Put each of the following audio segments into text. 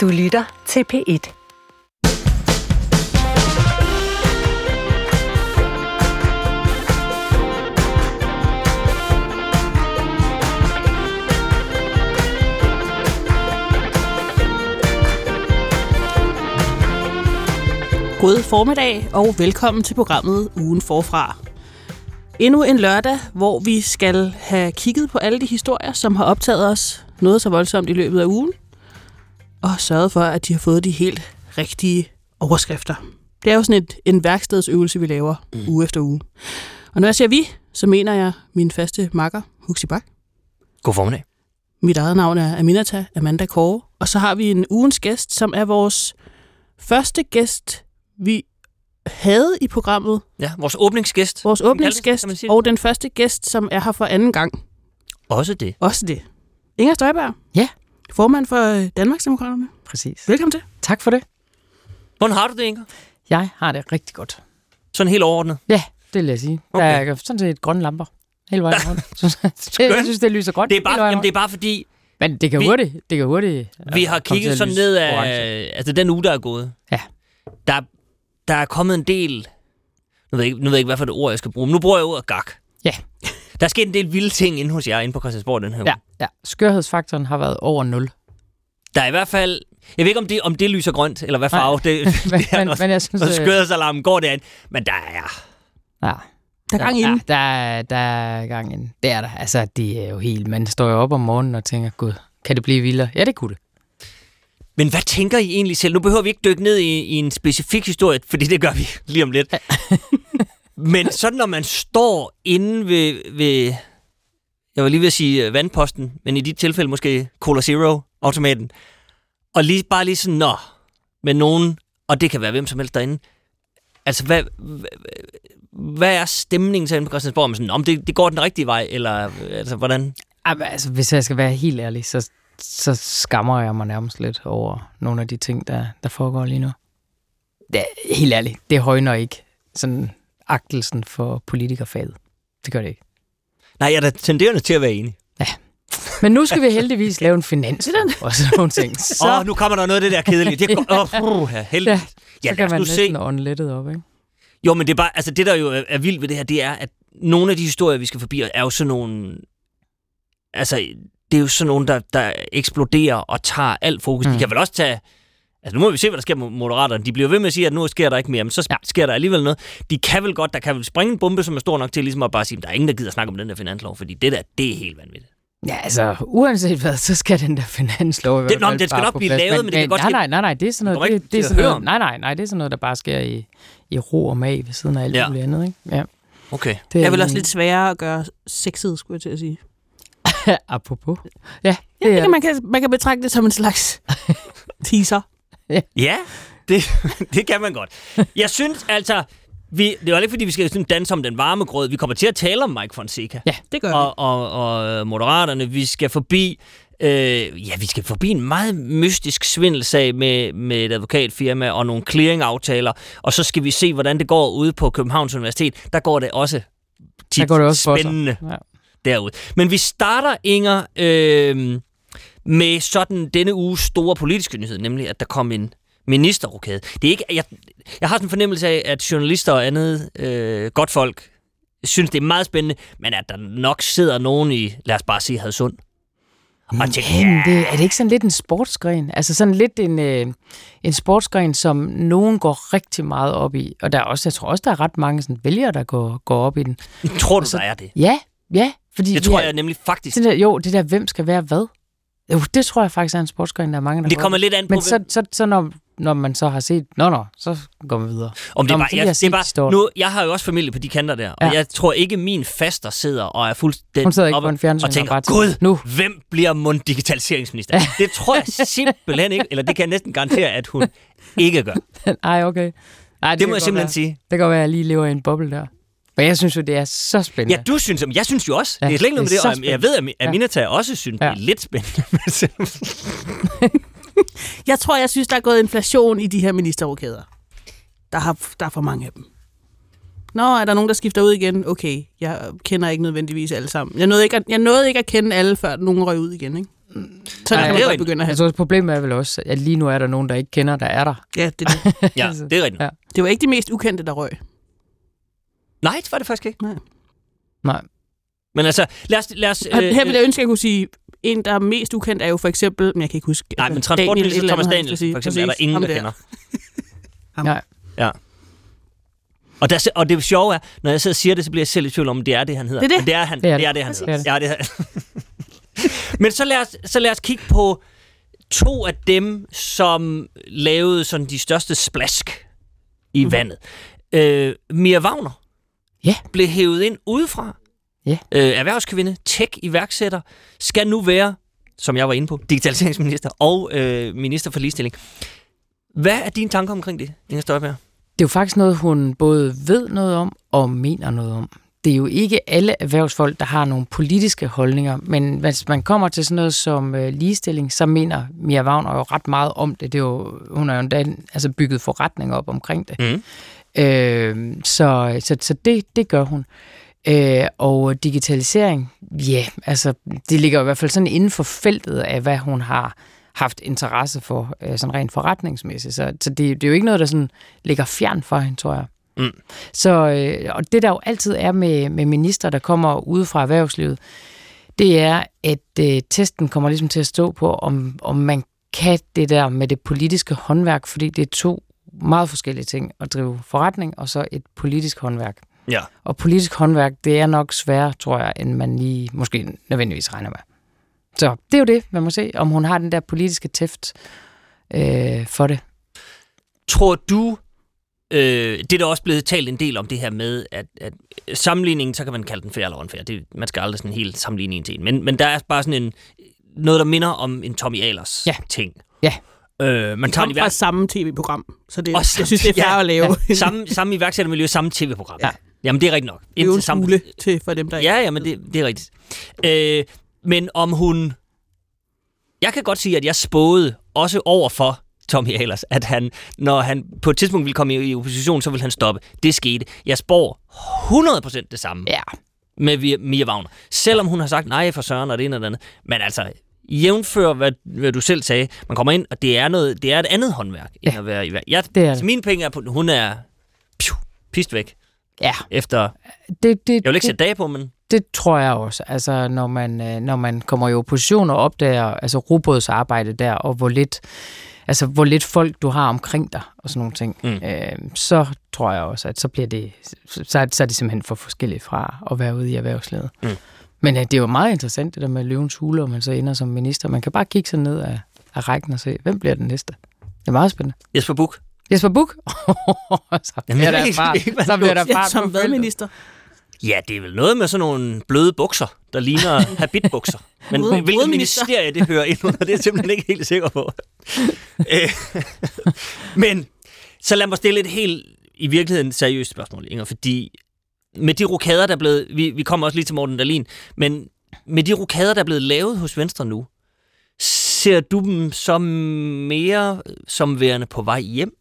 Du lytter til P1. God formiddag og velkommen til programmet Ugen Forfra. Endnu en lørdag, hvor vi skal have kigget på alle de historier, som har optaget os noget så voldsomt i løbet af ugen, og sørget for, at de har fået de helt rigtige overskrifter. Det er jo sådan et, en værkstedsøvelse, vi laver mm. uge efter uge. Og når jeg siger vi, så mener jeg min faste makker, Huxi Bak. God formiddag. Mit eget navn er Aminata Amanda Kåre. Og så har vi en ugens gæst, som er vores første gæst, vi havde i programmet. Ja, vores åbningsgæst. Vores åbningsgæst det? og den første gæst, som er her for anden gang. Også det. Også det. Inger Støjberg. Ja. Formand for øh, Danmarksdemokraterne. Præcis. Velkommen til. Tak for det. Hvordan har du det, Inger? Jeg har det rigtig godt. Sådan helt overordnet. Ja, det vil jeg sige. Okay. Der er sådan set grønne lamper hele vejen rundt. Jeg synes, det lyser grønt Det er bare, hele vejen jamen, det er bare fordi, Men det kan vi- hurtigt. Det kan hurtigt. vi altså, har kigget sådan ned af, orange. altså den uge, der er gået. Ja. Der, der er kommet en del, nu ved, jeg, ikke- nu ved jeg ikke, hvad for et ord, jeg skal bruge, men nu bruger jeg ordet gak. Der er sket en del vilde ting inde hos jer, inde på Christiansborg den her Ja, uge. ja. Skørhedsfaktoren har været over 0. Der er i hvert fald, jeg ved ikke, om det, om det lyser grønt, eller hvad farve det, Men, det er, men, når, men jeg synes, når øh, skøddersalarmen går derind. Men der er, ja, Der er gang i ja, der, er- der er gang i den. Det er der. Altså, det er jo helt... Man står jo op om morgenen og tænker, gud, kan det blive vildere? Ja, det kunne det. Men hvad tænker I egentlig selv? Nu behøver vi ikke dykke ned i, i en specifik historie, fordi det gør vi lige om lidt. Men sådan når man står inde ved, ved, jeg var lige ved at sige øh, vandposten, men i dit tilfælde måske Cola Zero automaten, og lige, bare lige sådan, nå, med nogen, og det kan være hvem som helst derinde. Altså, hvad, hvad, hvad er stemningen til på Christiansborg? Om, sådan, om det, det går den rigtige vej, eller altså, hvordan? Jamen, altså, hvis jeg skal være helt ærlig, så, så skammer jeg mig nærmest lidt over nogle af de ting, der, der foregår lige nu. Det, er- helt ærligt, det højner ikke sådan agtelsen for politikerfaget. Det gør det ikke. Nej, jeg er da tenderende til at være enig. Men nu skal vi heldigvis lave en finans og sådan nogle ting. Så, Åh, oh, nu kommer der noget af det der kedelige. Det er oh, heldigt. Ja, Ja, så kan man næsten ånde lettet op, ikke? Jo, men det er bare, altså det der jo er, vildt ved det her, det er, at nogle af de historier, vi skal forbi, er jo sådan nogle, altså det er jo sådan nogle, der, der eksploderer og tager alt fokus. Mm. De kan vel også tage, altså nu må vi se, hvad der sker med moderaterne. De bliver ved med at sige, at nu sker der ikke mere, men så ja. Sker der alligevel noget. De kan vel godt, der kan vel springe en bombe, som er stor nok til ligesom at bare sige, at der er ingen, der gider snakke om den der finanslov, fordi det der, det er helt vanvittigt. Ja, altså, uanset hvad, så skal den der finanslov i hvert Det- nå, fald men den skal nok blive plads. lavet, men det kan godt nej, nej, nej, nej, det er sådan noget, ikke det, det er sådan noget, nej, nej, nej, det er sådan noget, der bare sker i, i ro og mag ved siden af alt Ja. muligt andet, ikke? Ja. Okay. Det er vel også lidt sværere at gøre sexet, skulle jeg til at sige. Apropos. Ja, Ja, det det er kan, man, kan, man kan betragte det som en slags teaser. Ja, det, det kan man godt. Jeg synes altså, vi, det er jo ikke fordi, vi skal sådan danse om den varme grød. Vi kommer til at tale om Mike Fonseca. Ja, Det gør vi. og, og, og Moderaterne. Vi skal forbi øh, ja, vi skal forbi en meget mystisk svindelsag med, med et advokatfirma og nogle clearing-aftaler, og så skal vi se, hvordan det går ude på Københavns Universitet. Der går det også tit Der går det også spændende Ja. derude. Men vi starter, Inger, øh, med sådan denne uges store politiske nyhed, nemlig at der kom en ministerrokade. Det er ikke, jeg, jeg har sådan en fornemmelse af, at journalister og andet øh, godt folk synes, det er meget spændende, men at der nok sidder nogen i, lad os bare sige, Hadsund. Og tænker, Men ja, det, er det ikke sådan lidt en sportsgren? Altså sådan lidt en, øh, en sportsgren, som nogen går rigtig meget op i. Og der er også, jeg tror også, der er ret mange sådan, vælgere, der går, går op i den. tror du, der er det? Ja, ja. Fordi Det tror jeg nemlig faktisk. Det der, jo, det der, hvem skal være hvad? Jo, det tror jeg faktisk er en sportsgren, der er mange, der Det kommer lidt an på, Men så, så, så når, når man så har set, nå, nå, så går vi videre. Om det er bare, jeg, det er bare nu, jeg har jo også familie på de kanter der, og Ja. jeg tror ikke, min faster sidder og er fuldstændig Hun sidder ikke på en fjernsyn og tænker, gud, nu. hvem bliver mund digitaliseringsminister? det tror jeg simpelthen ikke, eller det kan jeg næsten garantere, at hun ikke gør. Ej, okay. Ej, Det kan må jeg simpelthen være. sige. Det kan godt være, at jeg lige lever i en boble der. Men jeg synes jo, det er så spændende. Ja, du synes, jeg synes jo også. Ja, det er slet ikke noget med det og jeg ved, at Mi- Ja. Aminata også synes, det Ja. er lidt spændende. Jeg tror, jeg synes, der er gået inflation i de her ministerrokader. Der, har, der er for mange af dem. Nå, er der nogen, der skifter ud igen? Okay, jeg kender ikke nødvendigvis alle sammen. Jeg nåede ikke at, jeg nåede ikke at kende alle, før nogen røg ud igen, ikke? Så Nej, kan det er man godt begynde at have. Jeg tror, problemet er vel også, at lige nu er der nogen, der ikke kender, der er der. Ja, det, er det. Ja, det er rigtigt. Ja. det var ikke de mest ukendte, der røg. Nej, det var det faktisk ikke. Nej. Nej. Men altså, lad os... Lad os Øh, Her vil jeg ønske, at jeg kunne sige, en, der er mest ukendt, er jo for eksempel, men jeg kan ikke huske. nej, men transportminister Thomas han sige. for eksempel, er der ingen, Ham der kender. Ham. Nej. Og, der, og det sjove er, når jeg sidder og siger det, så bliver jeg selv i tvivl om, det er det, han hedder. Det er det. Men det er han. Det er det, det. er det han hedder. Ja, det er. Men så lad, os, så lad os kigge på to af dem, som lavede sådan de største splask i Mhm. vandet. Øh, Mia Wagner Ja. blev hævet ind udefra. Ja. Øh, erhvervskvinde, tech-iværksætter, skal nu være, som jeg var inde på, digitaliseringsminister og øh, minister for ligestilling. Hvad er dine tanker omkring det, Inger Støjberg? Det er jo faktisk noget, hun både ved noget om og mener noget om. Det er jo ikke alle erhvervsfolk, der har nogle politiske holdninger, men hvis man kommer til sådan noget som øh, ligestilling, så mener Mia Wagner jo ret meget om det. det er jo, hun har jo endda altså bygget forretning op omkring det. Mm. Øh, så så, så det, det gør hun. Øh, og digitalisering, ja, yeah, altså det ligger i hvert fald sådan inden for feltet af, hvad hun har haft interesse for, øh, sådan rent forretningsmæssigt. Så, så det, det er jo ikke noget, der sådan ligger fjern for hende, tror jeg. Mm. Så, øh, og det der jo altid er med, med minister, der kommer ude fra erhvervslivet, det er, at øh, testen kommer ligesom til at stå på, om, om man kan det der med det politiske håndværk, fordi det er to meget forskellige ting at drive forretning, og så et politisk håndværk. Ja. Og politisk håndværk, det er nok sværere, tror jeg, end man lige måske nødvendigvis regner med. Så det er jo det, man må se, om hun har den der politiske tæft øh, for det. Tror du, øh, det er der også blevet talt en del om det her med, at, at sammenligningen, så kan man kalde den fair eller unfair. Det, man skal aldrig sådan helt sammenligne en til en. Men, men der er bare sådan en, noget, der minder om en Tommy Ahlers Ja. ting. Ja. Øh, man Det tager kom fra iværk- samme tv-program, så det, Og jeg samme- synes, det er fair ja, at lave. ja. samme, samme iværksættermiljø, samme tv-program. Ja. Jamen, det er rigtigt nok. Det er jo en samme- til for dem, der. Ja, ja, men det, det er rigtigt. Øh, men om hun... Jeg kan godt sige, at jeg spåede også over for Tommy Ahlers, at han, når han på et tidspunkt ville komme i, i opposition, så ville han stoppe. Det skete. Jeg spår 100% det samme Ja, med Mia Wagner. Selvom hun har sagt nej for Søren og det ene og det andet. Men altså, jævnfør hvad, hvad du selv sagde, man kommer ind, og det er, noget, det er et andet håndværk, end Ja. at være i vær- jeg, det er altså, det. Mine penge er på, hun er pju, pist væk. Ja, Efter, det, det, jeg vil ikke sætte dage på, men det tror jeg også. Altså, når man, øh, når man kommer i opposition og opdager altså, robotsarbejde der, og hvor lidt, altså, hvor lidt folk du har omkring dig, og sådan nogle ting, Mm. øh, så tror jeg også, at så bliver det, så, så er det simpelthen for forskelligt fra at være ude i erhvervslivet. Mm. Men øh, det er jo meget interessant, det der med løvens hule, og man så ender som minister. Man kan bare kigge sig ned af, af rækken og se, hvem bliver den næste. Det er meget spændende. Jesper Buch. Jesper Buch? så Jamen, bliver ved der ikke- fart. ikke, hvad Så bliver der fart som på feltet. madminister. Ja, det er vel noget med sådan nogle bløde bukser, der ligner habitbukser. Men Røde- hvilket minister. ministerie det hører ind under, det er jeg simpelthen ikke helt sikker på. Øh, Men så lad mig stille et helt i virkeligheden seriøst spørgsmål, Inger, fordi med de rokader, der er blevet... Vi, vi kommer også lige til Morten Dahlin, men med de rokader, der er blevet lavet hos Venstre nu, ser du dem som mere som værende på vej hjem?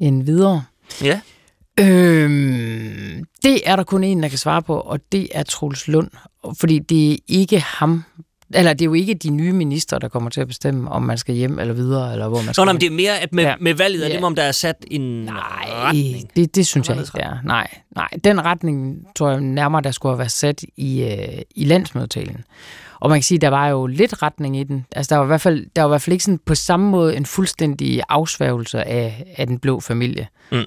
En videre. Ja. Øhm, det er der kun en, der kan svare på, og det er Troels Lund. Fordi det er ikke ham, eller det er jo ikke de nye minister, der kommer til at bestemme, om man skal hjem eller videre, eller hvor man skal Nå, nej, men det er mere, at med, ja. Med valget er Ja. det, om der er sat en Nej, retning. det, det synes jeg ikke, det er. Nej, nej, den retning tror jeg nærmere, der skulle have været sat i, øh, i landsmødetalen. Og man kan sige, der var jo lidt retning i den. Altså, der var i hvert fald, der var i hvert fald ikke sådan på samme måde en fuldstændig afsværgelse af, af den blå familie. Mm.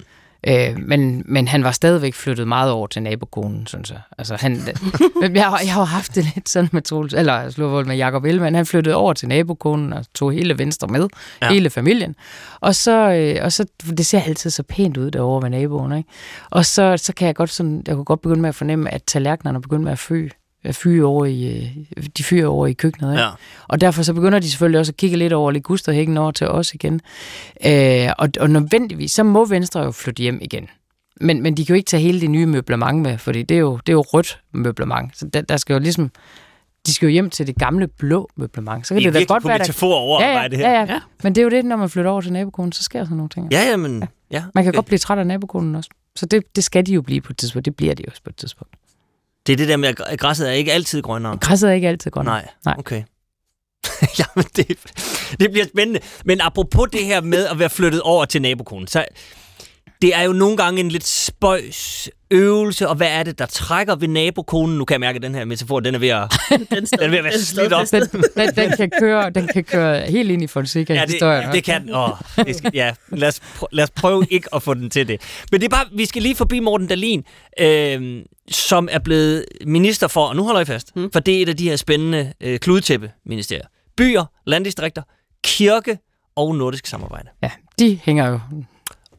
Øh, men, men han var stadigvæk flyttet meget over til nabokonen, synes jeg. Altså, han, jeg, har- jeg har haft det lidt sådan med Troels, eller slået med Jacob Ellemann. Han flyttede over til nabokonen og tog hele Venstre med, Ja. hele familien. Og så, øh, og så, det ser altid så pænt ud derovre ved naboen, ikke? Og så, så kan jeg godt sådan, jeg kunne godt begynde med at fornemme, at tallerkenerne begynder med at at fyre over i, øh, de fyrer over i køkkenet. Ikke? Ja. Og derfor så begynder de selvfølgelig også at kigge lidt over ligusterhækken over til os igen. Øh, og, og nødvendigvis, så må Venstre jo flytte hjem igen. Men, men de kan jo ikke tage hele det nye møblement med, fordi det er jo, det er jo rødt møblement. Så der, der skal jo ligesom, de skal jo hjem til det gamle blå møblement. Så kan Det er det, da godt være, der... over Ja, ja, det her. ja, ja. Ja. Men det er jo det, når man flytter over til nabokonen, så sker sådan nogle ting. Ja, ja, men... Ja, Man kan okay. godt blive træt af nabokonen også. Så det, det skal de jo blive på et tidspunkt. Det bliver de også på et tidspunkt. Det er det der med, at græsset er ikke altid grønnere. Græsset er ikke altid godt. Nej, Nej. okay. Jamen, det, det bliver spændende. Men apropos det her med at være flyttet over til nabokonen, så det er jo nogle gange en lidt spøjs øvelse, og hvad er det, der trækker ved nabokonen? Nu kan jeg mærke, at den her metafor, den er ved at, Den, den er ved at være slidt op. Den, den, den, kan køre, den kan køre helt ind i Fonseca Ja, historien. det, det kan den. Åh, det skal, ja, lad os, prø- lad os prøve ikke at få den til det. Men det er bare, vi skal lige forbi Morten Dalin, øh, som er blevet minister for, og nu holder I fast, mm. for det er et af de her spændende øh, kludetæppe-ministerier. Byer, landdistrikter, kirke og nordisk samarbejde. Ja, de hænger jo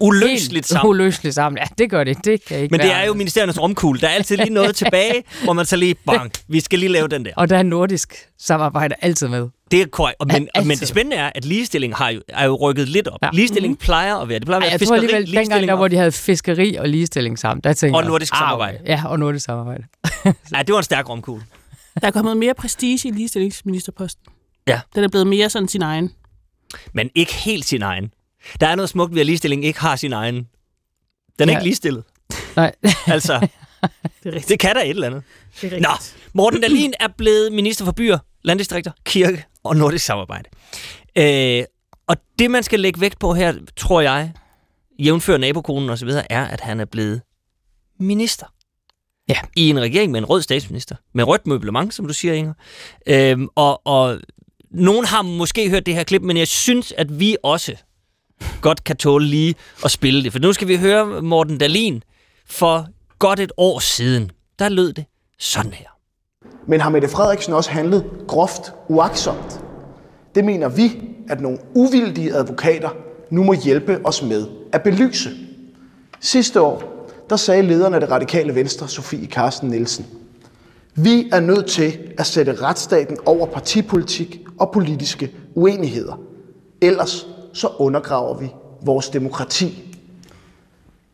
Uløseligt sammen. uløseligt sammen. Ja, det gør det. Det kan ikke Men det være er jo ministeriernes romkugle. Der er altid lige noget tilbage, hvor man så lige, bang, vi skal lige lave den der. Og der er nordisk samarbejde altid med. Det er korrekt. Og Men, Ja, men det spændende er, at ligestilling har jo, er jo rykket lidt op. Ja. Ligestilling plejer at være. Det plejer at Ej, være jeg tror fiskeri, alligevel, dengang der, og- hvor de havde fiskeri og ligestilling sammen, der tænkte Og jeg, nordisk "Ah, samarbejde." okay." Ja, og nordisk samarbejde. Ja, det var en stærk romkugle. Der er kommet mere prestige i ligestillingsministerposten. Ja. Den er blevet mere sådan sin egen. Men ikke helt sin egen. Der er noget smukt ved, at ligestilling ikke har sin egen. Den er Ja. ikke ligestillet. Nej, Altså, Det er det kan der et eller andet. Det er Nå. Morten Dahlin er blevet minister for byer, landdistrikter, kirke og nordisk samarbejde. Øh, og det, man skal lægge vægt på her, tror jeg, jævnfør nabokonen og så videre, er, at han er blevet minister. Ja. I en regering med en rød statsminister. Med rødt møblement, som du siger, Inger. Øhm, og, og nogen har måske hørt det her klip, men jeg synes, at vi også godt kan tåle lige at spille det. For nu skal vi høre Morten Dalin for godt et år siden. Der lød det sådan her. Men har Mette Frederiksen også handlet groft uaksomt? Det mener vi, at nogle uvildige advokater nu må hjælpe os med at belyse. Sidste år, der sagde lederen af det radikale venstre, Sofie Carsten Nielsen, vi er nødt til at sætte retsstaten over partipolitik og politiske uenigheder. Ellers så undergraver vi vores demokrati.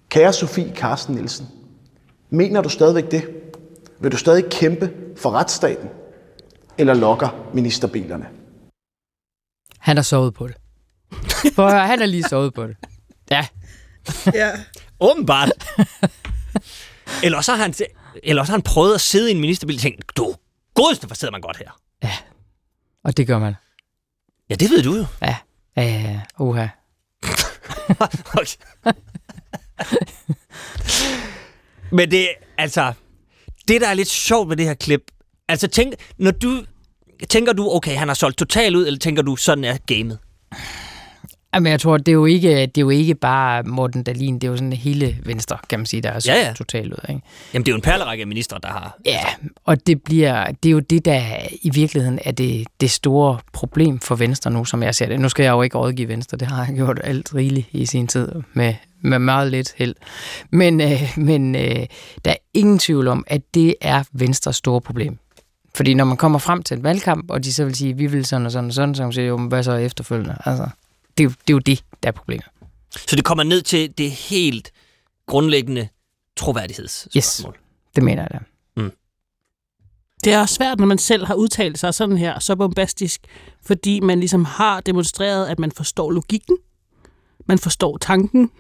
Kære Sofie Carsten Nielsen, mener du stadigvæk det? Vil du stadig kæmpe for retsstaten? Eller lokker ministerbilerne? han har sovet på det. Prøv at høre, han har lige sovet på det. Ja, Ja. Åbenbart. eller, også har han, eller også har han prøvet at sidde i en ministerbil og tænkt, du godeste, hvor sidder man godt her. og det gør man. Ja, det ved du jo. Ja, ja, ja, ja. Uha. Men det, altså, det der er lidt sjovt ved det her klip, altså tænk, når du, tænker du, okay, han har solgt totalt ud, eller tænker du, sådan er gamet? Jamen, jeg tror, det er jo ikke, det er jo ikke bare Morten Dalin, det er jo sådan hele Venstre, kan man sige, der er Ja, ja. totalt ud. Ikke? Jamen, det er jo en perlerække af ministre, der har... Ja, og det, bliver, det er jo det, der i virkeligheden er det, det store problem for Venstre nu, som jeg ser det. Nu skal jeg jo ikke rådgive Venstre, det har jeg gjort alt rigeligt i sin tid med, med meget lidt held. Men, øh, men øh, der er ingen tvivl om, at det er Venstres store problem. Fordi når man kommer frem til en valgkamp, og de så vil sige, vi vil sådan og sådan og sådan, så kan man sige, jo, hvad så efterfølgende? Altså, det, er jo- det er jo det, der er problemet. Så det kommer ned til det helt grundlæggende troværdighedsspørgsmål. Det mener jeg da. Det er også svært, når man selv har udtalt sig sådan her, så bombastisk, fordi man ligesom har demonstreret, at man forstår logikken, man forstår tanken,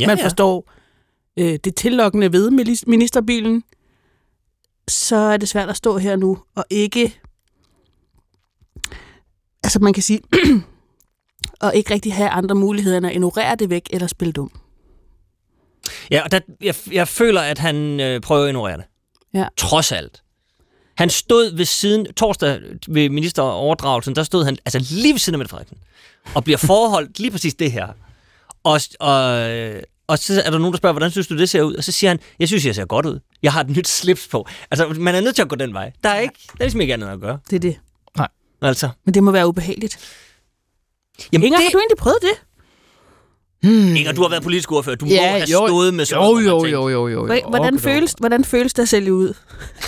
Ja, man ja. forstår øh, det tillokkende ved ministerbilen, så er det svært at stå her nu og ikke... Altså man kan sige, og ikke rigtig have andre muligheder end at ignorere det væk eller spille dum. Ja, og der, jeg, jeg føler, at han øh, prøver at ignorere det. Ja. Trods alt. Han stod ved siden, torsdag ved ministeroverdragelsen, der stod han altså lige ved siden af Mette Frederiksen, og bliver forholdt lige præcis det her. Og, og, og så er der nogen, der spørger, hvordan synes du, det ser ud? Og så siger han, jeg synes, jeg ser godt ud. Jeg har et nyt slips på. Altså, man er nødt til at gå den vej. Der er, ikke, der er ligesom ikke andet at gøre. Det er det. Altså. Men det må være ubehageligt. Jamen, Inger, det, har du egentlig prøvet det? Inger, du har været politisk ordfører. Du må have stået med sådan jo, jo, jo, jo, jo, jo. Hvordan føles, hvordan føles det at sælge ud?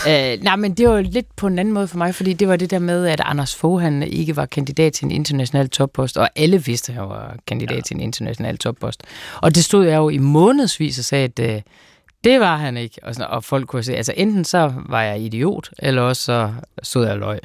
Øh, nej, men det var lidt på en anden måde for mig, fordi det var det der med, at Anders Fogh han ikke var kandidat til en international toppost, og alle vidste, at han var kandidat ja. til en international toppost. Og det stod jeg jo i månedsvis og sagde, at øh, det var han ikke. Og, sådan, og folk kunne se, altså enten så var jeg idiot, eller også så stod jeg løg.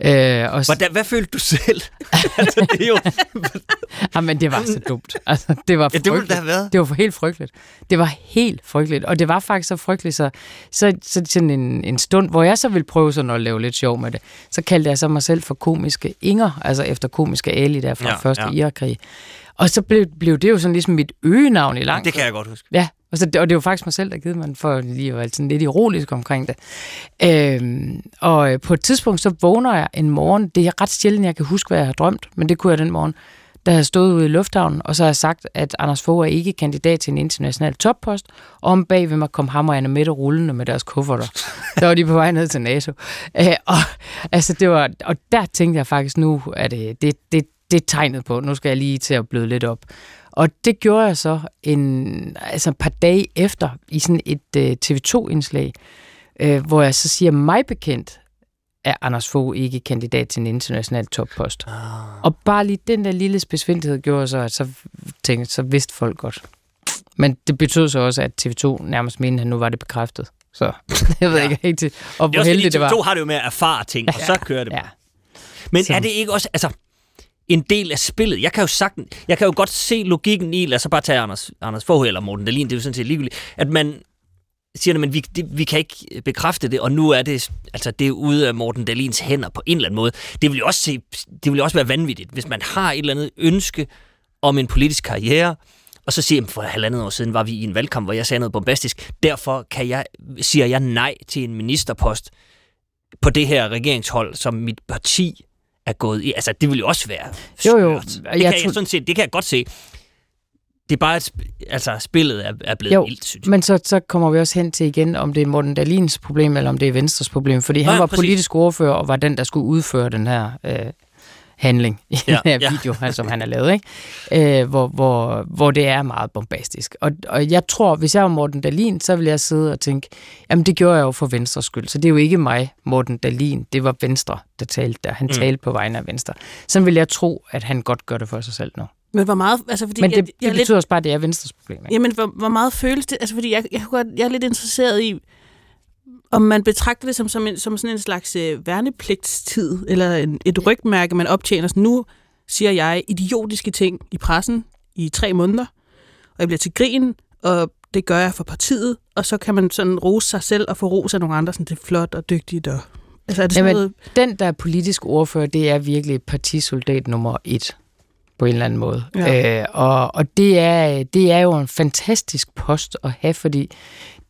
Øh, og, Hvordan, hvad følte du selv? altså, det er jo... Jamen, det var så dumt. Altså, det var Ja, det ville det have været. Det var for helt frygteligt. Det var helt frygteligt. Og det var faktisk så frygteligt, så, så, så sådan en, en stund, hvor jeg så ville prøve sådan at lave lidt sjov med det, så kaldte jeg så mig selv for komiske Inger, altså efter komiske Ali der fra Ja, første ja. Irakkrig. Og så blev, blev det jo sådan ligesom mit øgenavn i lang Det tid. kan jeg godt huske. Ja, og, så, og det var faktisk mig selv, der givet mig for lige at være sådan lidt ironisk omkring det. Øhm, og øh, på et tidspunkt, så vågner jeg en morgen. Det er ret sjældent, jeg kan huske, hvad jeg har drømt, men det kunne jeg den morgen. Da jeg stod ude i lufthavnen, og så har jeg sagt, at Anders Fogh er ikke kandidat til en international toppost, og om bag ved mig kom ham og Anna Mette rullende med deres kufferter. der var de på vej ned til NATO. Øh, og, altså, det var, og der tænkte jeg faktisk, nu er det, det, det, det er tegnet på, nu skal jeg lige til at bløde lidt op. Og det gjorde jeg så en, altså et par dage efter i sådan et øh, TV2-indslag, øh, hvor jeg så siger, mig bekendt er Anders Fogh ikke kandidat til en international toppost. Ah. Og bare lige den der lille spidsvindighed gjorde så, at så, tænkte, så vidste folk godt. Men det betød så også, at TV2 nærmest mente, at nu var det bekræftet. Så jeg ved Ja. ja. ikke helt, og hvor heldigt det var. TV2 har det jo med at erfare ting, og så kører det. Ja. Men Så- er det ikke også, altså, en del af spillet? Jeg kan jo sagtens, jeg kan jo godt se logikken i, lad os så bare tage Anders, Anders Fogh eller Morten Dahlin, det er jo sådan set ligegyldigt, at man siger, at vi, det, vi kan ikke øh, bekræfte det, og nu er det, altså, det er ude af Morten Dahlins hænder på en eller anden måde. Det vil jo også, se, det vil jo også være vanvittigt, hvis man har et eller andet ønske om en politisk karriere, og så siger jeg, for halvandet år siden var vi i en valgkamp, hvor jeg sagde noget bombastisk. Derfor kan jeg, siger jeg nej til en ministerpost på det her regeringshold, som mit parti er gået i. Altså, det vil jo også være Jo, jo. skørt. Det, Jeg kan jeg, sådan set, det kan jeg godt se. Det er bare, at altså, spillet er, er blevet Jo, vildt, synes jeg. Men så, så kommer vi også hen til igen, om det er Morten Dalins problem, eller om det er Venstres problem. Fordi han Nej, var præcis. politisk ordfører, og var den, der skulle udføre den her øh, handling i Ja, den her ja. video, ja. som han har lavet, ikke? Øh, hvor, hvor, hvor det er meget bombastisk. Og, og jeg tror, hvis jeg var Morten Dalin, så ville jeg sidde og tænke, jamen det gjorde jeg jo for Venstres skyld, så det er jo ikke mig, Morten Dalin, det var Venstre, der talte der. Han Mm. talte på vegne af Venstre. Sådan vil jeg tro, at han godt gør det for sig selv nu. Men hvor meget... Altså, fordi Men det, jeg, jeg det er lidt, betyder også bare, at det er Venstres problem. Ikke? Jamen, hvor, hvor meget føles det? Altså, fordi jeg, jeg, kunne godt, jeg er lidt interesseret i, om man betragter det som, som, en, som sådan en slags øh, værnepligtstid, eller en, et rygmærke, man optjener. Så nu siger jeg idiotiske ting i pressen i tre måneder, og jeg bliver til grin, og det gør jeg for partiet, og så kan man sådan rose sig selv og få ros af nogle andre, sådan det er flot og dygtigt. Og, altså, er det sådan Jamen, noget, den, der er politisk ordfører, det er virkelig partisoldat nummer et på en eller anden måde. Ja. Øh, og og det, er, det er jo en fantastisk post at have, fordi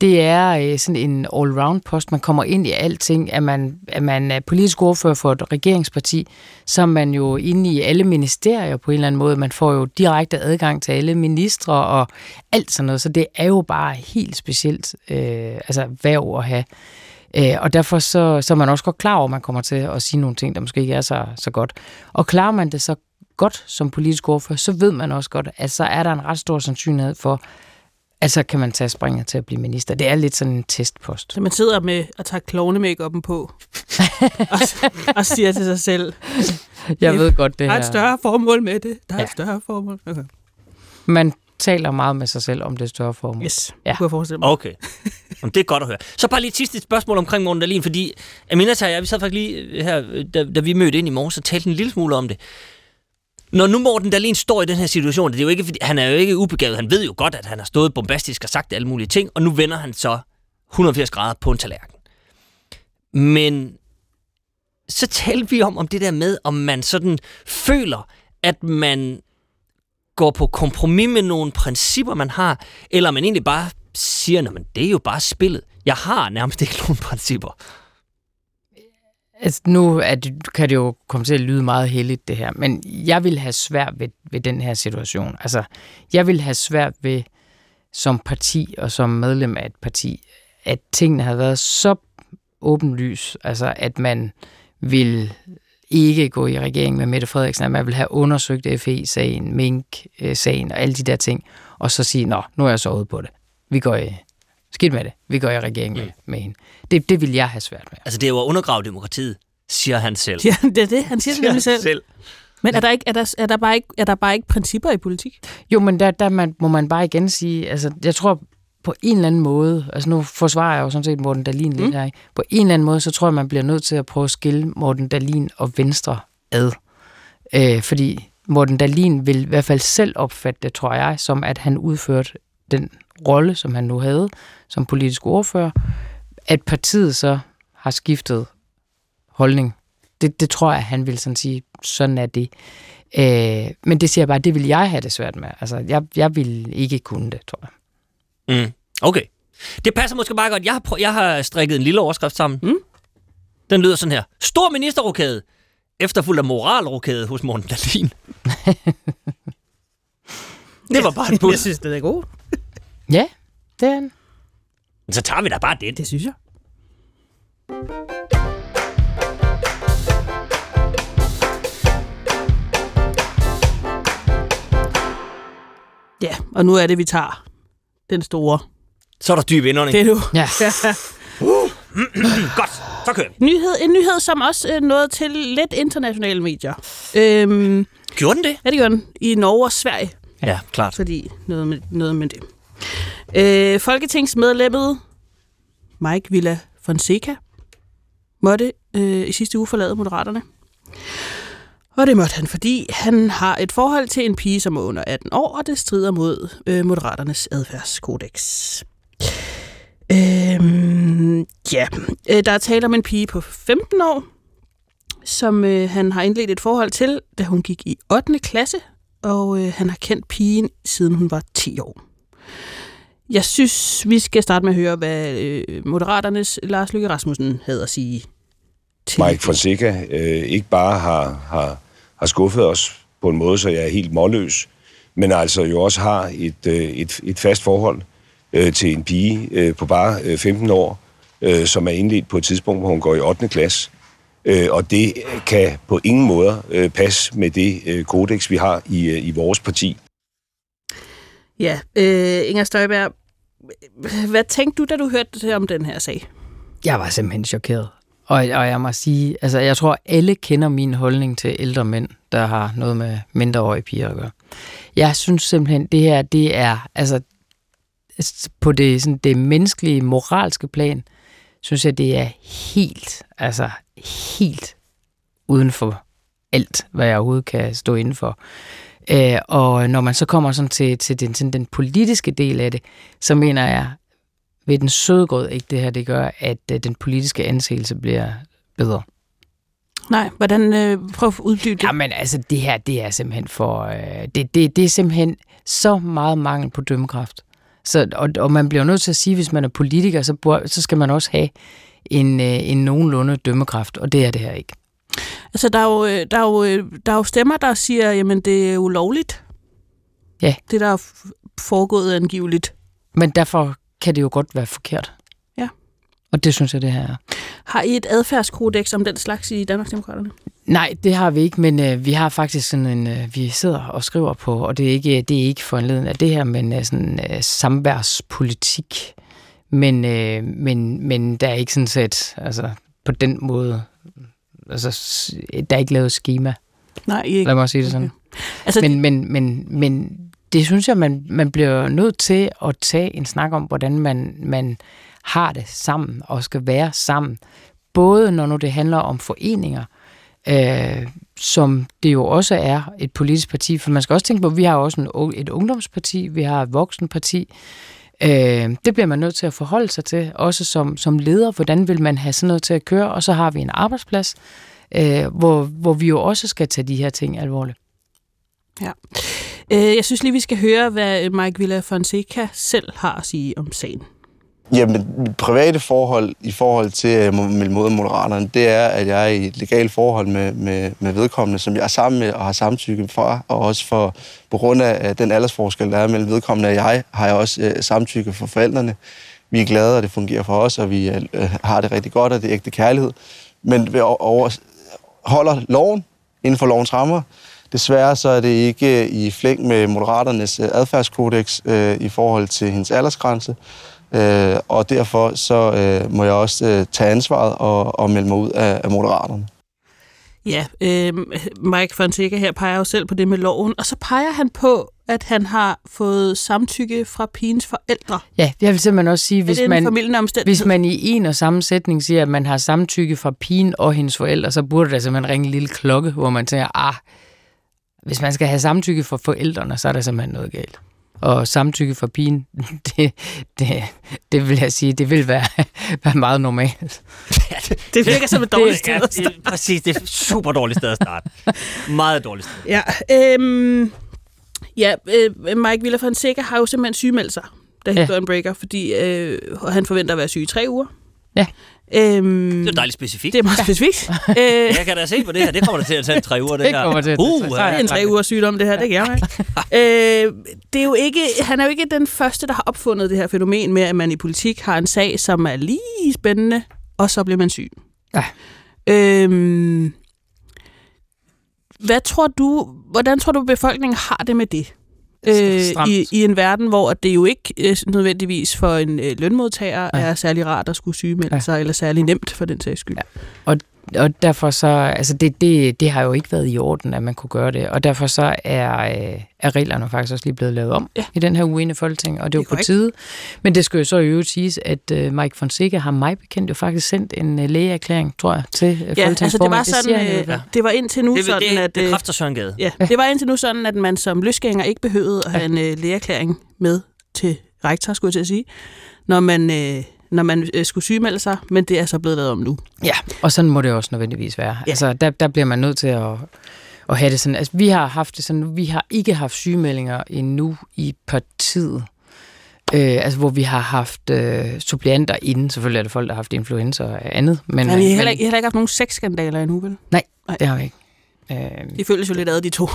det er øh, sådan en all-round post. Man kommer ind i alting. at man, at man er øh, politisk ordfører for et regeringsparti, så er man jo inde i alle ministerier på en eller anden måde. Man får jo direkte adgang til alle ministre og alt sådan noget. Så det er jo bare helt specielt øh, altså værv at have. Øh, og derfor så, så er man også godt klar over, at man kommer til at sige nogle ting, der måske ikke er så, så godt. Og klarer man det så godt som politisk ordfører, så ved man også godt, at så er der en ret stor sandsynlighed for, at så kan man tage springet til at blive minister. Det er lidt sådan en testpost. så man sidder med at tage klovne på, og, og siger til sig selv, Jeg ved godt, det der er et her. større formål med det. Der er Ja. et større formål. Okay. Man taler meget med sig selv om det større formål. Yes, Ja. kunne jeg forestille mig. Okay. Jamen, det er godt at høre. Så bare lige et sidste spørgsmål omkring Morten Dahlin, fordi Aminata og jeg, vi sad faktisk lige her, da, da vi mødte ind i morges, og talte en lille smule om det. Når nu Morten Dahlin står i den her situation, det er jo ikke, fordi, han er jo ikke ubegavet, han ved jo godt, at han har stået bombastisk og sagt alle mulige ting, og nu vender han så 180 grader på en tallerken. Men så talte vi om, om det der med, om man sådan føler, at man går på kompromis med nogle principper, man har, eller man egentlig bare siger, at det er jo bare spillet. Jeg har nærmest ikke nogen principper. Altså, nu er det, kan det jo komme til at lyde meget heldigt, det her, men jeg vil have svært ved, ved den her situation. Altså, jeg vil have svært ved som parti og som medlem af et parti, at tingene har været så åbenlys, altså at man vil ikke gå i regering med Mette Frederiksen, at man vil have undersøgt FE-sagen, Mink-sagen og alle de der ting, og så sige, nå, nu er jeg så ude på det. Vi går i, skidt med det, vi går i regering med, med hende. Det, det vil jeg have svært med. Altså, det er jo at undergrave demokratiet, siger han selv. Ja, det er det, han siger det Siger nemlig selv. selv. Men er der, ikke, er, der, er, der bare ikke, er der bare ikke principper i politik? Jo, men der, der man, må man bare igen sige, altså jeg tror på en eller anden måde, altså nu forsvarer jeg jo sådan set Morten Dalin mm. lidt her, ikke? på en eller anden måde, så tror jeg, man bliver nødt til at prøve at skille Morten Dalin og Venstre ad. Øh, fordi Morten Dalin vil i hvert fald selv opfatte det, tror jeg, som at han udførte den rolle, som han nu havde som politisk ordfører, at partiet så har skiftet holdning. Det, det tror jeg, han vil sådan sige, sådan er det. Øh, men det siger jeg bare, det vil jeg have det svært med. Altså, jeg, jeg vil ikke kunne det, tror jeg. Mm. Okay. Det passer måske bare godt. Jeg har, prø- jeg har strikket en lille overskrift sammen. Mm. Den lyder sådan her. Stor ministerrokade, efterfulgt af moralrokade hos Morten Dahlin. det var bare en bud. Jeg synes, det er god. Ja, det er han. Så tager vi da bare det. Det synes jeg. Ja, og nu er det, vi tager den store. Så er der dyb indånding. Det er du. Ja. Godt, så kører vi. Nyhed, en nyhed, som også øh, nåede til lidt internationale medier. Øhm, Gjorde den det? ja, det gør den. I Norge og Sverige. Ja, klart. fordi noget med, noget med det. Øh, Folketingsmedlemmet Mike Villa Fonseca måtte øh, i sidste uge forlade Moderaterne. Og det måtte han, fordi han har et forhold til en pige, som er under 18 år, og det strider mod øh, Moderaternes adfærdskodex. Øhm, ja, øh, der er tale om en pige på 15 år, som øh, han har indledt et forhold til, da hun gik i 8. klasse, og øh, han har kendt pigen, siden hun var 10 år. Jeg synes, vi skal starte med at høre, hvad øh, Moderaternes Lars Løkke Rasmussen havde at sige til Mike Fonseca øh, ikke bare har, har, har skuffet os på en måde, så jeg er helt målløs, men altså jo også har et, øh, et, et fast forhold øh, til en pige øh, på bare øh, 15 år, øh, som er indledt på et tidspunkt, hvor hun går i 8. klasse. Øh, og det kan på ingen måde øh, passe med det øh, kodex, vi har i, øh, i vores parti. Ja, øh, Inger Støjberg, hvad tænkte du, da du hørte om den her sag? Jeg var simpelthen chokeret. Og, og jeg må sige, altså jeg tror, alle kender min holdning til ældre mænd, der har noget med mindreårige piger at gøre. Jeg synes simpelthen, det her, det er, altså på det, sådan, det menneskelige, moralske plan, synes jeg, det er helt, altså helt uden for alt, hvad jeg overhovedet kan stå inden for. Øh, og når man så kommer sådan til, til den, til den politiske del af det, så mener jeg, ved den sødgrød ikke det her, det gør, at øh, den politiske anseelse bliver bedre. Nej, hvordan øh, prøv at uddybe det? Jamen altså, det her, det er simpelthen for... Øh, det, det, det er simpelthen så meget mangel på dømmekraft. Så, og, og man bliver nødt til at sige, hvis man er politiker, så, så skal man også have en, øh, en nogenlunde dømmekraft, og det er det her ikke. Altså, der er jo, øh, der er jo, øh, der er jo stemmer, der siger, jamen, det er ulovligt. Ja. Det, der er foregået angiveligt. Men derfor kan det jo godt være forkert. Ja. Og det synes jeg, det her er. Har I et adfærdskodex om den slags i Danmarksdemokraterne? Nej, det har vi ikke, men øh, vi har faktisk sådan en, øh, vi sidder og skriver på, og det er ikke, det er ikke foranleden af det her, men øh, sådan øh, samværspolitik. Men, øh, men, men der er ikke sådan set, altså på den måde, altså der er ikke lavet schema, Nej, I ikke. lad mig sige det sådan. Altså, Men, men, men, men det synes jeg, man, man bliver nødt til at tage en snak om, hvordan man, man har det sammen og skal være sammen. Både når nu det handler om foreninger, øh, som det jo også er et politisk parti. For man skal også tænke på, at vi har også en, et ungdomsparti, vi har et voksenparti. Øh, det bliver man nødt til at forholde sig til, også som, som leder. Hvordan vil man have sådan noget til at køre? Og så har vi en arbejdsplads, øh, hvor, hvor vi jo også skal tage de her ting alvorligt. Ja. Øh, jeg synes lige, vi skal høre, hvad Mike Villa Fonseca selv har at sige om sagen. Jamen, mit private forhold i forhold til øh, min mod Moderaterne, det er, at jeg er i et legalt forhold med, med, med vedkommende, som jeg er sammen med og har samtykke fra, og også for, på grund af den aldersforskel, der er mellem vedkommende og jeg, har jeg også øh, samtykke for forældrene. Vi er glade, og det fungerer for os, og vi øh, øh har det rigtig godt, og det er ægte kærlighed. Men vi over, holder loven inden for lovens rammer. Desværre så er det ikke øh, i flæng med Moderaternes adfærdskodex øh, i forhold til hendes aldersgrænse. Øh, og derfor så øh, må jeg også øh, tage ansvaret og, og melde mig ud af, af Moderaterne. Ja, øh, Mike Fonseca her peger jo selv på det med loven, og så peger han på, at han har fået samtykke fra pigens forældre. Ja, jeg vil simpelthen også sige, Hvis man, hvis man i en og samme sætning siger, at man har samtykke fra pigen og hendes forældre, så burde der simpelthen ringe en lille klokke, hvor man tænker, ah, hvis man skal have samtykke fra forældrene, så er der simpelthen noget galt. Og samtykke fra pigen, det, det, det vil jeg sige, det vil være, være meget normalt. Det virker som et dårligt sted. at det, er, præcis, det er et super dårligt sted at starte. Meget dårligt sted. Ja, øhm, ja øh, Mike Villa Fonseca har jo simpelthen sygemeldt sig, da Ja. historien breaker, fordi øh, han forventer at være syg i tre uger. Ja. Øhm, Det er dejligt specifikt. det er meget specifikt. øh, Jeg kan da se på det her. Det kommer da til at tage tre uger, det, Det her. til uh, ja. det er en tre ugers sygdom, det her, det kan jeg ikke. øh, det er jo ikke, han er jo ikke den første, der har opfundet det her fænomen med, at man i politik har en sag, som er lige spændende, og så bliver man syg. Ja. Øhm, hvad tror du, hvordan tror du, befolkningen har det med det? Øh, Stramt. i, I en verden, hvor det jo ikke øh, nødvendigvis for en øh, lønmodtager Ja. er særlig rart at skulle sygemelde Ja. sig, eller særlig nemt for den sags skyld. Og, og derfor så, altså det, det, det har jo ikke været i orden, at man kunne gøre det. Og derfor så er, øh, er reglerne faktisk også lige blevet lavet om Ja. i den her uge inde Folketing, og det er jo Det er på tide. Men det skal jo så i øvrigt siges, at øh, Mike Fonseca har mig bekendt jo faktisk sendt en øh, lægeerklæring, tror jeg, til øh, Ja, altså det var sådan, jo, øh, hvad? det var indtil nu Det, sådan, det, at... det øh, Søren Gade. Ja, det var indtil nu sådan, at man som løsgænger ikke behøvede at have en øh, lægeerklæring med til rektor, skulle jeg til at sige, når man, øh, når man øh, skulle sygemelde sig, men det er så blevet lavet om nu. Ja, og sådan må det også nødvendigvis være. Ja. Ja. Altså, der, der bliver man nødt til at, at have det sådan. Altså, vi har haft det sådan, vi har ikke haft sygemeldinger endnu i partiet. Øh, altså, hvor vi har haft øh, suppleanter inden. Selvfølgelig er det folk, der har haft influenza og andet. Men, Men, men I, har men, heller, har heller ikke haft nogen sexskandaler endnu, vel? det har vi ikke. Øh, De føles jo lidt ad, de to.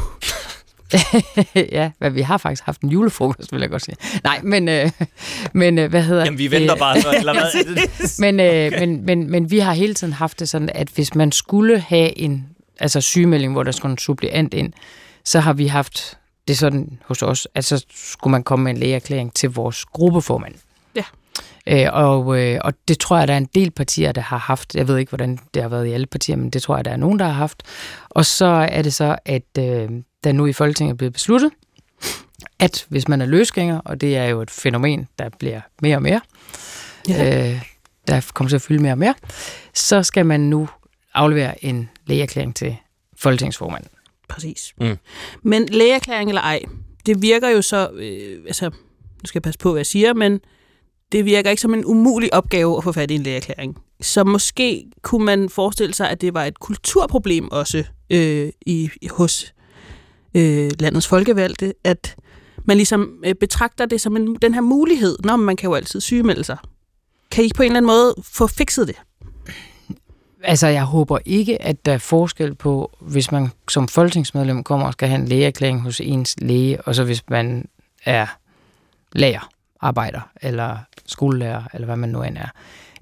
ja, hvad vi har faktisk haft en julefrokost, vil jeg godt sige. Nej, men, øh, men øh, hvad hedder Jamen, vi venter det? bare så, eller hvad? men, øh, men, men, men vi har hele tiden haft det sådan, at hvis man skulle have en altså sygemelding, hvor der skulle en suppleant ind, så har vi haft det sådan hos os, at så skulle man komme med en lægeerklæring til vores gruppeformand. Øh, og, øh, og det tror jeg, der er en del partier, der har haft. Jeg ved ikke, hvordan det har været i alle partier, men det tror jeg, der er nogen, der har haft. Og så er det så, at øh, der nu i Folketinget er blevet besluttet, at hvis man er løsgænger, og det er jo et fænomen, der bliver mere og mere, Ja. øh, der kommer til at fylde mere og mere, så skal man nu aflevere en lægeerklæring til folketingsformanden. Præcis. Mm. Men lægeerklæring eller ej, det virker jo så, øh, altså, nu skal jeg passe på, hvad jeg siger, men det virker ikke som en umulig opgave at få fat i en lægeerklæring. Så måske kunne man forestille sig, at det var et kulturproblem også øh, i, hos øh, landets folkevalgte, at man ligesom øh, betragter det som en, den her mulighed, når man kan jo altid sygemelde sig. Kan I på en eller anden måde få fikset det? Altså, jeg håber ikke, at der er forskel på, hvis man som folketingsmedlem kommer og skal have en lægeerklæring hos ens læge, og så hvis man er lærer, arbejder, eller skolelærer, eller hvad man nu end er.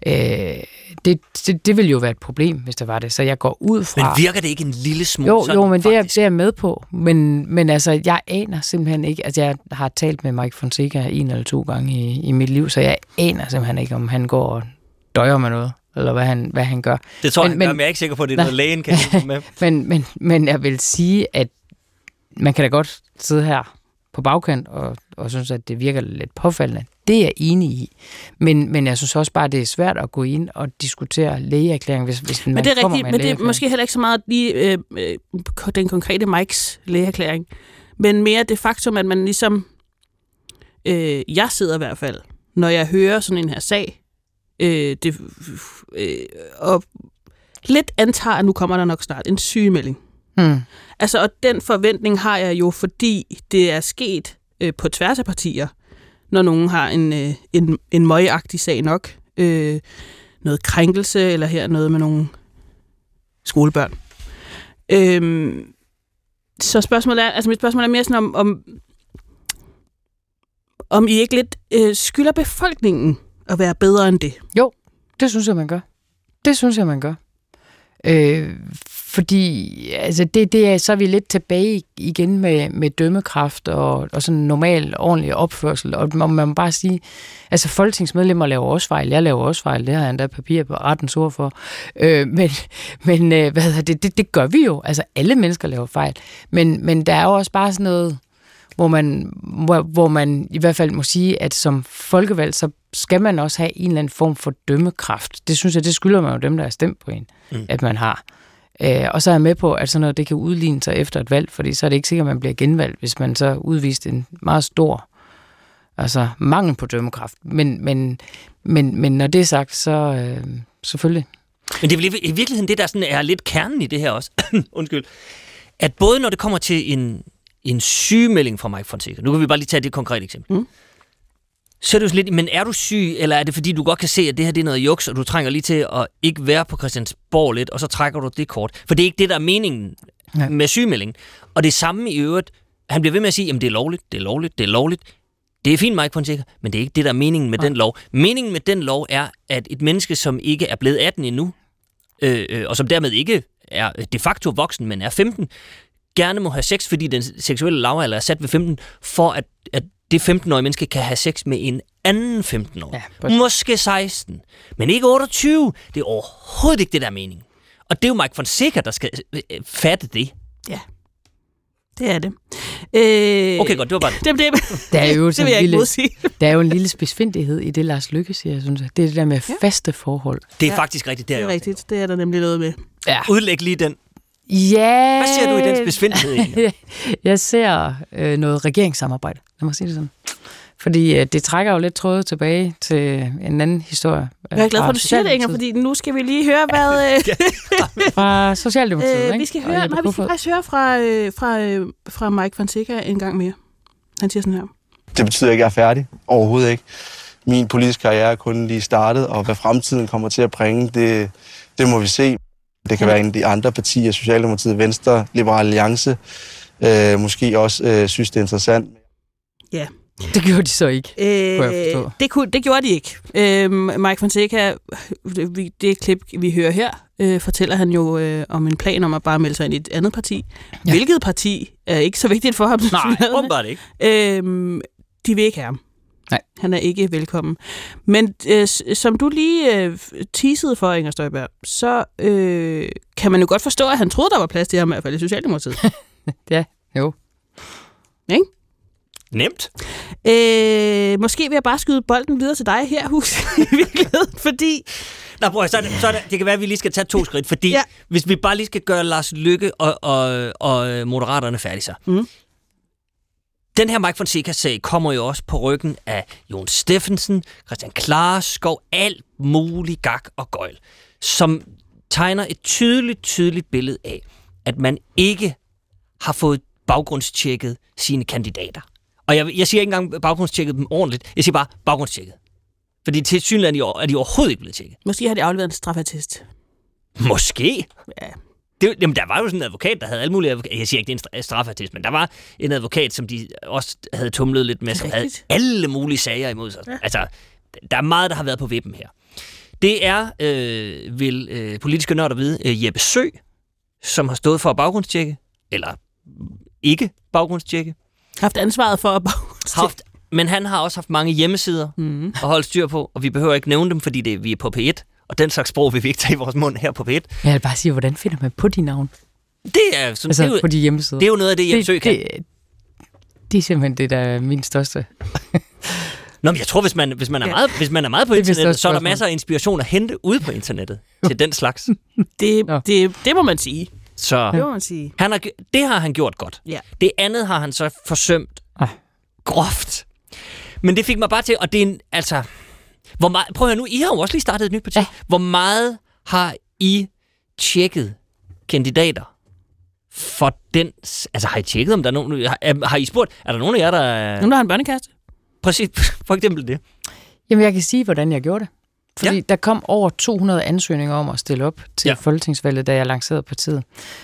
Øh, det, det, det vil jo være et problem, hvis det var det. Så jeg går ud fra... Men virker det ikke en lille smule Jo, sådan, jo, men det er, det er jeg med på. Men, men altså, jeg aner simpelthen ikke... Altså, jeg har talt med Mike Fonseca en eller to gange i, i mit liv, så jeg aner simpelthen ikke, om han går og døjer med noget, eller hvad han, hvad han gør. Det tror Men- men, men jeg er ikke sikker på, at det er Nej. noget, lægen kan hjælpe med. Men, men, men jeg vil sige, at man kan da godt sidde her på bagkant og, og synes, at det virker lidt påfaldende. Det er jeg enig i. Men, men jeg synes også bare, at det er svært at gå ind og diskutere lægeerklæring, hvis, hvis man Men det er kommer rigtigt, med en men det er måske heller ikke så meget lige øh, øh, den konkrete Mikes lægeerklæring, men mere det faktum, at man ligesom, øh, jeg sidder i hvert fald, når jeg hører sådan en her sag, øh, det, øh, og lidt antager, at nu kommer der nok snart en sygemelding. Hmm. Altså, og den forventning har jeg jo, fordi det er sket øh, på tværs af partier, når nogen har en, øh, en, en møgagtig sag nok. Øh, noget krænkelse, eller her noget med nogle skolebørn. Øhm, så spørgsmålet er, altså mit spørgsmål er mere sådan om, om, om I ikke lidt øh, skylder befolkningen at være bedre end det. Det synes jeg, man gør. Det synes jeg, man gør. Øh, fordi altså det, det er, så er vi lidt tilbage igen med, med dømmekraft og, og sådan normal, ordentlig opførsel. Og man må bare sige, altså folketingsmedlemmer laver også fejl. Jeg laver også fejl. Det har jeg endda papir på rettens ord for. Øh, men men øh, hvad hedder det, det, det gør vi jo. Altså alle mennesker laver fejl. Men, men der er jo også bare sådan noget hvor man, hvor, hvor man i hvert fald må sige, at som folkevalg, så skal man også have en eller anden form for dømmekraft. Det synes jeg, det skylder man jo dem, der er stemt på en, mm. at man har. Øh, og så er jeg med på, at sådan noget, det kan udligne sig efter et valg, fordi så er det ikke sikkert, at man bliver genvalgt, hvis man så udvist en meget stor altså mangel på dømmekraft. Men, men, men, men når det er sagt, så øh, selvfølgelig. Men det er vel i virkeligheden det, der sådan er lidt kernen i det her også. Undskyld. At både når det kommer til en, en sygemelding fra Mike Fonseca, nu kan vi bare lige tage det konkrete eksempel, mm. Så er det jo sådan lidt, men er du syg, eller er det fordi, du godt kan se, at det her det er noget juks, og du trænger lige til at ikke være på Christiansborg lidt, og så trækker du det kort. For det er ikke det, der er meningen ja. med sygemeldingen. Og det samme i øvrigt, han bliver ved med at sige, at det er lovligt, det er lovligt, det er lovligt. Det er fint, Mike Fonseca, men det er ikke det, der er meningen med ja. den lov. Meningen med den lov er, at et menneske, som ikke er blevet 18 endnu, øh, øh, og som dermed ikke er de facto voksen, men er 15, gerne må have sex, fordi den seksuelle lavalder er sat ved 15, for at, at det 15-årige menneske kan have sex med en anden 15 år. Ja, Måske 16, men ikke 28. Det er overhovedet ikke det, der er meningen. Og det er jo Mike Fonseca, der skal øh, øh, fatte det. Ja. Det er det. Øh, okay, godt, det var bare det. det, der er jo det vil jeg lille, ikke. Der er jo en lille spidsfindighed i det, Lars Lykke siger, synes jeg. Det er det der med ja. faste forhold. Det er ja. faktisk rigtigt. Det er, det er rigtigt. Det er der nemlig noget med. Ja. Udlæg lige den. Ja. Hvad ser du i den besvindelighed? jeg ser øh, noget regeringssamarbejde, lad mig sige det sådan. Fordi øh, det trækker jo lidt tråde tilbage til en anden historie. Jeg er glad for, at du siger det, Inger, fordi nu skal vi lige høre, hvad... Øh, fra Socialdemokratiet, øh, ikke? Vi skal høre, nej, vi skal faktisk høre fra, øh, fra, øh, fra Mike Fonseca en gang mere. Han siger sådan her. Det betyder ikke, at jeg er færdig. Overhovedet ikke. Min politiske karriere er kun lige startet, og hvad fremtiden kommer til at bringe, det, det må vi se. Det kan være en af de andre partier, Socialdemokratiet, Venstre, Liberal Alliance, øh, måske også øh, synes, det er interessant. Ja. Det gjorde de så ikke, øh, det, kunne, det gjorde de ikke. Øh, Mike Fonseca, det, det klip, vi hører her, øh, fortæller han jo øh, om en plan om at bare melde sig ind i et andet parti. Ja. Hvilket parti er ikke så vigtigt for ham. Nej, åbenbart ikke. Øh, de vil ikke have ham. Nej. Han er ikke velkommen. Men øh, som du lige øh, teasede for, Inger Støjberg, så øh, kan man jo godt forstå, at han troede, der var plads til ham i hvert fald i Socialdemokratiet. ja, jo. Ikke? Nemt. Øh, måske vil jeg bare skyde bolden videre til dig her, Hus, i virkeligheden, fordi... Nå, prøv, så, så det, det kan være, at vi lige skal tage to skridt, fordi ja. hvis vi bare lige skal gøre Lars Lykke og, og, og Moderaterne færdige så. Mm. Den her Mike Fonseca-sag kommer jo også på ryggen af Jon Steffensen, Christian Klarskov, alt muligt gak og gøjl, som tegner et tydeligt, tydeligt billede af, at man ikke har fået baggrundstjekket sine kandidater. Og jeg, jeg siger ikke engang baggrundstjekket dem ordentligt, jeg siger bare baggrundstjekket. Fordi til synligheden er de overhovedet ikke blevet tjekket. Måske har de afleveret en straffatest. Måske. Ja. Det, jamen, der var jo sådan en advokat, der havde alle mulige advokater. Jeg siger ikke, det er en straffatest, men der var en advokat, som de også havde tumlet lidt med, som havde alle mulige sager imod sig. Ja. Altså, der er meget, der har været på vippen her. Det er, øh, vil øh, politiske nørder vide, øh, Jeppe Sø, som har stået for at baggrundstjekke, eller ikke baggrundstjekke. Haft ansvaret for at baggrundstjekke. Haft, men han har også haft mange hjemmesider mm. at holde styr på, og vi behøver ikke nævne dem, fordi det, vi er på P1. Og den slags sprog vil vi ikke tage i vores mund her på P1. Jeg vil bare sige, hvordan finder man på de navn? Det er, sådan, altså, det er jo, på de hjemmesider. Det er jo noget af det, jeg det, kan. Det, det er simpelthen det, der er min største. Nå, men jeg tror, hvis man, hvis man, er, meget, hvis man er meget på det internettet, så er der masser af inspiration at hente ude på internettet til den slags. Det, det, det må man sige. Så det må man sige. Han har, det har han gjort godt. Ja. Det andet har han så forsømt ah. groft. Men det fik mig bare til, og det er en, altså, hvor meget, prøv at nu, I har jo også lige startet et nyt parti. Ja. Hvor meget har I tjekket kandidater for den... Altså, har I tjekket, om der er nogen... Har, har I spurgt, er der nogen af jer, der... Nogen, der har en børnekasse? Præcis, for eksempel det. Jamen, jeg kan sige, hvordan jeg gjorde det. Fordi ja. der kom over 200 ansøgninger om at stille op til ja. folketingsvalget, da jeg lancerede partiet.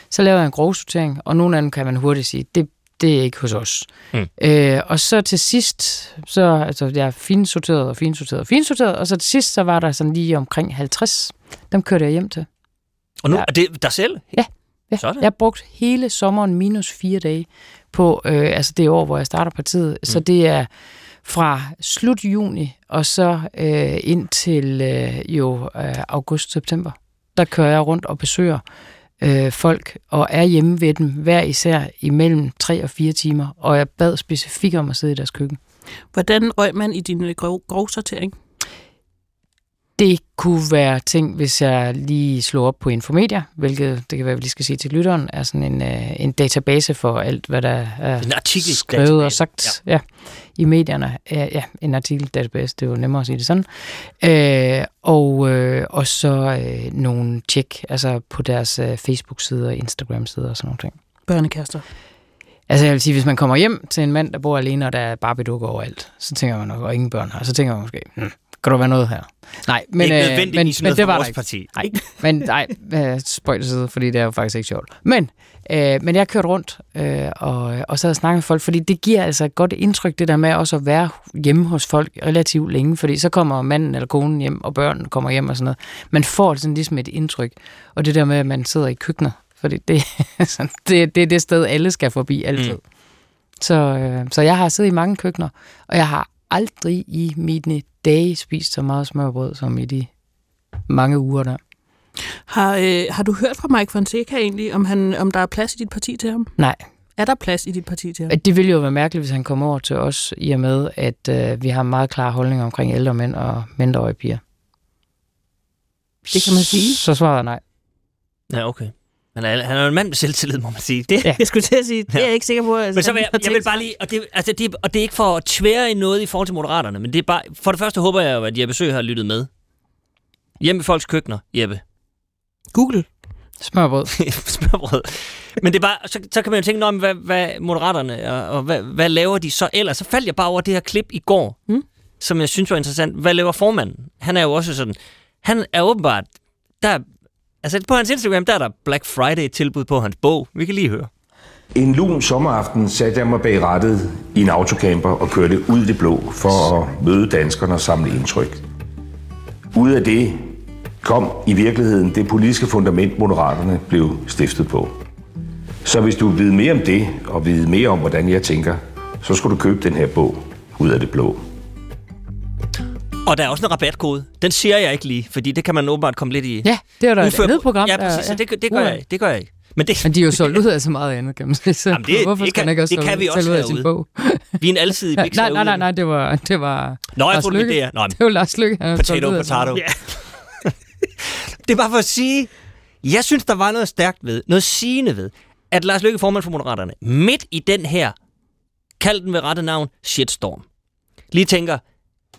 Så lavede jeg en grov sortering, og nogle af dem kan man hurtigt sige, det, det er ikke hos os. Mm. Øh, og så til sidst, så altså, jeg er finsorteret og finsorteret og finsorteret, og så til sidst, så var der sådan lige omkring 50. Dem kørte jeg hjem til. Og nu ja. er det dig selv? Ja. Ja, Sådan. jeg har brugt hele sommeren minus fire dage på, øh, altså det år, hvor jeg starter partiet. Mm. Så det er fra slut juni og så øh, ind til øh, jo øh, august-september. Der kører jeg rundt og besøger øh, folk og er hjemme ved dem hver især imellem 3 og 4 timer. Og jeg bad specifikt om at sidde i deres køkken. Hvordan røg man i din øh, grov, grovsortering? Det kunne være ting, hvis jeg lige slog op på Infomedia, hvilket det kan være, vi lige skal sige til lytteren, er sådan en, øh, en database for alt, hvad der er En artikel- skrevet og database, sagt ja. Ja, i medierne. Ja, ja, en artikeldatabase, det er jo nemmere at sige det sådan. Øh, og, øh, og så øh, nogle tjek altså på deres øh, Facebook-sider, Instagram-sider og sådan nogle ting. Børnekaster. Altså jeg vil sige, hvis man kommer hjem til en mand, der bor alene, og der er Barbie-dukker overalt, så tænker man nok, og ingen børn har, så tænker man måske, hmm, kan der være noget her? Nej, men, ikke øh, nødvendigvis men, noget men det var der vores ikke. parti. Nej, men nej, øh, spøj til side, fordi det er jo faktisk ikke sjovt. Men, øh, men jeg har kørt rundt øh, og, og så har snakket med folk, fordi det giver altså et godt indtryk, det der med også at være hjemme hos folk relativt længe, fordi så kommer manden eller konen hjem, og børnene kommer hjem og sådan noget. Man får sådan ligesom et indtryk, og det der med, at man sidder i køkkenet, fordi det, det, det er det sted, alle skal forbi altid. Mm. Så, øh, så jeg har siddet i mange køkkener, og jeg har aldrig i mine dage spist så meget smørbrød, som i de mange uger der. Har, øh, har du hørt fra Mike Fonseca egentlig, om, han, om der er plads i dit parti til ham? Nej, Er der plads i dit parti til ham? det ville jo være mærkeligt, hvis han kom over til os, i og med, at øh, vi har meget klare holdninger omkring ældre mænd og mindreårige piger. Det kan man sige. Så svarer jeg nej. Ja, okay. Han er, han er en mand med selvtillid, må man sige. Det, Ja. Jeg skulle til at sige, det er jeg ikke sikker på. Altså, Men så vil jeg, jeg vil bare lige, og det, altså det, og det er ikke for at tvære i noget i forhold til moderaterne, men det er bare, for det første håber jeg jo, at Jeppe Sø har lyttet med. Hjemme i folks køkkener, Jeppe. Google. Smørbrød. Smørbrød. Men det er bare, så, så kan man jo tænke, men hvad, hvad moderaterne, og, og hvad, hvad laver de så ellers? Så faldt jeg bare over det her klip i går, Mm. som jeg synes var interessant. Hvad laver formanden? Han er jo også sådan, han er åbenbart, der, altså på hans Instagram, der er der Black Friday tilbud på hans bog. Vi kan lige høre. En lun sommeraften satte jeg mig bag rattet i en autocamper og kørte ud i det blå for at møde danskerne og samle indtryk. Ud af det kom i virkeligheden det politiske fundament, Moderaterne blev stiftet på. Så hvis du vil vide mere om det, og vide mere om, hvordan jeg tænker, så skulle du købe den her bog, Ud af det blå. Og der er også en rabatkode. Den siger jeg ikke lige, fordi det kan man åbenbart komme lidt i. Ja, det var da et Udfør- andet program. Ja, der- præcis. Ja, det, det, gør jeg ikke. Det gør jeg ikke. Men det, Men de er jo solgt ud af så meget andet, kan man sige. Så Jamen, det- hvorfor det skal kan- han ikke også det kan vi også ud af sin bog? vi er en alsidig Ja, mix nej, nej, nej, nej, det var, det var Nå, jeg Lars får det der. Nå, Det var Lars Lykke. potato, potato. det er bare for at sige, jeg synes, der var noget stærkt ved, noget sigende ved, at Lars Løkke, formand for Moderaterne, midt i den her, kald den ved rette navn, shitstorm, lige tænker,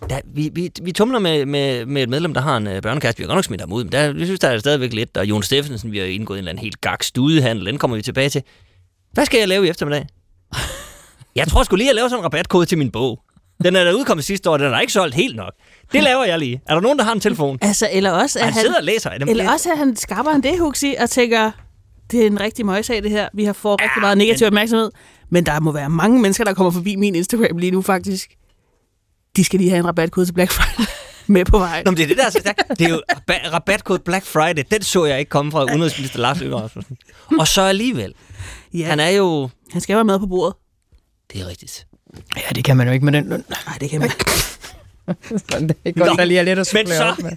der, vi, vi, vi tumler med, med, med et medlem, der har en øh, børnekast. Vi har godt nok smidt ham ud, men der, jeg synes, der er stadigvæk lidt. Og Jon Steffensen, vi har indgået en eller anden helt gak studehandel. Den kommer vi tilbage til. Hvad skal jeg lave i eftermiddag? Jeg tror sgu lige, at lave sådan en rabatkode til min bog. Den er der udkommet sidste år, den er ikke solgt helt nok. Det laver jeg lige. Er der nogen, der har en telefon? Altså, eller også, Og at han sidder og læser dem. eller også, at han skarper en det, Huxi, og tænker, det er en rigtig møjsag, det her. Vi har fået rigtig meget negativ opmærksomhed. Men der må være mange mennesker, der kommer forbi min Instagram lige nu, faktisk. De skal lige have en rabatkode til Black Friday med på vej. Nå, men det er det, der er så stærkt. Det er jo rabat- rabatkode Black Friday. Den så jeg ikke komme fra udenrigsminister Lars Løkke Rasmussen. Og så alligevel. Ja, Han er jo... han skal være med på bordet. Det er rigtigt. Ja, det kan man jo ikke med den løn. Nej, det kan man ikke. Sådan, det er godt, Nå, der lige er lidt at Men så, med.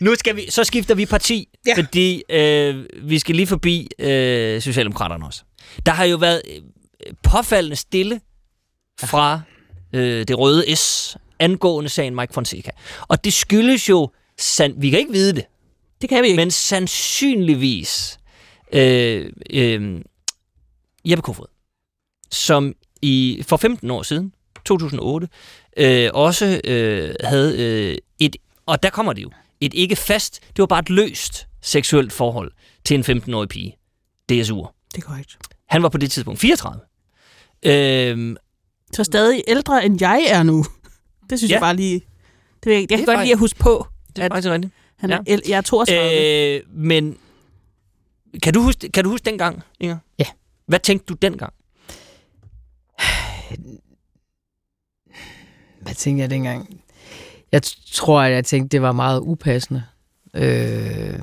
nu skal vi, så skifter vi parti, ja. fordi øh, vi skal lige forbi øh, Socialdemokraterne også. Der har jo været øh, påfaldende stille fra øh, det røde S angående sagen Mike Fonseca. Og det skyldes jo, sand, vi kan ikke vide det, Det kan vi ikke. men sandsynligvis øh, øh, Jeppe Kofod, som i for 15 år siden, 2008, øh, også øh, havde øh, et, og der kommer det jo, et ikke fast, det var bare et løst seksuelt forhold til en 15-årig pige. DSU'er. Det er korrekt. Han var på det tidspunkt 34. Øh, Så stadig ældre, end jeg er nu. Det synes Ja. jeg bare lige... Det, jeg, jeg kan godt lide at huske på, det er at faktisk rigtigt. han Ja. er, jeg er 32. Øh, men kan du, huske, kan du huske dengang, Inger? Ja. Hvad tænkte du dengang? Hvad tænkte jeg dengang? Jeg tror, at jeg tænkte, det var meget upassende. Øh,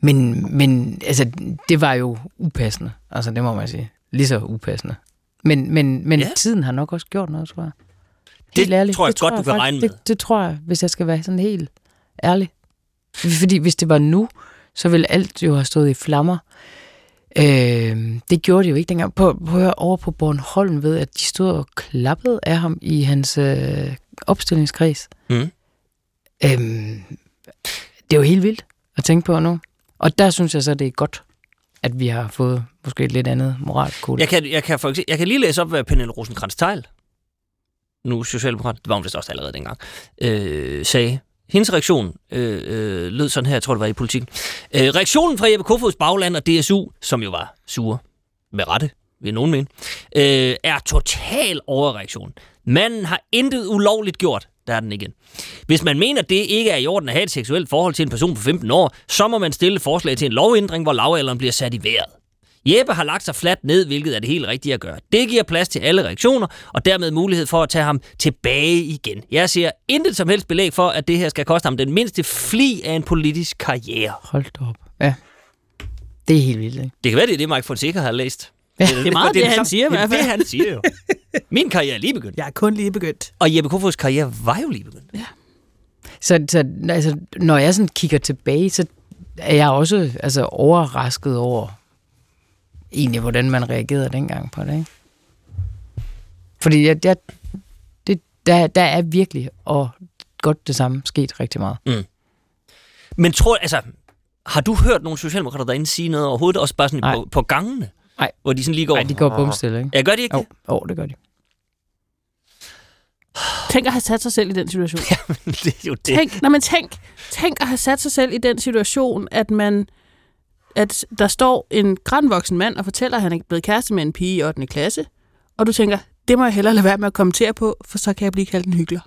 Men, men altså, det var jo upassende. Altså, det må man sige. Lige så upassende. Men, men, men ja. tiden har nok også gjort noget, tror jeg. Det Helt ærligt. tror jeg godt, du kan faktisk- regne med. Det, det tror jeg, hvis jeg skal være sådan helt ærlig. Fordi hvis det var nu, så ville alt jo have stået i flammer. Øh, det gjorde det jo ikke dengang. På, på over på Bornholm ved, at de stod og klappede af ham i hans øh, opstillingskreds. Mm. Øhm, det er jo helt vildt at tænke på nu. Og der synes jeg så, det er godt, at vi har fået måske et lidt andet moralkode. Jeg kan, jeg, kan for eksempel, jeg kan lige læse op, hvad Pernille rosenkrantz teil nu Socialdemokrat, det var hun vist også allerede dengang, øh, sagde. Hendes reaktion øh, øh, lød sådan her, jeg tror det var i politik. Øh, reaktionen fra Jeppe Kofods bagland og DSU, som jo var sure med rette, vil nogen mene, øh, er total overreaktion. Manden har intet ulovligt gjort. Der er den igen. Hvis man mener, at det ikke er i orden at have et seksuelt forhold til en person på 15 år, så må man stille forslag til en lovændring, hvor lavalderen bliver sat i vejret. Jeppe har lagt sig fladt ned, hvilket er det helt rigtige at gøre. Det giver plads til alle reaktioner, og dermed mulighed for at tage ham tilbage igen. Jeg ser intet som helst belæg for, at det her skal koste ham den mindste fli af en politisk karriere. Hold da op. Ja. Det er helt vildt, ikke? Det kan være, det er det, Mike Fonseca har læst. Ja, det er meget det, han samme- siger i Det er hvert fald. det, han siger jo. Min karriere er lige begyndt. Jeg er kun lige begyndt. Og Jeppe Kofods karriere var jo lige begyndt. Så, så altså, når jeg sådan kigger tilbage, så er jeg også altså, overrasket over egentlig, hvordan man reagerede dengang på det. Ikke? Fordi jeg, jeg, det, der, der er virkelig og godt det samme sket rigtig meget. Men tror, altså, har du hørt nogle socialdemokrater derinde sige noget overhovedet, også bare sådan Nej. på, på gangene? Nej. Hvor de sådan lige går... Nej, de går bumstille, ikke? Ja, gør de ikke Jo, det? oh, det gør de. Tænk at have sat sig selv i den situation. det er jo det. Tænk, nej, men tænk, tænk at have sat sig selv i den situation, at man at der står en grandvoksen mand og fortæller, at han er blevet kæreste med en pige i 8. klasse, og du tænker, det må jeg hellere lade være med at kommentere på, for så kan jeg blive kaldt en hyggelig.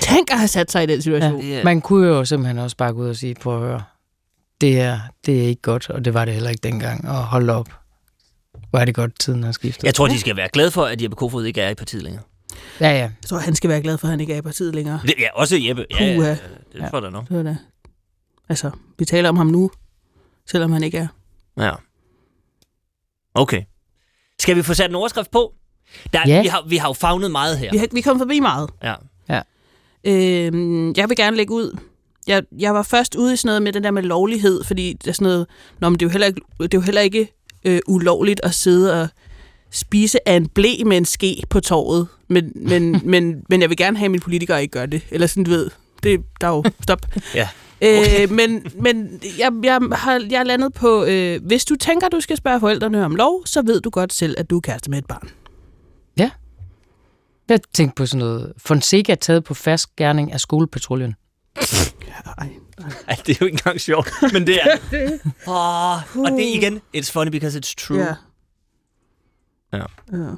Tænk at have sat sig i den situation. Det er- Man kunne jo simpelthen også bare gå ud og sige, prøv at høre, det her, det er ikke godt, og det var det heller ikke dengang, og hold op. Hvor er det godt, tiden har skiftet. Jeg tror, de skal være glade for, at Jeppe Kofod ikke er i partiet længere. Ja, ja. Jeg tror, han skal være glad for, at han ikke er i partiet længere. Det, ja, også Jeppe. Ja, ja, Puha. ja, det tror jeg da nok. Det var da. Altså, vi taler om ham nu, selvom han ikke er. Ja. Okay. Skal vi få sat en overskrift på? Der, Ja. vi, har, vi har jo fagnet meget her. Vi, har, vi kom forbi meget. Ja. Øhm, jeg vil gerne lægge ud. Jeg, jeg var først ude i sådan noget med den der med lovlighed, fordi det er sådan noget, Nå, men det er jo heller ikke, det er jo heller ikke øh, ulovligt at sidde og spise af en blæ med en ske på torvet. Men, men, men, men jeg vil gerne have, at mine politikere ikke gør det. Eller sådan, du ved, det, der er jo stop. Ja. Øh, men men jeg, jeg, har, jeg er landet på, øh, hvis du tænker, du skal spørge forældrene om lov, så ved du godt selv, at du er kæreste med et barn. Jeg tænkte på sådan noget. Fonseca taget på fast gerning af skolepatruljen. Ej, Ej, det er jo ikke engang sjovt, men det er det. Oh, og det er igen, it's funny because it's true. ja. Ja. ja.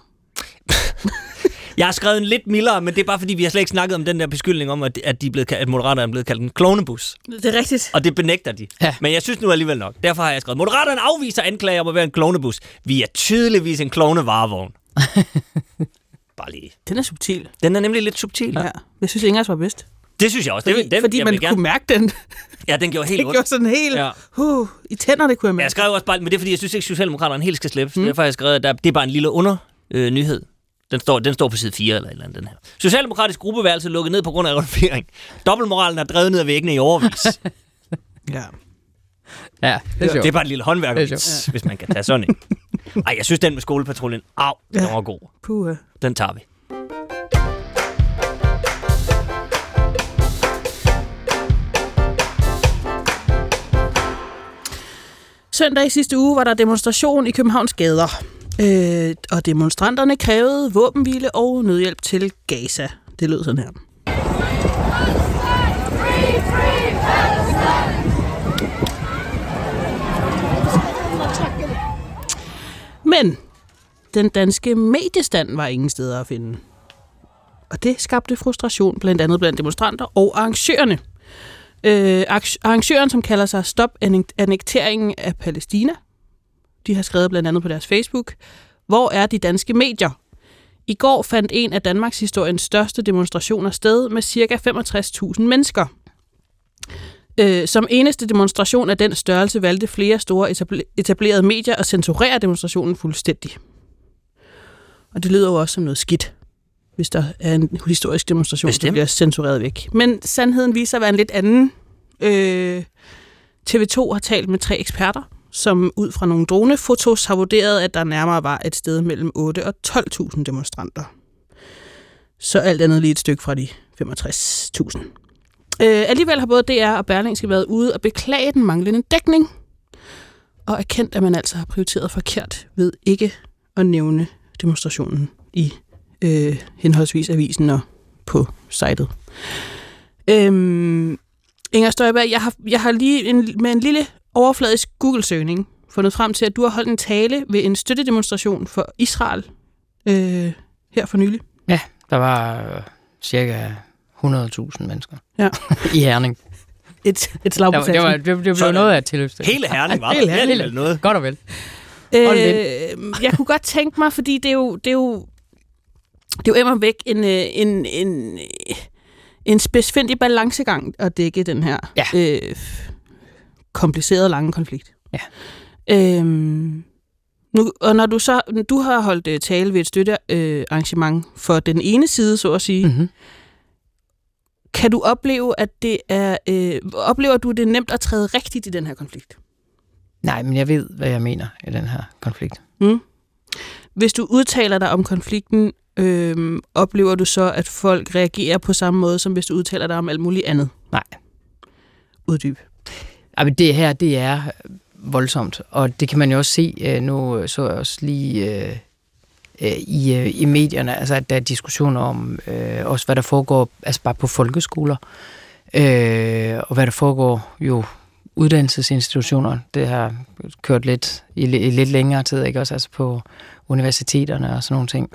Jeg har skrevet en lidt mildere, men det er bare fordi, vi har slet ikke snakket om den der beskyldning om, at, at, de er blevet, kaldt- at Moderaterne er blevet kaldt en klonebus. Det er rigtigt. Og det benægter de. Ja. Men jeg synes nu alligevel nok. Derfor har jeg skrevet, Moderaterne afviser anklager om at være en klonebus. Vi er tydeligvis en klonevarevogn. bare lige. Den er subtil. Den er nemlig lidt subtil. Ja. Jeg synes, Ingers var bedst. Det synes jeg også. Fordi, det, den, fordi jeg man kunne gerne, mærke den. Ja, den gjorde helt Det ondt. gjorde sådan helt... Ja. Uh, I tænderne kunne jeg mærke. jeg skrev også bare, men det er fordi, jeg synes ikke, Socialdemokraterne helt skal slippe. Mm. Derfor har jeg skrevet, at der, det er bare en lille under øh, nyhed. Den står, den står på side 4 eller et eller andet, den her. Socialdemokratisk gruppeværelse lukket ned på grund af renovering. Dobbeltmoralen er drevet ned ad væggene i overvis. Ja. Ja, det, det er bare et lille håndværk, Det er hvis, hvis man kan tage sådan en. Ej, jeg synes, den med skolepatruljen, au, den Ja. var god. Puh. Den tager vi. Søndag i sidste uge var der demonstration i Københavns gader. Øh, og demonstranterne krævede våbenhvile og nødhjælp til Gaza. Det lød sådan her. Men den danske mediestand var ingen steder at finde. Og det skabte frustration blandt andet blandt demonstranter og arrangørerne. Øh, arrangøren, som kalder sig Stop annekteringen af Palæstina, de har skrevet blandt andet på deres Facebook, hvor er de danske medier? I går fandt en af Danmarks historiens største demonstrationer sted med ca. 65.000 mennesker. Øh, som eneste demonstration af den størrelse valgte flere store etabl- etablerede medier at censurere demonstrationen fuldstændig. Og det lyder jo også som noget skidt, hvis der er en historisk demonstration, Bestemt. der bliver censureret væk. Men sandheden viser at være en lidt anden. Øh, TV2 har talt med tre eksperter, som ud fra nogle dronefotos har vurderet, at der nærmere var et sted mellem 8 og 12.000 demonstranter. Så alt andet lige et stykke fra de 65.000. Øh, alligevel har både DR og Berlingske været ude og beklage den manglende dækning, og erkendt, at man altså har prioriteret forkert ved ikke at nævne demonstrationen i øh, henholdsvis avisen og på sitet. Øhm, Inger Støjberg, jeg har, jeg har lige en, med en lille overfladisk Google-søgning fundet frem til, at du har holdt en tale ved en støttedemonstration for Israel øh, her for nylig. Der var øh, cirka 100.000 mennesker Ja. i Herning. Et, et slag Det på var, det, var, det, det blev Sådan. noget af et tilløbsstykke. Hele herning var Hele der. Det er Herning. alligevel noget. Godt og vel. Øh, jeg kunne godt tænke mig, fordi det er jo, det er jo, det er jo immer væk en, øh, en, en, en spidsfindig balancegang at dække den her Ja. øh, komplicerede lange konflikt. Ja. Øhm, nu, og når du så du har holdt øh, tale ved et støttearrangement øh, for den ene side, så at sige, mm. Mm-hmm. kan du opleve, at det er, øh, oplever du, det er nemt at træde rigtigt i den her konflikt? Nej, men jeg ved, hvad jeg mener i den her konflikt. Mm. Hvis du udtaler dig om konflikten, øhm, oplever du så, at folk reagerer på samme måde, som hvis du udtaler dig om alt muligt andet? Nej. Uddyb. Men det her, det er voldsomt, og det kan man jo også se, øh, nu så jeg også lige øh, øh, i, øh, i medierne, altså at der er diskussioner om øh, også, hvad der foregår, altså bare på folkeskoler, øh, og hvad der foregår jo uddannelsesinstitutioner. Det har kørt lidt i, i lidt længere tid, ikke også altså på universiteterne og sådan nogle ting.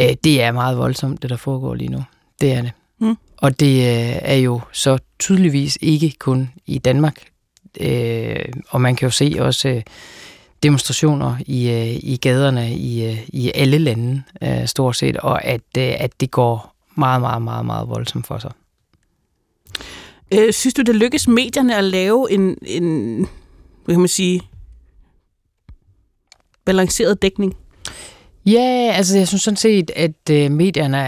Øh, det er meget voldsomt, det der foregår lige nu. Det er det. Mm. Og det øh, er jo så tydeligvis ikke kun i Danmark. Øh, og man kan jo se også øh, demonstrationer i, øh, i gaderne i, øh, i alle lande øh, stort set, og at, øh, at det går meget, meget, meget, meget voldsomt for sig. Øh, synes du, det lykkes medierne at lave en, en hvad kan man sige, balanceret dækning? Ja, altså jeg synes sådan set, at øh, medierne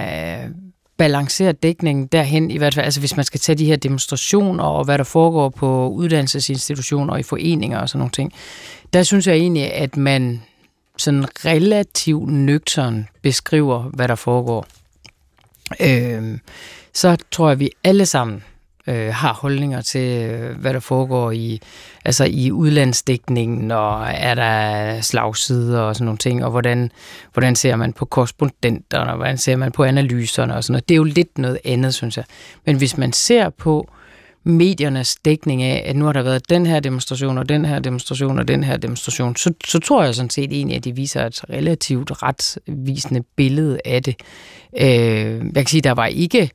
balancere dækningen derhen, i hvert fald, altså hvis man skal tage de her demonstrationer og hvad der foregår på uddannelsesinstitutioner og i foreninger og sådan nogle ting, der synes jeg egentlig, at man sådan relativt nøgtern beskriver, hvad der foregår. Øh, så tror jeg, at vi alle sammen øh, har holdninger til, øh, hvad der foregår i, altså i udlandsdækningen, og er der slagsider og sådan nogle ting, og hvordan, hvordan ser man på korrespondenterne, og hvordan ser man på analyserne og sådan noget. Det er jo lidt noget andet, synes jeg. Men hvis man ser på mediernes dækning af, at nu har der været den her demonstration, og den her demonstration, og den her demonstration, så, så tror jeg sådan set egentlig, at de viser et relativt retvisende billede af det. Øh, jeg kan sige, der var ikke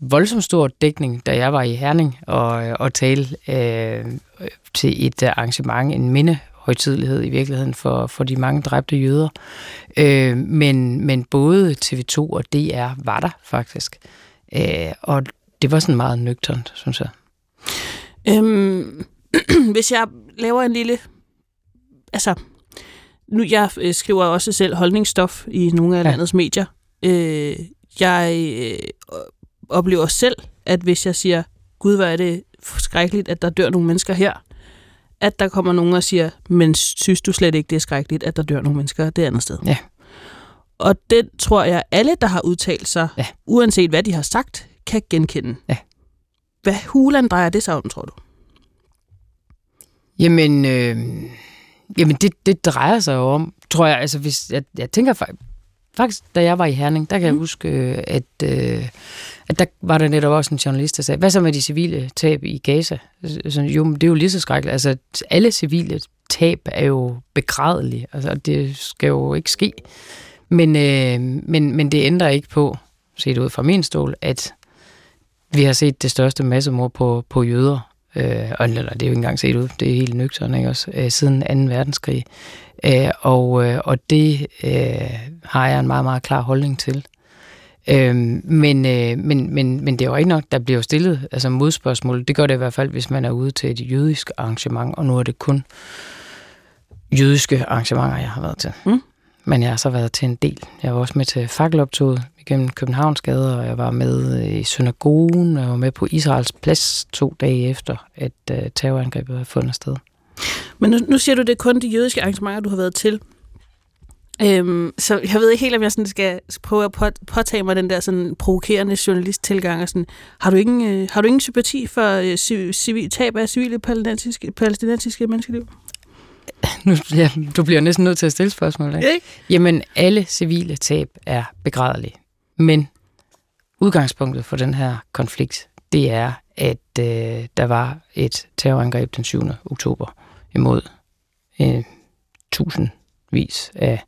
voldsomt stor dækning, da jeg var i Herning og, og tale øh, til et arrangement, en mindehøjtidlighed i virkeligheden for, for de mange dræbte jøder. Øh, men, men både TV2 og DR var der faktisk. Øh, og det var sådan meget nøgternt, synes jeg. Øhm, hvis jeg laver en lille... Altså, nu jeg øh, skriver også selv holdningsstof i nogle af Ja. landets medier. Øh, jeg øh, oplever selv, at hvis jeg siger, gud, hvor er det skrækkeligt, at der dør nogle mennesker her, at der kommer nogen og siger, men synes du slet ikke, det er skrækkeligt, at der dør nogle mennesker det andet sted? Ja. Og det tror jeg, alle, der har udtalt sig, Ja. uanset hvad de har sagt, kan genkende. Ja. Hvad hulen drejer det sig om, tror du? Jamen, øh, jamen det, det drejer sig jo om, tror jeg, altså hvis, jeg, jeg tænker faktisk, da jeg var i Herning, der kan jeg huske, øh, at, øh, at der var der netop også en journalist, der sagde, hvad så med de civile tab i Gaza? Så, jo, men det er jo lige så skrækkeligt. Altså, alle civile tab er jo begrædelige. Altså, det skal jo ikke ske. Men, øh, men, men det ændrer ikke på, set ud fra min stol, at vi har set det største massemord på, på jøder. Øh, og det er jo ikke engang set ud, det er helt nøgteren, ikke også? Øh, siden 2. verdenskrig. Øh, og, øh, og det øh, har jeg en meget, meget klar holdning til. Øhm, men, øh, men, men, men det er jo ikke nok, der bliver jo stillet altså modspørgsmål. Det gør det i hvert fald, hvis man er ude til et jødisk arrangement, og nu er det kun jødiske arrangementer, jeg har været til. Mm. Men jeg har så været til en del. Jeg var også med til fakkeloptoget igennem Københavns gader, og jeg var med i synagogen, og jeg var med på Israels plads to dage efter, at uh, terrorangrebet havde fundet sted. Men nu, nu siger du, det er kun de jødiske arrangementer, du har været til. Øhm, så jeg ved ikke helt, om jeg sådan skal prøve at på, påtage mig den der sådan provokerende journalist-tilgang. Og sådan, har, du ingen, øh, har du ingen sympati for øh, civil, tab af civile palæstinensiske, palæstinensiske menneskeliv? Nu, ja, du bliver næsten nødt til at stille spørgsmål. Ikke? Ikke? Jamen, alle civile tab er begrædelige. Men udgangspunktet for den her konflikt, det er, at øh, der var et terrorangreb den 7. oktober imod øh, tusindvis af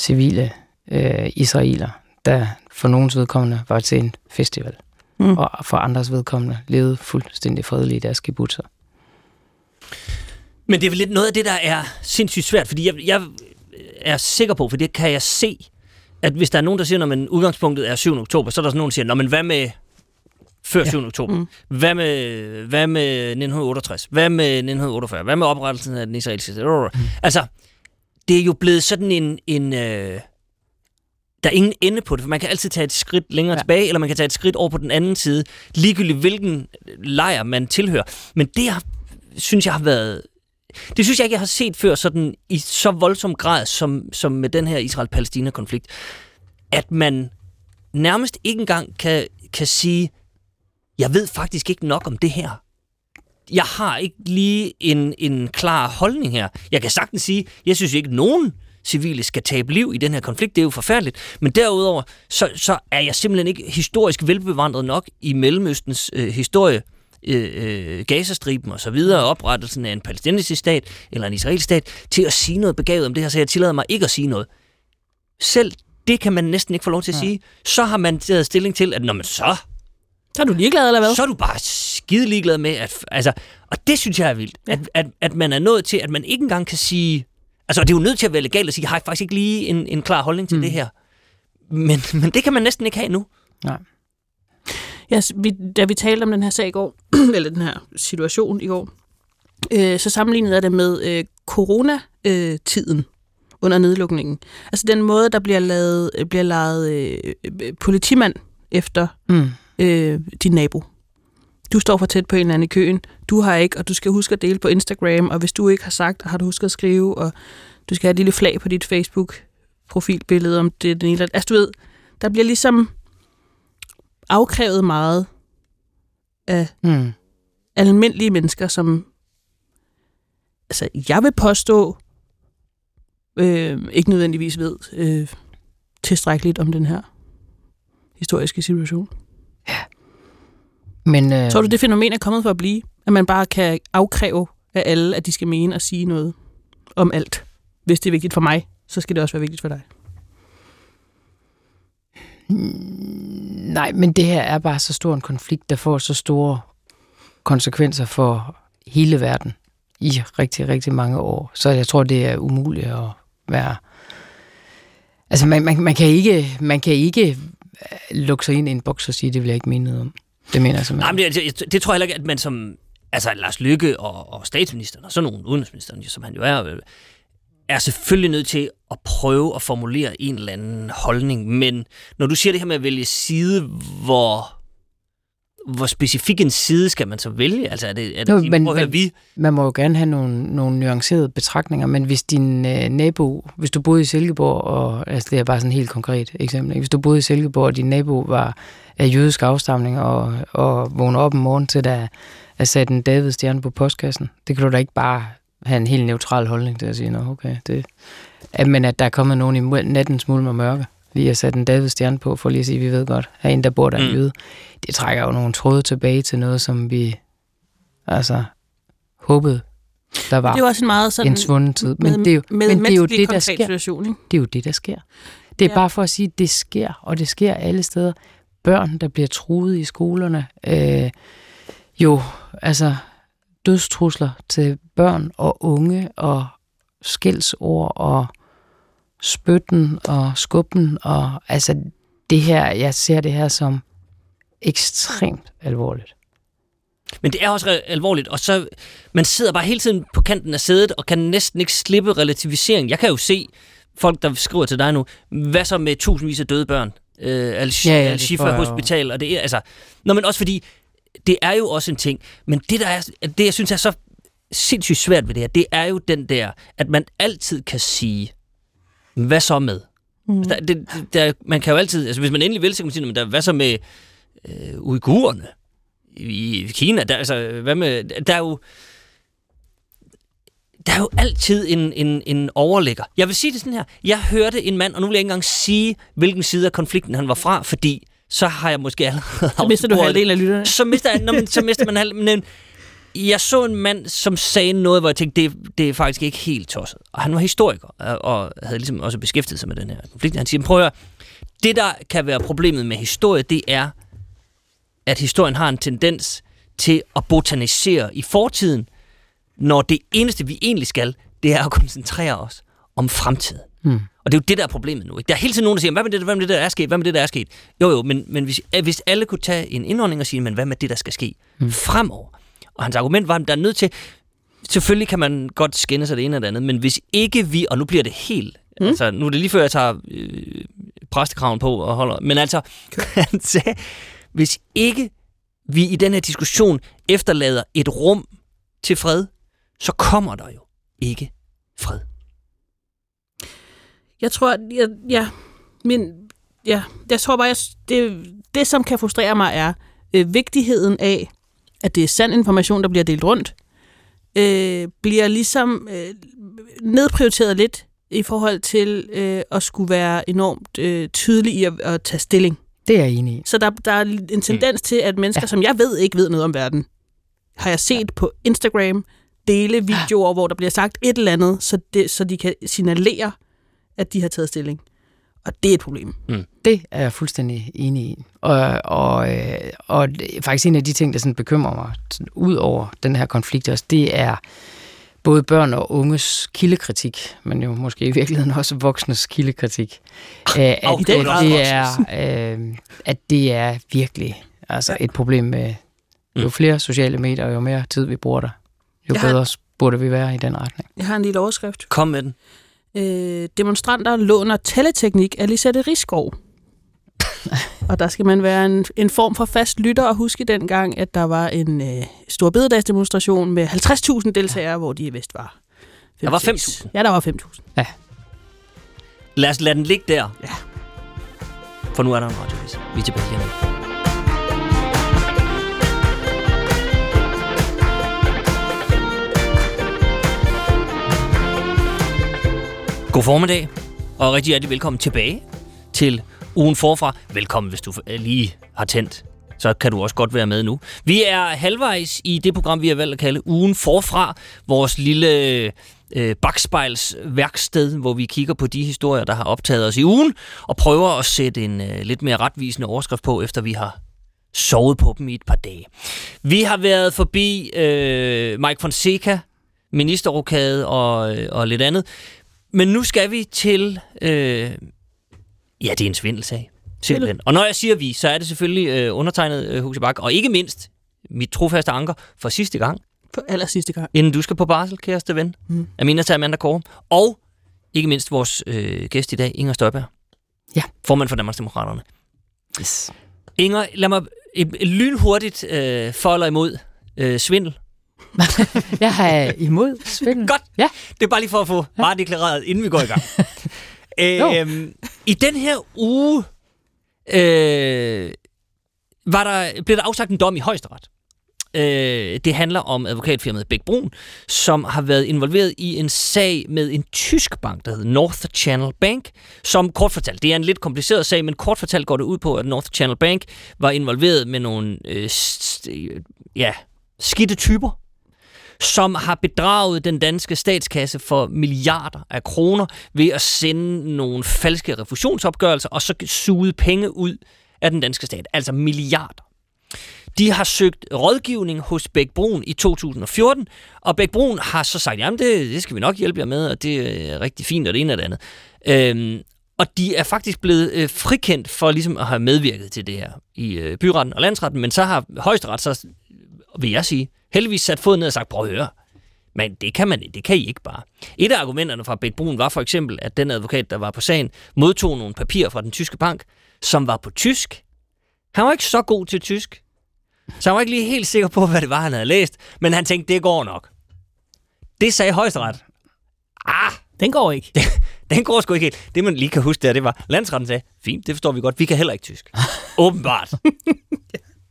civile øh, israeler, der for nogens vedkommende var til en festival, Mm. og for andres vedkommende levede fuldstændig fredeligt i deres kibbutzer. Men det er vel lidt noget af det, der er sindssygt svært, fordi jeg, jeg er sikker på, for det kan jeg se, at hvis der er nogen, der siger, når man udgangspunktet er 7. oktober, så er der sådan nogen, der siger, Nå, men hvad med før 7. oktober? Mm. Hvad, med, hvad med 1968? Hvad med 1948? Hvad med oprettelsen af den israelske stat? Altså, det er jo blevet sådan en... en øh, der er ingen ende på det, for man kan altid tage et skridt længere Ja. tilbage, eller man kan tage et skridt over på den anden side, ligegyldigt hvilken lejr man tilhører. Men det har, synes jeg har været... Det synes jeg ikke, jeg har set før sådan i så voldsom grad, som, som med den her Israel-Palæstina-konflikt. At man nærmest ikke engang kan, kan sige, jeg ved faktisk ikke nok om det her. Jeg har ikke lige en, en klar holdning her. Jeg kan sagtens sige, jeg synes ikke, nogen civile skal tabe liv i den her konflikt. Det er jo forfærdeligt. Men derudover, så, så er jeg simpelthen ikke historisk velbevandret nok i Mellemøstens øh, historie, øh, øh, Gazastriben og så videre, oprettelsen af en palæstinensisk stat eller en israelsk stat, til at sige noget begavet om det her, så jeg tillader mig ikke at sige noget. Selv det kan man næsten ikke få lov til at Ja. sige. Så har man taget stilling til, at når man så Så er du ligeglad, eller hvad? så er du bare skide ligeglad med, at, altså, og det synes jeg er vildt, ja. at, at, at man er nået til, at man ikke engang kan sige, altså det er jo nødt til at være legalt at sige, jeg har faktisk ikke lige en, en klar holdning til mm. det her. Men, men det kan man næsten ikke have nu. Nej. Ja, vi, da vi talte om den her sag i går, eller den her situation i går, øh, så sammenlignede jeg det med øh, coronatiden under nedlukningen. Altså den måde, der bliver lavet, bliver lavet øh, øh, politimand efter Mm. Øh, din nabo. Du står for tæt på en eller anden i køen. Du har ikke, og du skal huske at dele på Instagram, og hvis du ikke har sagt, har du husket at skrive, og du skal have et lille flag på dit Facebook-profilbillede, om det er den ene. eller- Altså du ved, der bliver ligesom afkrævet meget af Mm. almindelige mennesker, som altså, jeg vil påstå, øh, ikke nødvendigvis ved øh, tilstrækkeligt om den her historiske situation. Men, øh, Tror du, det fænomen er kommet for at blive? At man bare kan afkræve af alle, at de skal mene og sige noget om alt. Hvis det er vigtigt for mig, så skal det også være vigtigt for dig. Nej, men det her er bare så stor en konflikt, der får så store konsekvenser for hele verden i rigtig, rigtig mange år. Så jeg tror, det er umuligt at være... Altså, man, man, man, kan, ikke, man kan ikke Øh, lukke sig ind i en boks og sige, det vil jeg ikke mene noget om. Det mener jeg Nej, simpelthen. men det, det, det tror jeg heller ikke, at man som altså Lars Lykke og, og statsministeren, og sådan nogle udenrigsministeren, som han jo er, øh, er selvfølgelig nødt til at prøve at formulere en eller anden holdning. Men når du siger det her med at vælge side, hvor, hvor specifik en side skal man så vælge? Altså er det, er det jo, men, men- prøv at høre, men- vi... Man må jo gerne have nogle, nogle nuancerede betragtninger, men hvis din øh, nabo, hvis du boede i Silkeborg, og altså det er bare sådan et helt konkret eksempel, ikke? hvis du boede i Silkeborg, og din nabo var af jødisk afstamning, og, og vågnede op om morgenen til, der er sat en David-stjerne på postkassen, det kan du da ikke bare have en helt neutral holdning til at sige, nå okay, det, at, men at der er kommet nogen i nattens mulm og mørke, lige har sat en David-stjerne på, for lige at sige, vi ved godt, herinde der bor der en Mm. jøde. Det trækker jo nogle tråde tilbage til noget, som vi altså håbede, der var Det er jo også en meget sådan... en svunden tid. Men med, det er jo, med men det, er jo det, der sker. Situation, ikke? Det er jo det, der sker. Det er ja. bare for at sige, at det sker, og det sker alle steder. Børn, der bliver truet i skolerne. Øh, jo, altså dødstrusler til børn og unge, og skældsord, og spytten og skubben, og altså det her, jeg ser det her som ekstremt alvorligt. Men det er også alvorligt, og så man sidder bare hele tiden på kanten af sædet, og kan næsten ikke slippe relativisering. Jeg kan jo se folk, der skriver til dig nu, hvad så med tusindvis af døde børn? Øh, al Ja, ja, jo. Hospital, og det er altså... Nå, men også fordi, det er jo også en ting, men det, der er, det jeg synes er så sindssygt svært ved det her, det er jo den der, at man altid kan sige, hvad så med? Mm. Altså, der, det, der, man kan jo altid, altså hvis man endelig vil, så kan man sige, men der, hvad så med øh, uigurerne i, i Kina? Der, altså, hvad med, der er jo, der er jo altid en, en, en overligger. Jeg vil sige det sådan her. Jeg hørte en mand, og nu vil jeg ikke engang sige, hvilken side af konflikten han var fra, fordi så har jeg måske allerede Så mister du halvdelen af lytterne. så mister, jeg, nå, men, så mister man halv, men jeg så en mand, som sagde noget, hvor jeg tænkte, det, det er faktisk ikke helt tosset. Og han var historiker, og, og havde ligesom også beskæftiget sig med den her konflikt. Han siger, prøv at høre, det der kan være problemet med historie, det er, at historien har en tendens til at botanisere i fortiden, når det eneste, vi egentlig skal, det er at koncentrere os om fremtiden. Hmm. Og det er jo det, der er problemet nu. Ikke? Der er hele tiden nogen, der siger, hvad med det, hvad med det der er sket? Hvad med det, der er sket? Jo, jo, men, men hvis, hvis alle kunne tage en indånding og sige, men hvad med det, der skal ske hmm. fremover? Og hans argument var, at der er nødt til, selvfølgelig kan man godt skænde sig det ene eller det andet, men hvis ikke vi, og nu bliver det helt, mm. altså nu er det lige før, jeg tager øh, præstekraven på og holder, men altså, han sagde, hvis ikke vi i den her diskussion efterlader et rum til fred, så kommer der jo ikke fred. Jeg tror, jeg, ja, men, ja, jeg tror bare, jeg, det, det, som kan frustrere mig, er øh, vigtigheden af, at det er sand information, der bliver delt rundt, øh, bliver ligesom øh, nedprioriteret lidt i forhold til øh, at skulle være enormt øh, tydelig i at, at tage stilling. Det er jeg enig i. Så der, der er en tendens til, at mennesker, ja. som jeg ved ikke ved noget om verden, har jeg set ja. på Instagram dele videoer, hvor der bliver sagt et eller andet, så, det, så de kan signalere, at de har taget stilling. Og det er et problem. Det er jeg fuldstændig enig i. Og, og, øh, og faktisk en af de ting, der sådan bekymrer mig sådan ud over den her konflikt også, det er både børn og unges kildekritik, men jo måske i virkeligheden også voksnes kildekritik. Øh, at, Au, det er at, det er, øh, at det er virkelig altså et problem med jo Mm. flere sociale medier, og jo mere tid vi bruger der, jo Jeg har- bedre burde vi være i den retning. Jeg har en lille overskrift. Kom med den. Øh, demonstranter låner teleteknik af Lisette Riskov. og der skal man være en, en form for fast lytter og huske dengang, at der var en øh, stor bededagsdemonstration med 50.000 deltagere, hvor de vist var Der var 5.000. 5.000. Ja, der var 5.000. Lad os lade den ligge der. Ja. For nu er der en radiovis. Vi er tilbage lige God formiddag, og rigtig hjertelig velkommen tilbage til ugen forfra. Velkommen, hvis du øh, lige har tændt. Så kan du også godt være med nu. Vi er halvvejs i det program, vi har valgt at kalde ugen forfra. Vores lille øh, bagspejlsværksted, hvor vi kigger på de historier, der har optaget os i ugen, og prøver at sætte en øh, lidt mere retvisende overskrift på, efter vi har sovet på dem i et par dage. Vi har været forbi øh, Mike Fonseca, ministerrokade og, øh, og lidt andet. Men nu skal vi til... Øh, ja, det er en svindelsag. Simpelthen. Og når jeg siger vi, så er det selvfølgelig øh, undertegnet øh, Husse Bak, og ikke mindst mit trofaste anker for sidste gang, For aller sidste gang. inden du skal på barsel, kæreste ven, Mm. Amina Amanda Kåre, og ikke mindst vores øh, gæst i dag, Inger Støjberg. Ja. Formand for Danmarksdemokraterne. Yes. Inger, lad mig et, et lynhurtigt øh, folder imod øh, svindel. Jeg er imod svindel. Godt. Ja. Det er bare lige for at få bare deklareret, inden vi går i gang. øhm, I den her uge øh, var der, blev der afsagt en dom i højesteret. Øh, det handler om advokatfirmaet Bæk Brun, som har været involveret i en sag med en tysk bank, der hedder North Channel Bank, som kort fortalt, det er en lidt kompliceret sag, men kort fortalt går det ud på, at North Channel Bank var involveret med nogle øh, st- ja, skidte typer, som har bedraget den danske statskasse for milliarder af kroner ved at sende nogle falske refusionsopgørelser og så suge penge ud af den danske stat. Altså milliarder. De har søgt rådgivning hos Bæk Brun i 2014, og Bæk Brun har så sagt, jamen det, det skal vi nok hjælpe jer med, og det er rigtig fint, og det ene og det andet. Øhm, og de er faktisk blevet øh, frikendt for ligesom at have medvirket til det her i øh, byretten og landsretten, men så har højesteret så, vil jeg sige, heldigvis sat foden ned og sagt, prøv at høre, men det kan, man, det kan I ikke bare. Et af argumenterne fra Bæk Brun var for eksempel, at den advokat, der var på sagen, modtog nogle papirer fra den tyske bank, som var på tysk. Han var ikke så god til tysk, så han var ikke lige helt sikker på, hvad det var, han havde læst, men han tænkte, det går nok. Det sagde højesteret. Ah, Den går ikke. den går sgu ikke helt. Det, man lige kan huske der, det var, landsretten sagde, fint, det forstår vi godt, vi kan heller ikke tysk. Åbenbart.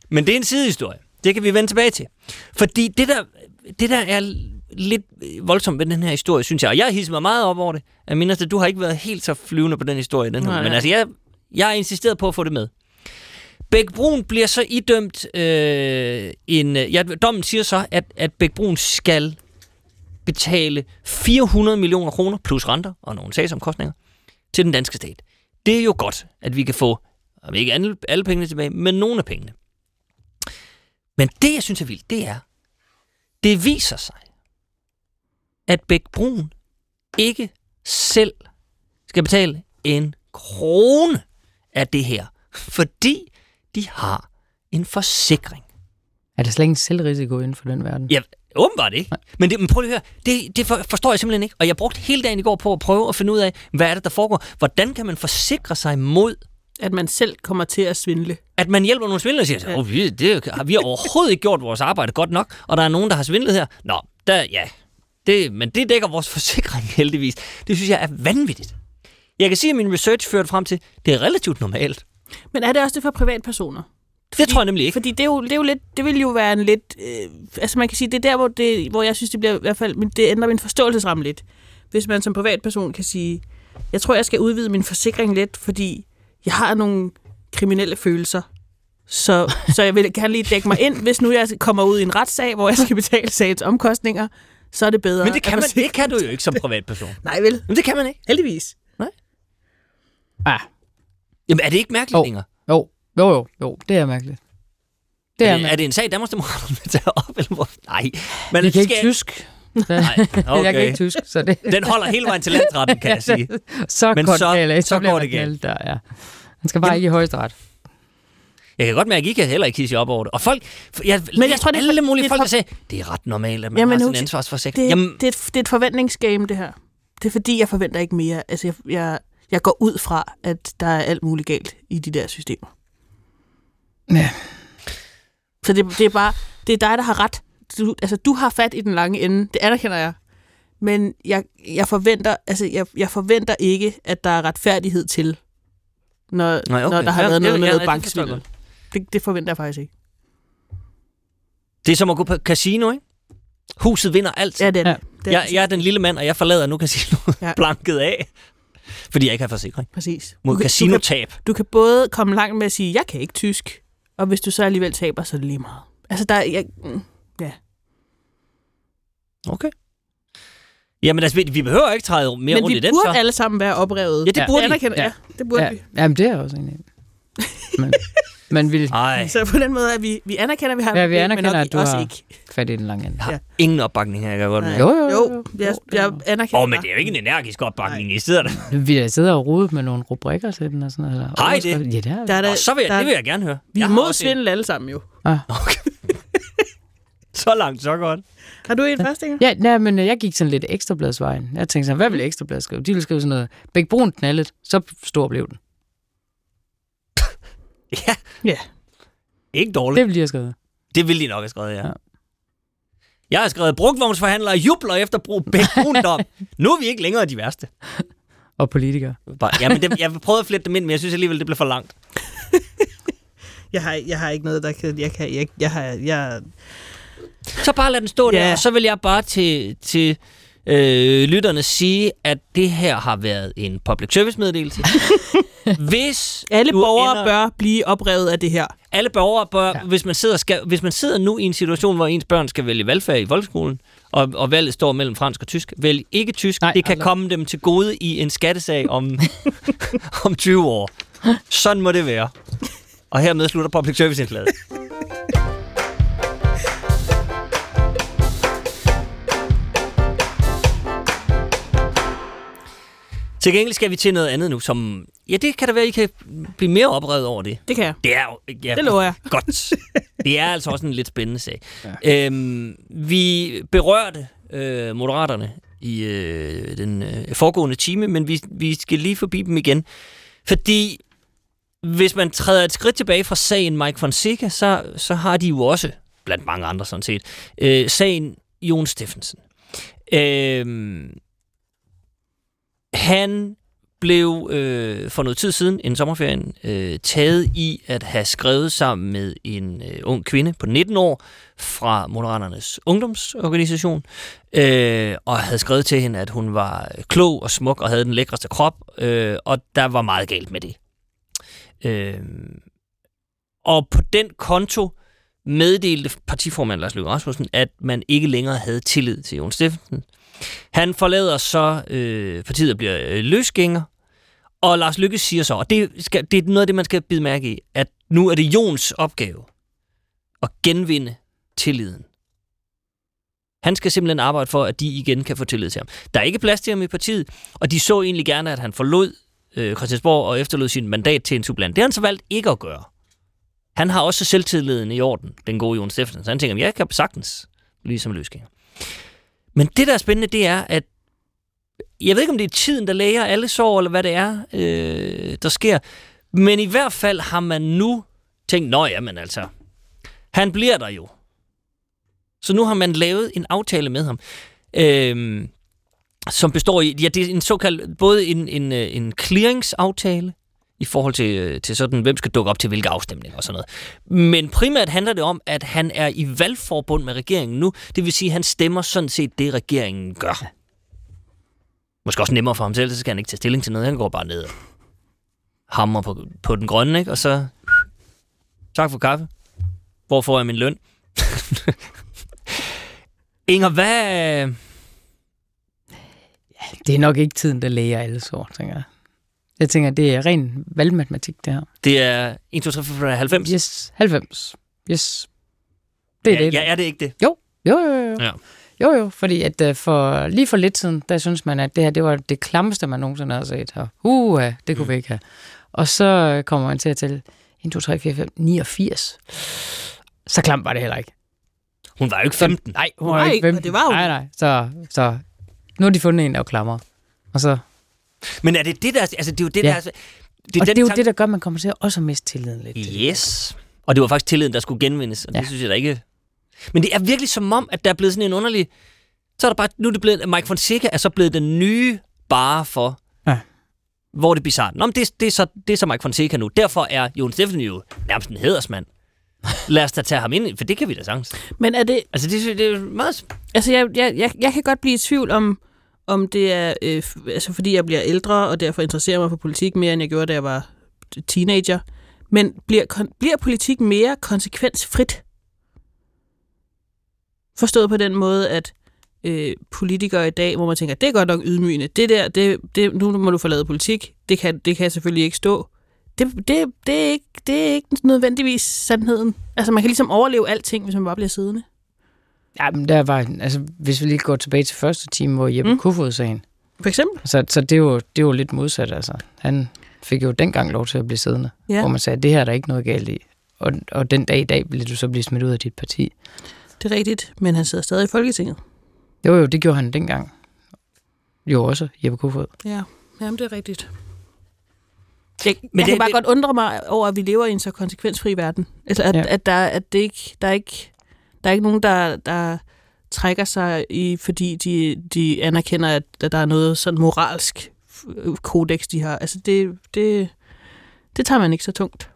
Men det er en sidehistorie. Det kan vi vende tilbage til. Fordi det der, det der er lidt voldsomt ved den her historie, synes jeg, og jeg har hisset mig meget op over det. Jeg mener, at du har ikke været helt så flyvende på den historie, den her, Nej, men altså, jeg, jeg har insisteret på at få det med. Bæk Brun bliver så idømt øh, en... øh, Ja, dommen siger så, at, at Bæk Brun skal betale 400 millioner kroner plus renter og nogle sagsomkostninger til den danske stat. Det er jo godt, at vi kan få, om ikke alle, alle pengene tilbage, men nogle af pengene. Men det, jeg synes er vildt, det er, det viser sig, at Bæk Brun ikke selv skal betale en krone af det her, fordi de har en forsikring. Er der slet ingen selvrisiko inden for den verden? Ja, åbenbart ikke. Men, det, men prøv lige at høre, det, det for, forstår jeg simpelthen ikke. Og jeg brugte hele dagen i går på at prøve at finde ud af, hvad er det, der foregår. Hvordan kan man forsikre sig mod, At man selv kommer til at svindle. at man hjælper nogle svindlere og siger, Ja. oh, vi, det, har vi har overhovedet ikke gjort vores arbejde godt nok, og der er nogen, der har svindlet her. Nå, der, ja, det, men det dækker vores forsikring heldigvis. Det synes jeg er vanvittigt. Jeg kan sige, at min research førte frem til, det er relativt normalt. Men er det også det for privatpersoner? Det tror jeg nemlig ikke. Fordi det er jo, det er jo lidt, det vil jo være en lidt, øh, altså man kan sige, det er der, hvor, det, hvor jeg synes, det bliver i hvert fald, men det ændrer min forståelsesramme lidt. Hvis man som privatperson kan sige, jeg tror, jeg skal udvide min forsikring lidt, fordi jeg har nogle kriminelle følelser. Så, så jeg vil gerne lige dække mig ind, hvis nu jeg kommer ud i en retssag, hvor jeg skal betale sagens omkostninger, så er det bedre. Men det kan, man, det kan du jo ikke som privatperson. Nej vel, Men det kan man ikke. heldigvis. Ah, Jamen, er det ikke mærkeligt, Jo. Inger? jo, jo, jo, jo, det er mærkeligt. Det er, Er det, er det en sag, Danmarksdemokraterne vil tage op? Eller hvor? Nej. Men Jeg kan ikke skal- tysk. Nej, okay. Jeg kan ikke tysk, så det... Den holder hele vejen til landsretten, kan jeg sige. så Men godt så- galt, så bliver går det galt. Der, ja. Han skal bare Jamen- ikke i højesteret. Jeg kan godt mærke, at I kan heller ikke hisse op over det. Og folk, jeg, Men jeg tror, det er- alle mulige det folk, for- der sagde, det er ret normalt, at man Jamen, har sin husk- ansvarsforsikring. Det, Jamen, det, er et, det er et forventningsgame, det her. Det er fordi, jeg forventer ikke mere. Altså, jeg, jeg, jeg går ud fra, at der er alt muligt galt i de der systemer. Ja. Så det, det er bare, det er dig, der har ret. Du, altså, du har fat i den lange ende. Det anerkender jeg. Men jeg, jeg, forventer, altså, jeg, jeg forventer ikke, at der er retfærdighed til, når, Nej, okay. når der har Ja, været det- noget med ja, noget det banksvindel. Det, det forventer jeg faktisk ikke. det er som at gå på casino, ikke? Huset vinder alt. Ja, det er det. Ja. det er jeg, jeg er den lille mand, og jeg forlader nu casinoet Ja. ja. blanket af. Fordi jeg ikke har forsikring. Præcis. Mod Du kan- casinotab. du kan både komme langt med at sige, jeg kan ikke tysk, og hvis du så alligevel taber, så er det lige meget. Altså, der er, jeg, Okay. Jamen altså, vi- vi behøver ikke træde mere men rundt vi i den, burde så. alle sammen være oprevet. Ja, det burde jeg vi. ja. Ja. ja, det burde Ja, vi. jamen, det er også enig i. Men, men vi Nej, Så på den måde, at vi, vi anerkender, at vi har Ja, vi anerkender, men nok at du også har- ikke. fat i den lange ende. jeg har ingen opbakning her, jeg kan godt Nej. mærke. Jo, jo, jo. Jo, jeg, jeg anerkender Åh, oh, men det er jo ikke en energisk opbakning, I sidder der. Vi har siddet og rodet med nogle rubrikker til den og sådan noget. eller det? Ja, det vi. Der er der, Og så vil jeg, der, det vil jeg gerne høre. Vi er Jeg en- svindel alle sammen jo. Så langt, så godt. Har du en første, Inger? Ja, nej, men øh, jeg gik sådan lidt ekstrabladsvejen. Jeg tænkte sådan, hvad vil ekstrablad skrive? De ville skrive sådan noget, Bæk Brun knaldet, så stor blev den. Ja. Ja. Ikke dårligt. Det ville de have skrevet. Det ville de nok have skrevet, ja. Ja. Jeg har skrevet, brugtvognsforhandlere jubler efter brug bækbrundom. nu er vi ikke længere de værste. Og politikere. Ja, men det, jeg prøvede at flette dem ind, men jeg synes alligevel, det blev for langt. Jeg har, jeg har ikke noget, der kan... Jeg, kan, jeg, jeg har... Jeg, Så bare lad den stå der, Ja. og så vil jeg bare til, til øh, lytterne sige, at det her har været en public service meddelelse. Hvis alle borgere ender- bør blive oprevet af det her. alle borgere bør, Ja. hvis, man sidder, skal, hvis man sidder nu i en situation, hvor ens børn skal vælge valgfag i folkeskolen, og, og valget står mellem fransk og tysk, vælg ikke tysk. Nej, Nej, det kan aldrig. komme dem til gode i en skattesag om, om 20 år. Sådan må det være. Og hermed slutter public service indslaget. Til gengæld skal vi til noget andet nu, som... Ja, det kan da være, I kan blive mere oprevet over det. Det kan jeg. Det er jo... Ja, Det lover jeg. Godt. Det er altså også en lidt spændende sag. Ja. Øhm, vi berørte øh, moderaterne i øh, den øh, foregående time, men vi, vi skal lige forbi dem igen. Fordi hvis man træder et skridt tilbage fra sagen Mike Fonseca, så, så har de jo også, blandt mange andre sådan set, øh, sagen Jon Steffensen. Øh, han blev øh, for noget tid siden, en sommerferien, øh, taget i at have skrevet sammen med en øh, ung kvinde på 19 år fra Moderaternes ungdomsorganisation, øh, og havde skrevet til hende, at hun var klog og smuk og havde den lækreste krop, øh, og der var meget galt med det. Øh, og på den konto meddelte partiformand Lars Løkke Rasmussen, at man ikke længere havde tillid til Jon Steffensen. Han forlader så øh, partiet og bliver øh, løsgænger, og Lars Lykke siger så, og det, skal, det er noget af det, man skal bide mærke i, at nu er det Jons opgave at genvinde tilliden. Han skal simpelthen arbejde for, at de igen kan få tillid til ham. Der er ikke plads til ham i partiet, og de så egentlig gerne, at han forlod øh, Christiansborg og efterlod sin mandat til en sublant. Det har han så valgt ikke at gøre. Han har også selvtilliden i orden, den gode Jon Steffensen. Så han tænker, jeg kan sagtens, ligesom løsgænger. Men det, der er spændende, det er, at jeg ved ikke, om det er tiden, der læger alle sår, eller hvad det er, øh, der sker. Men i hvert fald har man nu tænkt, nå jamen altså, han bliver der jo. Så nu har man lavet en aftale med ham, øh, som består i, ja, det er en såkaldt, både en, en, øh, en clearingsaftale, i forhold til, til sådan, hvem skal dukke op til hvilke afstemninger og sådan noget. Men primært handler det om, at han er i valgforbund med regeringen nu. Det vil sige, at han stemmer sådan set det, regeringen gør. Måske også nemmere for ham selv, så skal han ikke tage stilling til noget. Han går bare ned og hammer på, på den grønne, ikke? Og så... Tak for kaffe. Hvor får jeg min løn? Inger, hvad... Det er nok ikke tiden, der læger alle sår, tænker jeg. Jeg tænker, det er ren valgmatematik, det her. Det er 1, 2, 3, 4, 5, 90? Yes, 90. Yes. Det er ja, det. Ja, er det ikke det? Jo, jo, jo. jo. Ja. Jo, jo, fordi at uh, for, lige for lidt siden, der synes man, at det her det var det klammeste, man nogensinde har set. Og uh, det kunne mm. vi ikke have. Og så kommer man til at tælle 1, 2, 3, 4, 5, 89. Så klamt var det heller ikke. Hun var jo ikke 15. Nej, hun var Nej, ikke 15. og det var hun. Nej, nej. Så, så nu har de fundet en, der er klammer. Og, så, Men er det det, der... Altså, det er jo det, Ja. der... Altså, det og det er jo det, der gør, at man kommer til at også miste tilliden lidt. Yes. Og det var faktisk tilliden, der skulle genvindes, og ja. Det synes jeg da ikke... Men det er virkelig som om, at der er blevet sådan en underlig... Så er der bare... Nu er det blevet... Mike Fonseca er så blevet den nye bare for... Ja. Hvor det er bizarrt. Nå, men det, det, er så, det er så Mike Fonseca nu. Derfor er Jon Steffensen jo nærmest en hedersmand. Lad os da tage ham ind, for det kan vi da sagtens. Men er det... Altså, det, det er jo meget... Altså, jeg, jeg, jeg, jeg kan godt blive i tvivl om, om det er, øh, altså, fordi jeg bliver ældre, og derfor interesserer mig for politik mere, end jeg gjorde, da jeg var teenager. Men bliver, kon- bliver politik mere konsekvensfrit? Forstået på den måde, at øh, politikere i dag, hvor man tænker, det er godt nok ydmygende. Det der, det, det, nu må du forlade politik. Det kan, det kan selvfølgelig ikke stå. Det, det, det, er ikke, det er ikke nødvendigvis sandheden. Altså, man kan ligesom overleve alting, hvis man bare bliver siddende. Ja, men der var, altså, hvis vi lige går tilbage til første time, hvor Jeppe Mm. mm. Kofod-sagen, For eksempel. så, så det, er jo, det jo lidt modsat, altså. Han fik jo dengang lov til at blive siddende, Ja. hvor man sagde, at det her er der ikke noget galt i. Og, og den dag i dag vil du så blive smidt ud af dit parti. Det er rigtigt, men han sidder stadig i Folketinget. Jo, jo, det gjorde han dengang. Jo, også Jeppe Kofod. Ja, jamen det er rigtigt. Jeg, Men jeg det- kan bare det- godt undre mig over, at vi lever i en så konsekvensfri verden. Altså, at, ja. Ja. at, der, at det ikke, der, er ikke, der er ikke nogen, der, der trækker sig i, fordi de, de anerkender, at, at der er noget sådan moralsk øh, kodex, de har. Altså, det, det, det tager man ikke så tungt.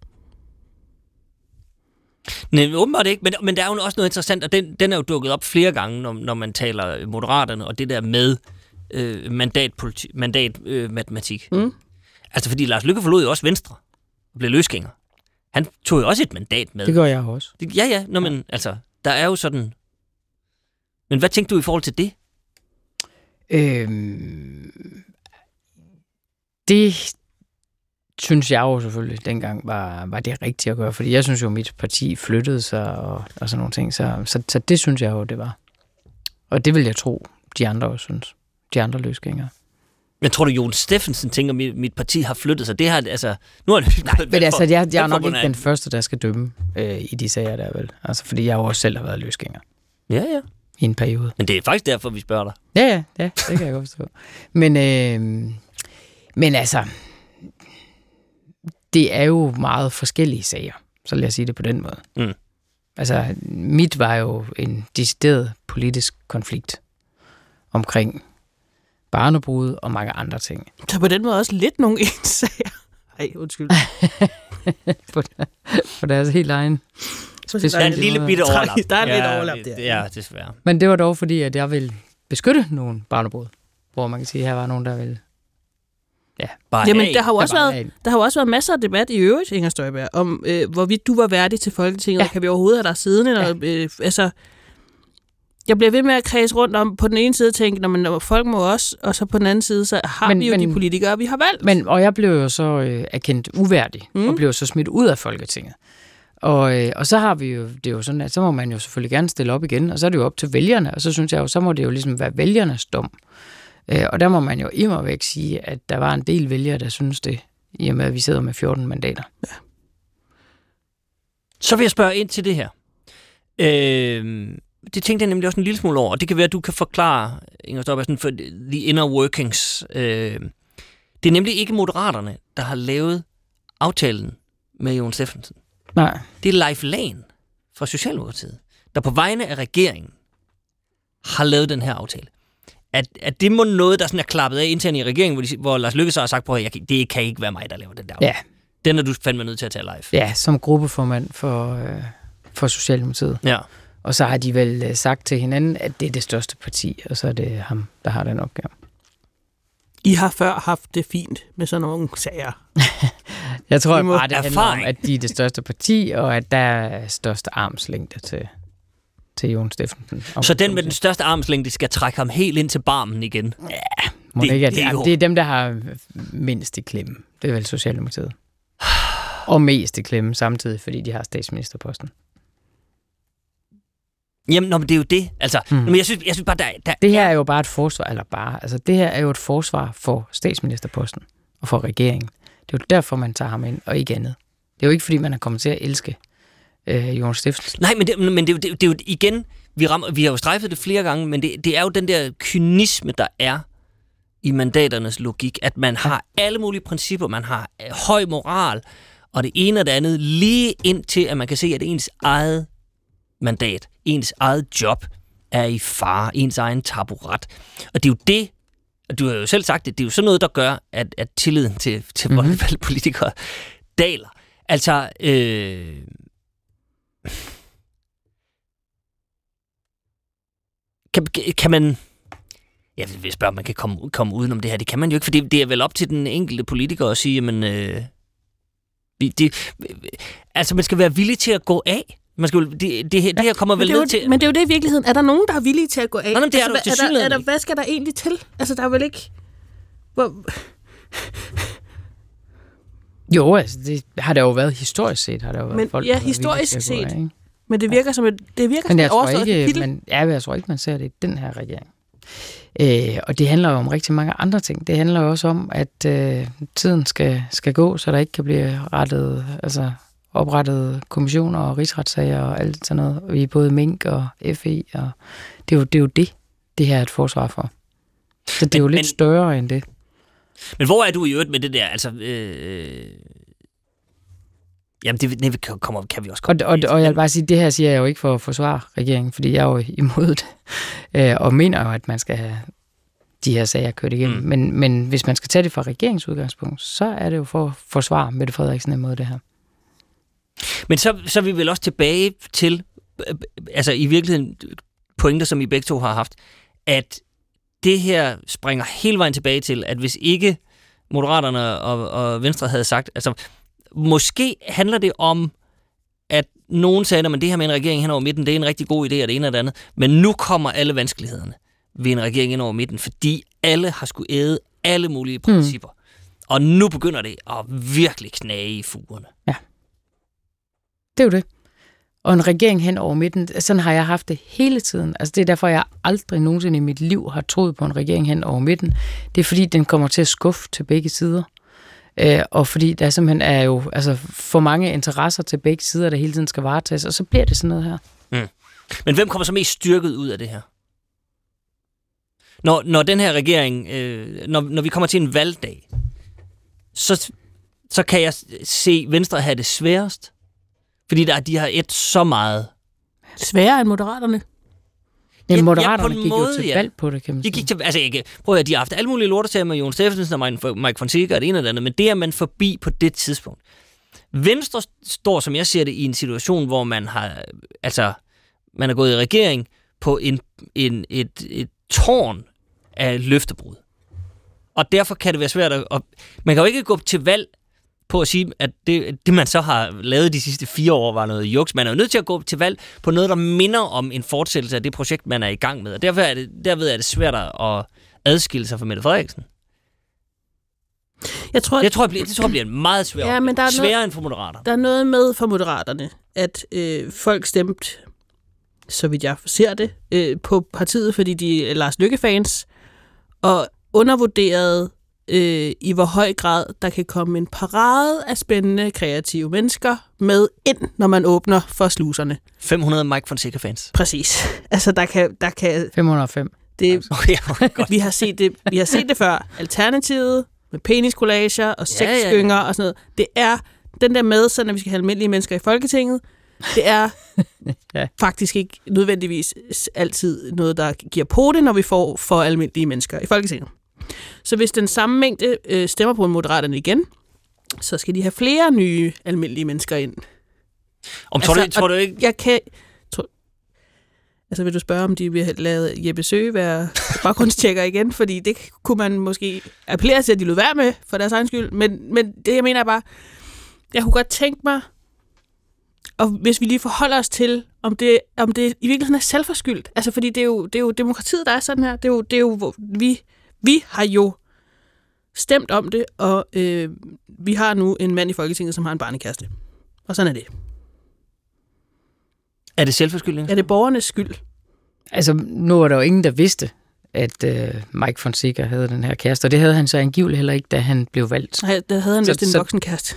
Nej, åbenbart ikke, men, men der er jo også noget interessant, og den, den er jo dukket op flere gange, når, når man taler moderaterne, og det der med øh, mandatmatematik. Øh, matematik. Mm. altså, fordi Lars Lykke forlod jo også Venstre og blev løsgænger. Han tog jo også et mandat med. Det gør jeg også. Det, ja, ja, nå, men altså, der er jo sådan... Men hvad tænkte du i forhold til det? Øhm, det synes jeg jo selvfølgelig dengang var, var det rigtige at gøre, fordi jeg synes jo, at mit parti flyttede sig og, og sådan nogle ting, så, så, så det synes jeg jo, det var. Og det vil jeg tro, de andre også synes. De andre løsgængere. Men tror du, Jon Steffensen tænker, at mit, mit parti har flyttet sig? Det har, altså, nu har det Nej, men altså, jeg, jeg er nok ikke den første, der skal dømme øh, i de sager der, vel? Altså, fordi jeg jo også selv har været løsgænger Ja, ja. i en periode. Men det er faktisk derfor, vi spørger dig. Ja, ja, ja, det kan jeg godt forstå. Men, øh, men altså, det er jo meget forskellige sager, så lad jeg sige det på den måde. Mm. Altså, mit var jo en decideret politisk konflikt omkring barnebrud og mange andre ting. Så på den måde også lidt nogle ensager. Ej, undskyld. på, på deres helt egen. Så Det Der er en lille bitte overlap. Der er lidt ja, overlap det- der. Ja, desværre. Men det var dog fordi, at jeg ville beskytte nogle barnebrud, hvor man kan sige, at her var nogen, der ville... Bare Jamen, hey. der har, jo også der været, der har jo også været masser af debat i øvrigt, Inger Støjberg, om øh, hvorvidt du var værdig til Folketinget, ja. Ja. og kan vi overhovedet have dig siddende? Ja. Eller, øh, altså, jeg bliver ved med at kredse rundt om på den ene side tænke, når man, folk må også, og så på den anden side, så har men, vi jo men, de politikere, vi har valgt. Men, og jeg blev jo så øh, erkendt uværdig, Mm. og blev så smidt ud af Folketinget. Og, øh, og så har vi jo, det er jo sådan, at så må man jo selvfølgelig gerne stille op igen, og så er det jo op til vælgerne, og så synes jeg jo, så må det jo ligesom være vælgernes dom. Øh, og der må man jo immer væk sige, at der var en del vælgere, der synes det, i og med, at vi sidder med 14 mandater. Så vil jeg spørge ind til det her. Øh, det tænkte jeg nemlig også en lille smule over, og det kan være, at du kan forklare, Inger Støjberg, sådan for the inner workings. Øh, det er nemlig ikke Moderaterne, der har lavet aftalen med Jon Steffensen. Nej. Det er Leif Lahn fra Socialdemokratiet, der på vegne af regeringen har lavet den her aftale. At, at det må noget, der sådan er klappet af internt i regeringen, hvor, de, hvor Lars Løkke så har sagt, på, at det kan ikke være mig, der laver den der aftale. Ja, Den er du fandme nødt til at tage live. ja som gruppeformand for, øh, for Socialdemokratiet. Ja. Og så har de vel øh, sagt til hinanden, at det er det største parti, og så er det ham, der har den opgave. I har før haft det fint med sådan nogle sager. Jeg tror må- bare, det handler om, Erfaring. at de er det største parti, og at der er største armslængde til, til Jon Steffensen. Om Så den med den største armslængde skal trække ham helt ind til barmen igen. Må det- ikke, at, det det er dem, der har mindst i klemme. Det er vel Socialdemokratiet. Og mest i klemme samtidig, fordi de har statsministerposten. Jamen, nå, men det er jo det. Altså, hmm. men jeg synes, jeg synes bare, der, der Det her er jo bare et forsvar, eller bare, altså det her er jo et forsvar for statsministerposten og for regeringen. Det er jo derfor, man tager ham ind, og ikke andet. Det er jo ikke, fordi man er kommet til at elske øh, Jon Steffensen. Nej, men, det, men det, er jo- det, det er jo igen, vi, rammer, vi har jo strejfet det flere gange, men det, det er jo den der kynisme, der er i mandaternes logik, at man har alle mulige principper, man har øh, høj moral, og det ene og det andet, lige indtil at man kan se, at ens eget mandat, ens eget job, er i fare, ens egen taburet. Og det er jo det, og du har jo selv sagt det, det er jo sådan noget, der gør, at, at tilliden til, til Mhm. mm-hmm. politikere daler. Altså, øh, kan, kan man... Jeg vil spørge, om man kan komme, komme udenom det her. Det kan man jo ikke, for det, det er vel op til den enkelte politiker at sige, jamen... Øh, det, altså, man skal være villig til at gå af. Man skal, det, det, her, det her kommer vel det, er ned jo, til... men det er jo det i virkeligheden. Er der nogen, der er villige til at gå af? Nå, men det er der jo hvad, er, der, er der. Hvad skal der egentlig til? Altså, der er vel ikke... Hvor, Jo, altså det har der jo været historisk set. Har der jo været Men- folk, ja, historisk af, set. ikke? men det virker som et, det virker Men jeg som et tror overstået ikke, man, ja, jeg tror ikke, man ser det i den her regering. Øh, og det handler jo om rigtig mange andre ting. Det handler jo også om, at øh, tiden skal, skal gå, så der ikke kan blive rettet, altså oprettet kommissioner og rigsretssager og alt sådan noget. I både Mink og FE. Og det, er jo, det er jo det, det her er et forsvar for. Så det er Men- jo lidt men- større end det. Men hvor er du i øvrigt med det der? Altså, øh, jamen, det, det kommer, kan vi også Og, godt. og, og jeg vil bare sige, det her siger jeg jo ikke for at forsvare regeringen, fordi jeg er jo imod det, øh, og mener jo, at man skal have de her sager kørt igennem. Mm. Men, men hvis man skal tage det fra regeringsudgangspunkt, så er det jo for at forsvare Mette Frederiksen imod det her. Men så, så er vi vel også tilbage til, altså i virkeligheden pointer, som I begge to har haft, at det her springer hele vejen tilbage til, at hvis ikke Moderaterne og, og Venstre havde sagt, altså måske handler det om, at nogen sagde, at det her med en regering hen over midten, det er en rigtig god idé, og det ene og det andet. Men nu kommer alle vanskelighederne ved en regering hen over midten, fordi alle har skulle æde alle mulige principper. Mm. Og nu begynder det at virkelig knage i fugerne. Det er jo det. Og en regering hen over midten, sådan har jeg haft det hele tiden. Altså det er derfor, jeg aldrig nogensinde i mit liv har troet på en regering hen over midten. Det er fordi, den kommer til at skuffe til begge sider. Øh, og fordi der simpelthen er jo altså, for mange interesser til begge sider, der hele tiden skal varetages, og så bliver det sådan noget her. Mm. Men hvem kommer så mest styrket ud af det her? Når, når den her regering, øh, når, når vi kommer til en valgdag, så, så kan jeg se Venstre have det sværest. Fordi der, de har et så meget. Sværere end moderaterne. Men Ja, ja, Moderaterne på en gik jo måde, til ja. valg på det, kan man De sige. gik til, altså ikke, prøv at de har haft alle mulige lortesager med Jon Steffensen og Mike- Fonseca og det ene og det andet, men det er man forbi på det tidspunkt. Venstre står, som jeg ser det, i en situation, hvor man har, altså, man er gået i regering på en, en, et, et tårn af løftebrud. Og derfor kan det være svært at... at man kan jo ikke gå til valg på at sige, at det, det, man så har lavet de sidste fire år, var noget juks. Man er jo nødt til at gå til valg på noget, der minder om en fortsættelse af det projekt, man er i gang med. Og derfor er det, derved er det svært at adskille sig fra Mette Frederiksen. Jeg tror, Det tror jeg bliver, det tror jeg bliver en meget svær Ja, men der er Sværere noget- end for moderater. der er noget med for moderaterne, at øh, folk stemte, så vidt jeg ser det, øh, på partiet, fordi de er Lars Lykke-fans, og undervurderede øh, i hvor høj grad der kan komme en parade af spændende, kreative mennesker med ind, når man åbner for sluserne. 500 Mike Fonseca-fans. Præcis. Altså, der kan... Der kan 505. det, Okay, okay, godt. vi, har set det, vi har set det før. Alternativet med peniskollager og Ja, ja, ja. sexgynger og sådan noget. Det er den der med, sådan at vi skal have almindelige mennesker i Folketinget. Det er Ja. ja. faktisk ikke nødvendigvis altid noget, der giver på det, når vi får for almindelige mennesker i Folketinget. Så hvis den samme mængde øh, stemmer på Moderaterne igen, så skal de have flere nye almindelige mennesker ind. Om, tror, Altså, du, tror du ikke... Jeg kan... Tror, altså vil du spørge, om de vil lade Jeppe Søge være baggrundstjekker igen? Fordi det kunne man måske appellere til, at de lød være med for deres egen skyld. Men, men det, jeg mener er bare, jeg kunne godt tænke mig, og hvis vi lige forholder os til, om det, om det i virkeligheden er selvforskyldt. Altså fordi det er jo, det er jo demokratiet, der er sådan her. Det er jo, det er jo hvor vi, vi har jo stemt om det, og øh, vi har nu en mand i Folketinget, som har en barnekæreste. Og sådan er det. Er det selvforskyldning? Er det borgernes skyld? Altså, nu var der jo ingen, der vidste, at øh, Mike Fonseca havde den her kæreste, og det havde han så angiveligt heller ikke, da han blev valgt. Så der havde han Så- vist en så- voksenkast.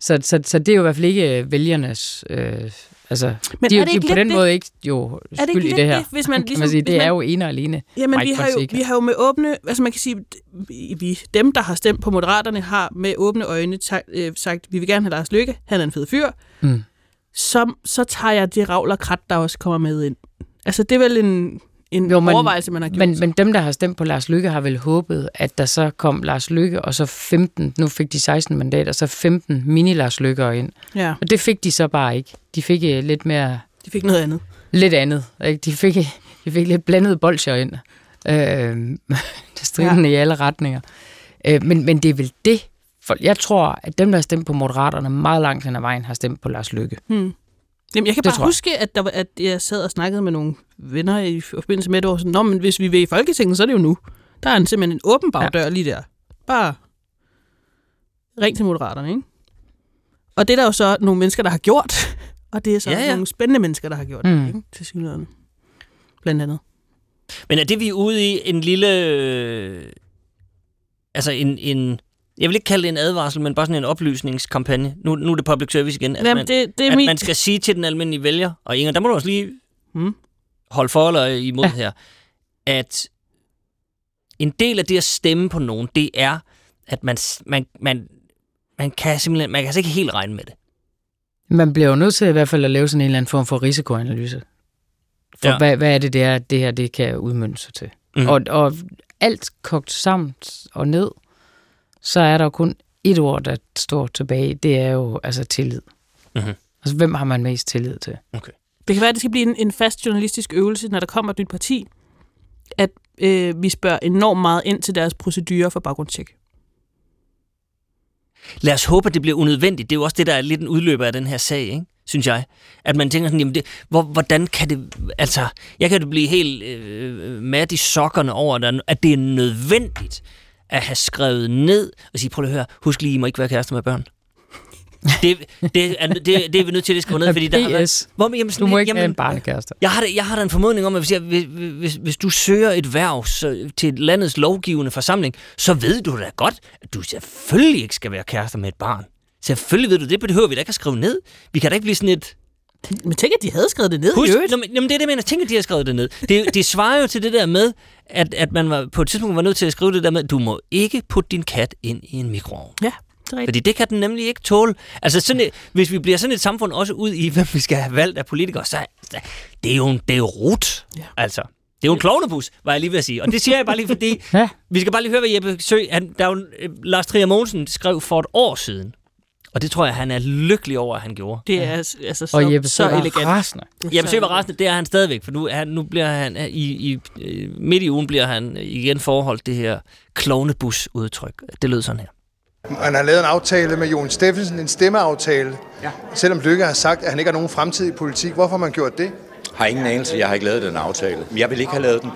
Så, så, så det er jo i hvert fald ikke øh, vælgernes... Øh, altså, Men de, er er det de ikke er på den det? måde ikke jo Er det skyld ikke i det her. det, hvis man ligesom- man sige, det er man- jo ene og alene. Jamen, vi har, jo, vi har jo med åbne... Altså, man kan sige, vi, dem, der har stemt på Moderaterne, har med åbne øjne sagt, øh, sagt vi vil gerne have Lars Lykke, han er en fed fyr. Mm. Så, så tager jeg det ravl og krat, der også kommer med ind. Altså, det er vel en, en Jo, men- overvejelse, man har gjort. Men, men dem, der har stemt på Lars Lykke, har vel håbet, at der så kom Lars Lykke, og så 15, nu fik de 16 mandater, så 15 mini-Lars Lykker ind. ja, Og det fik de så bare ikke. De fik øh, lidt mere, de fik noget andet. lidt andet. Ikke? De, fik, de fik lidt blandet bolcher ind. Øh, stridende ja. i alle retninger. Øh, men, men det er vel det. For jeg tror, at dem, der har stemt på Moderaterne, meget langt hen ad vejen har stemt på Lars Lykke. Hmm. Jamen, jeg kan Det bare huske, at, der, var- at jeg sad og snakkede med nogle venner i forbindelse med det, og sådan, Nå, men hvis vi vil i Folketinget, så er det jo nu. Der er en, simpelthen en åben bagdør ja. lige der. Bare ring til moderaterne, ikke? Og det er der jo så nogle mennesker, der har gjort, og det er så ja. ja. nogle spændende mennesker, der har gjort Mm. det, ikke? Til synligheden. Blandt andet. Men er det, vi er ude i, en lille... øh, Altså en, en... Jeg vil ikke kalde det en advarsel, men bare sådan en oplysningskampagne. Nu, nu er det public service igen. At, Jamen, man, det, det er at min... man skal sige til den almindelige vælger, og Inger, der må du også lige Mm. holde for eller imod Ja. her, at en del af det at stemme på nogen, det er, at man, man, man, man kan simpelthen, man kan altså ikke helt regne med det. Man bliver jo nødt til i hvert fald at lave sådan en eller anden form for risikoanalyse. For ja. Hvad, hvad er det, det, er, det her det kan udmønte sig til? Mm. Og, og alt kogt sammen og ned, så er der jo kun et ord, der står tilbage. Det er jo altså tillid. Mhm. Altså, hvem har man mest tillid til? Det kan være, at det skal blive en, en fast journalistisk øvelse, når der kommer et nyt parti, at øh, vi spørger enormt meget ind til deres procedurer for baggrundstjek. Lad os håbe, at det bliver unødvendigt. Det er jo også det, der er lidt en udløber af den her sag, ikke? synes jeg. At man tænker sådan, jamen det, hvor, hvordan kan det... Altså, jeg kan det blive helt øh, mat i sokkerne over, at det er nødvendigt at have skrevet ned og sige, prøv at høre, husk lige, I må ikke være kærester med børn. Det, det, er, det, det er vi nødt til at skrive ned, fordi der har været-. Hvor, jamen, Du må ikke jamen, have en barnekæreste. Jeg har, da, jeg har da en formodning om, at hvis, jeg, hvis, hvis, hvis du søger et værv så, til landets lovgivende forsamling, så ved du da godt, at du selvfølgelig ikke skal være kærester med et barn. Selvfølgelig ved du, det behøver vi da ikke at skrive ned. Vi kan da ikke blive sådan et... Men tænk, at de havde skrevet det ned Husk, i øvrigt. Jamen, det er det, jeg mener. Tænk, at de har skrevet det ned. Det, det svarer jo til det der med, at, at man var, på et tidspunkt var nødt til at skrive det der med, du må ikke putte din kat ind i en mikroovn. Ja, det rigtigt. Fordi det kan den nemlig ikke tåle. Altså, sådan et, hvis vi bliver sådan et samfund også ud i, hvem vi skal have valgt af politikere, så så- det er jo, en, det er jo rut. Ja. Altså, det er jo en klovnebus, var jeg lige ved at sige. Og det siger jeg bare lige, fordi Ja. vi skal bare lige høre, hvad Jeppe Sø, han, der er jo, Lars Trier Mogensen skrev for et år siden. Og det tror jeg, han er lykkelig over, at han gjorde. Det er altså så, Og Jeppe så så elegant. rasende. Jeppe så Sø var elegant. resten, det er han stadigvæk, for nu, han, nu bliver han øh, i, i, øh, midt i ugen bliver han igen forholdt det her klovnebus-udtryk. Det lød sådan her. Man har lavet en aftale med Jon Steffensen, en stemmeaftale. Ja. Selvom Lykke har sagt, at han ikke har nogen fremtid i politik. Hvorfor har man gjort det? Har ingen anelse. Jeg har ikke lavet den aftale. Jeg vil ikke have lavet den,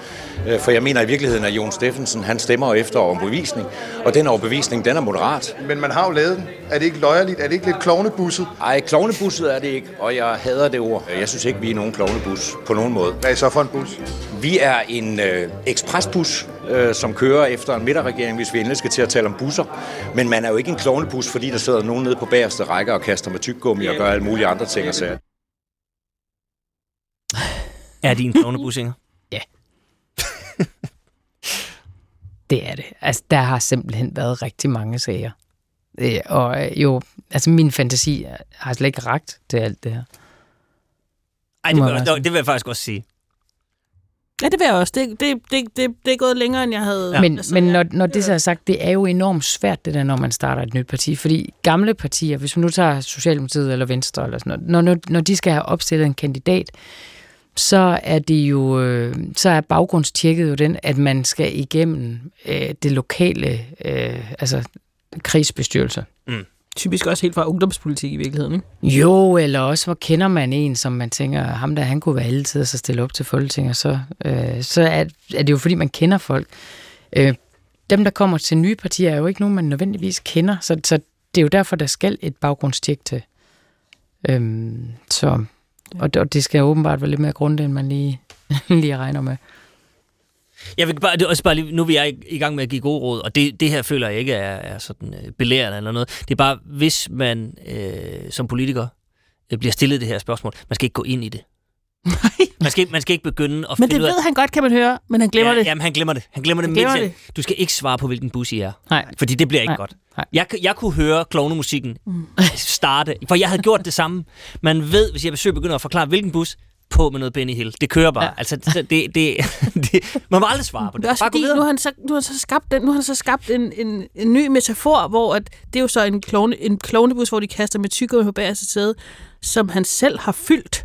øh, for jeg mener i virkeligheden, at Jon Steffensen, han stemmer efter overbevisning, og den overbevisning, den er moderat. Men man har jo lavet den. Er det ikke løjerligt? Er det ikke lidt klovnebusset? Ej, klovnebusset er det ikke, og jeg hader det ord. Jeg synes ikke, vi er nogen klovnebus på nogen måde. Hvad er I så for en bus? Vi er en øh, ekspresbus, øh, som kører efter en midterregering, hvis vi endelig skal til at tale om busser. Men man er jo ikke en klovnebus, fordi der sidder nogen nede på bagerste række og kaster med tyggegummi og gør alle mulige andre ting og sager. Er din klovnebus, Inger? Det er det. Altså, der har simpelthen været rigtig mange sager. Øh, og øh, jo, altså min fantasi har slet ikke ragt til alt det her. Ej, det vil, jeg det vil jeg faktisk også sige. Ja, det vil jeg også. Det, det, det, det, det er gået længere, end jeg havde... Ja. Men, altså, men ja. når, når det så er sagt, det er jo enormt svært, det der, når man starter et nyt parti. Fordi gamle partier, hvis man nu tager Socialdemokratiet eller Venstre, eller sådan noget, når, når, når de skal have opstillet en kandidat, så er det jo, øh, så er baggrundstjekket jo den, at man skal igennem øh, det lokale, øh, altså krigsbestyrelse. Typisk også helt fra ungdomspolitik i virkeligheden, ikke? Jo, eller også, hvor kender man en, som man tænker, ham der, han kunne være altid så stille op til Folketinget, så, øh, så er, er det jo fordi, man kender folk. Øh, dem, der kommer til nye partier, er jo ikke nogen, man nødvendigvis kender, så, så det er jo derfor, der skal et baggrundstjek til. Øhm, så, og, det- og det skal åbenbart være lidt mere grundigt, end man lige, lige regner med. Jeg vil bare, det er også bare lige, nu er vi i, i gang med at give gode råd, og det, det her føler jeg ikke er, er sådan øh, belærende eller noget. Det er bare, hvis man øh, som politiker øh, bliver stillet det her spørgsmål, man skal ikke gå ind i det. Man skal, ikke- man skal ikke begynde at Men det ud af... ved han godt, kan man høre, men han glemmer ja, det. Jamen, han glemmer det. Han glemmer det, Han glemmer jeg- Du skal ikke svare på, hvilken bus I er. Nej. Fordi det bliver ikke Nej. godt. Nej. Jeg, jeg kunne høre klovnemusikken starte, for jeg havde gjort det samme. Man ved, hvis jeg besøger begynder at forklare, hvilken bus, på med noget Benny Hill. Det kører bare. Ja. Altså, det, det, det, det, man må aldrig svare på det. Det også bare fordi, nu har han så, nu har han så skabt, den, nu har han så skabt en, en, en ny metafor, hvor at det er jo så en, klovne, en klovnebus, hvor de kaster med tyggegummi på bagerste sæde, som han selv har fyldt.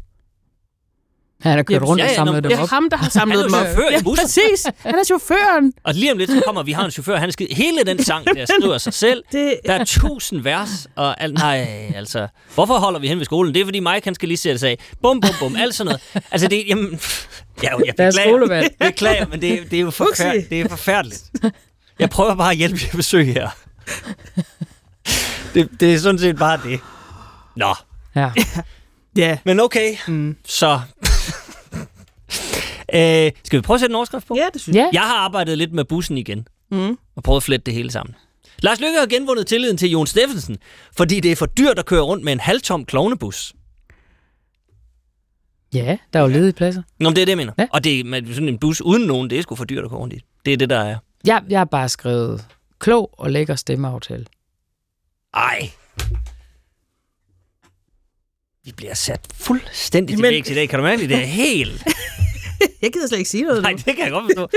Han har kørt rundt ja, og ja, samlet nå, dem Det er op. ham, der har samlet Han er dem jo op. chauffør i ja, bussen. præcis. Han er chaufføren. Og lige om lidt, så kommer vi har en chauffør, han er skid. Hele den sang, der skriver sig selv. Det, Der er tusind vers, og al, nej, altså, hvorfor holder vi hen ved skolen? Det er, fordi Mike, han skal lige sætte sig af. Bum, bum, bum, alt sådan noget. Altså, det, jamen, ja, jeg er beklager, skolevalg. jeg beklager, men det, det, er jo forfærdeligt. det er forfærdeligt. Jeg prøver bare at hjælpe jer besøg her. Det, det er sådan set bare det. Nå, Ja. ja. men okay, mm. så... øh, skal vi prøve at sætte en overskrift på? ja, det synes ja. Jeg har arbejdet lidt med bussen igen, Mm. og prøvet at flette det hele sammen. Lars Lykke har genvundet tilliden til Jon Steffensen, fordi det er for dyrt at køre rundt med en halvtom klovnebus. ja, der er jo ledige pladser. Nå, men det er det, jeg mener. Ja. Og det er med sådan en bus uden nogen, det er sgu for dyrt at køre rundt i. Det er det, der er. Jeg, jeg har bare skrevet klog og lækker stemmeaftale. Ej. Vi bliver sat fuldstændig til Men- vægs i dag. Kan du mærke det? Det er helt... Jeg gider slet ikke sige noget Nej, nu. det kan jeg godt forstå.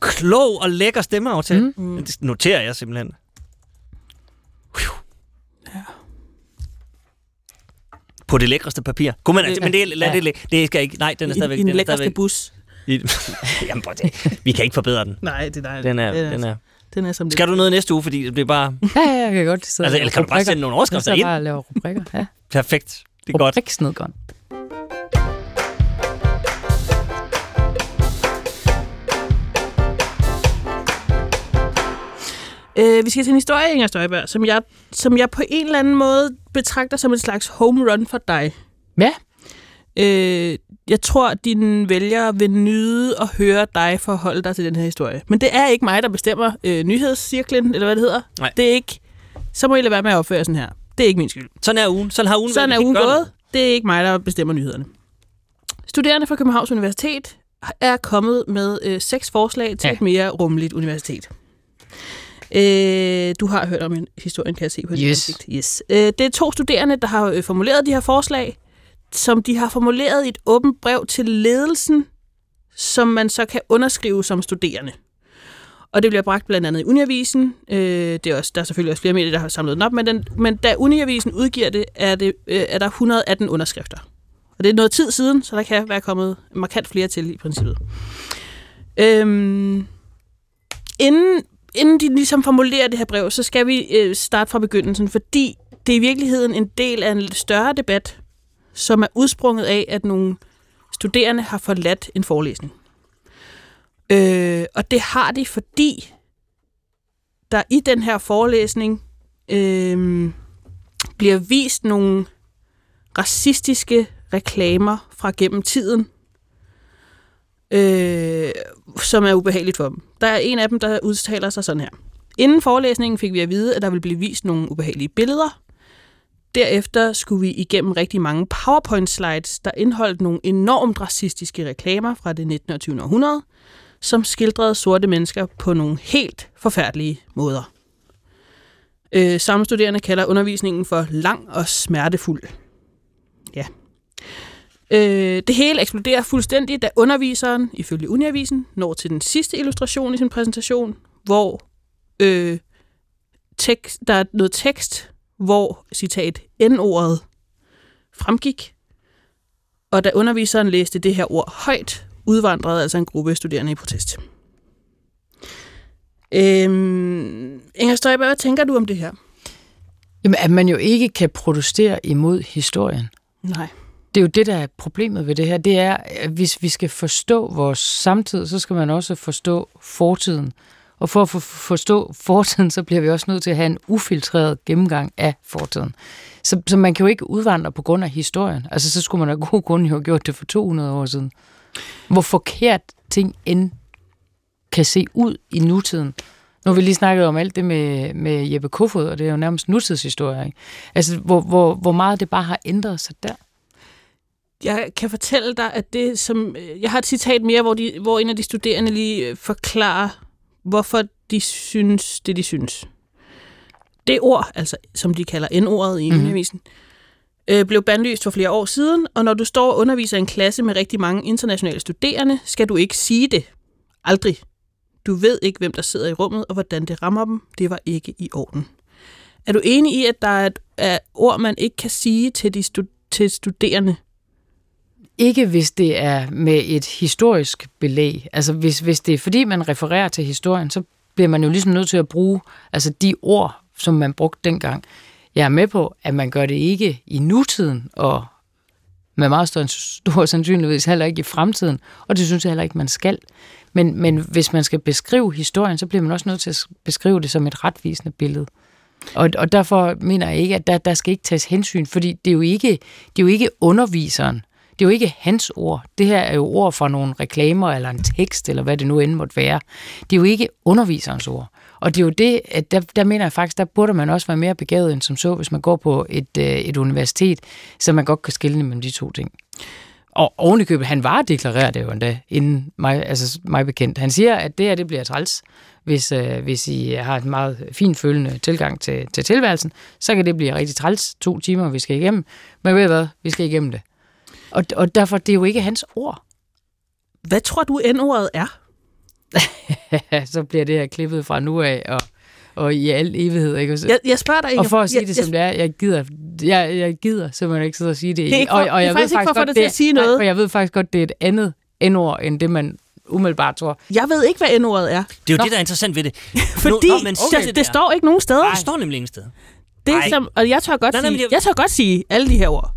Klog og lækker stemmeaftale. Mm. Det noterer jeg simpelthen. På det lækreste papir. Kunne man, altså, men det, lad Ja. det, ligge. det skal ikke, nej, den er stadigvæk... I den den er lækreste stadigvæk, bus. i, jamen, prøv se. vi kan ikke forbedre den. Nej, det er Den er, den den er. Den er som det. Skal du noget næste uge, fordi det bliver bare Ja, ja, jeg kan godt sidde Altså, eller kan du bare rubrikker. sende nogle overskrifter Jeg ind? sidder bare og laver rubrikker, ja. perfekt. Det er godt. Rubriksnedgården. Øh, vi skal til en historie, Inger Støjberg, som jeg, som jeg på en eller anden måde betragter som en slags home run for dig. Ja. Øh, jeg tror, at dine vælgere vil nyde at høre dig forholde dig til den her historie. Men det er ikke mig, der bestemmer øh, nyhedscirklen, eller hvad det hedder. Nej. Det er ikke... Så må I lade være med at opføre sådan her. Det er ikke min skyld. Sådan er ugen. Sådan har ugen Sådan er ugen gået. Det er ikke mig, der bestemmer nyhederne. Studerende fra Københavns Universitet er kommet med øh, seks forslag til ja. et mere rummeligt universitet. Øh, du har hørt om en historien, kan jeg se på dit Yes. ansigt. Yes. Øh, det er to studerende, der har øh, formuleret de her forslag, som de har formuleret i et åbent brev til ledelsen, som man så kan underskrive som studerende. Og det bliver bragt blandt andet i Uniavisen. Øh, det er også, der er selvfølgelig også flere medier, der har samlet den op, men, den, men da Uniavisen udgiver det, er, det øh, er der 118 underskrifter. Og det er noget tid siden, så der kan være kommet markant flere til i princippet. Øhm, inden, inden de ligesom formulerer det her brev, så skal vi øh, starte fra begyndelsen, fordi det er i virkeligheden en del af en lidt større debat, som er udsprunget af, at nogle studerende har forladt en forelæsning. Øh, og det har de, fordi der i den her forelæsning øh, bliver vist nogle racistiske reklamer fra gennem tiden, øh, som er ubehageligt for dem. Der er en af dem, der udtaler sig sådan her. Inden forelæsningen fik vi at vide, at der ville blive vist nogle ubehagelige billeder. Derefter skulle vi igennem rigtig mange PowerPoint-slides, der indeholdt nogle enormt racistiske reklamer fra det 19. og 20. århundrede, som skildrede sorte mennesker på nogle helt forfærdelige måder. Øh, samme studerende kalder undervisningen for lang og smertefuld. Ja. Øh, det hele eksploderer fuldstændig, da underviseren, ifølge Uniavisen, når til den sidste illustration i sin præsentation, hvor øh, tekst, der er noget tekst, hvor, citat, N-ordet fremgik. Og da underviseren læste det her ord højt, udvandrede altså en gruppe studerende i protest. Øhm, Inger Støjberg, hvad tænker du om det her? Jamen, at man jo ikke kan protestere imod historien. Nej. Det er jo det, der er problemet ved det her. Det er, at hvis vi skal forstå vores samtid, så skal man også forstå fortiden. Og for at for- forstå fortiden, så bliver vi også nødt til at have en ufiltreret gennemgang af fortiden. Så, så man kan jo ikke udvandre på grund af historien. Altså, så skulle man af god grund jo have gjort det for 200 år siden. Hvor forkert ting end kan se ud i nutiden. Nu har vi lige snakket om alt det med, med Jeppe Kofod, og det er jo nærmest nutidshistorie. Ikke? Altså, hvor, hvor, hvor meget det bare har ændret sig der. Jeg kan fortælle dig, at det som... øh, Jeg har et citat mere, hvor, de, hvor en af de studerende lige øh, forklarer, hvorfor de synes det, de synes. Det ord, altså som de kalder N-ordet i mm. undervisen, øh, blev bandlyst for flere år siden, og når du står og underviser en klasse med rigtig mange internationale studerende, skal du ikke sige det. Aldrig. Du ved ikke, hvem der sidder i rummet, og hvordan det rammer dem. Det var ikke i orden. Er du enig i, at der er et er ord, man ikke kan sige til de stu- til studerende? Ikke hvis det er med et historisk belæg. Altså hvis, hvis det er fordi, man refererer til historien, så bliver man jo ligesom nødt til at bruge altså de ord, som man brugte dengang. Jeg er med på, at man gør det ikke i nutiden, og med meget stor, stor sandsynlighed heller ikke i fremtiden, og det synes jeg heller ikke, man skal. Men, men hvis man skal beskrive historien, så bliver man også nødt til at beskrive det som et retvisende billede. Og, og derfor mener jeg ikke, at der, der skal ikke tages hensyn, fordi det er, jo ikke, det er jo ikke underviseren, det er jo ikke hans ord. Det her er jo ord fra nogle reklamer eller en tekst, eller hvad det nu end måtte være. Det er jo ikke underviserens ord. Og det er jo det, at der, der mener jeg faktisk, der burde man også være mere begavet end som så, hvis man går på et, øh, et universitet, så man godt kan skille mellem de to ting. Og oven i købet, han var deklareret det jo endda, inden mig, altså mig bekendt. Han siger, at det her det bliver træls, hvis, øh, hvis I har en meget finfølende tilgang til, til tilværelsen, så kan det blive rigtig træls to timer, vi skal igennem. Men ved I hvad, vi skal igennem det. Og, og derfor, det er jo ikke hans ord. Hvad tror du, N-ordet er? så bliver det her klippet fra nu af, og, og i al evighed. Ikke? Jeg, jeg spørger dig, Inger. og for at sige jeg, det, som det er, jeg gider, jeg, jeg gider simpelthen ikke sidde og sige det. Det er ikke for- og, og det er jeg faktisk ved ikke for at få godt, dig til at sige noget. Nej, for jeg ved faktisk godt, det er et andet endord, end det man umiddelbart tror. jeg ved ikke, hvad N-ordet er. Det er jo Nå. det, der er interessant ved det. Fordi Nå, men der, siger det, står ikke nogen steder. Det står nemlig ingen steder. Det, Ej. som, og jeg tør godt Nej, nej, sige, det- jeg tør godt sige alle de her ord.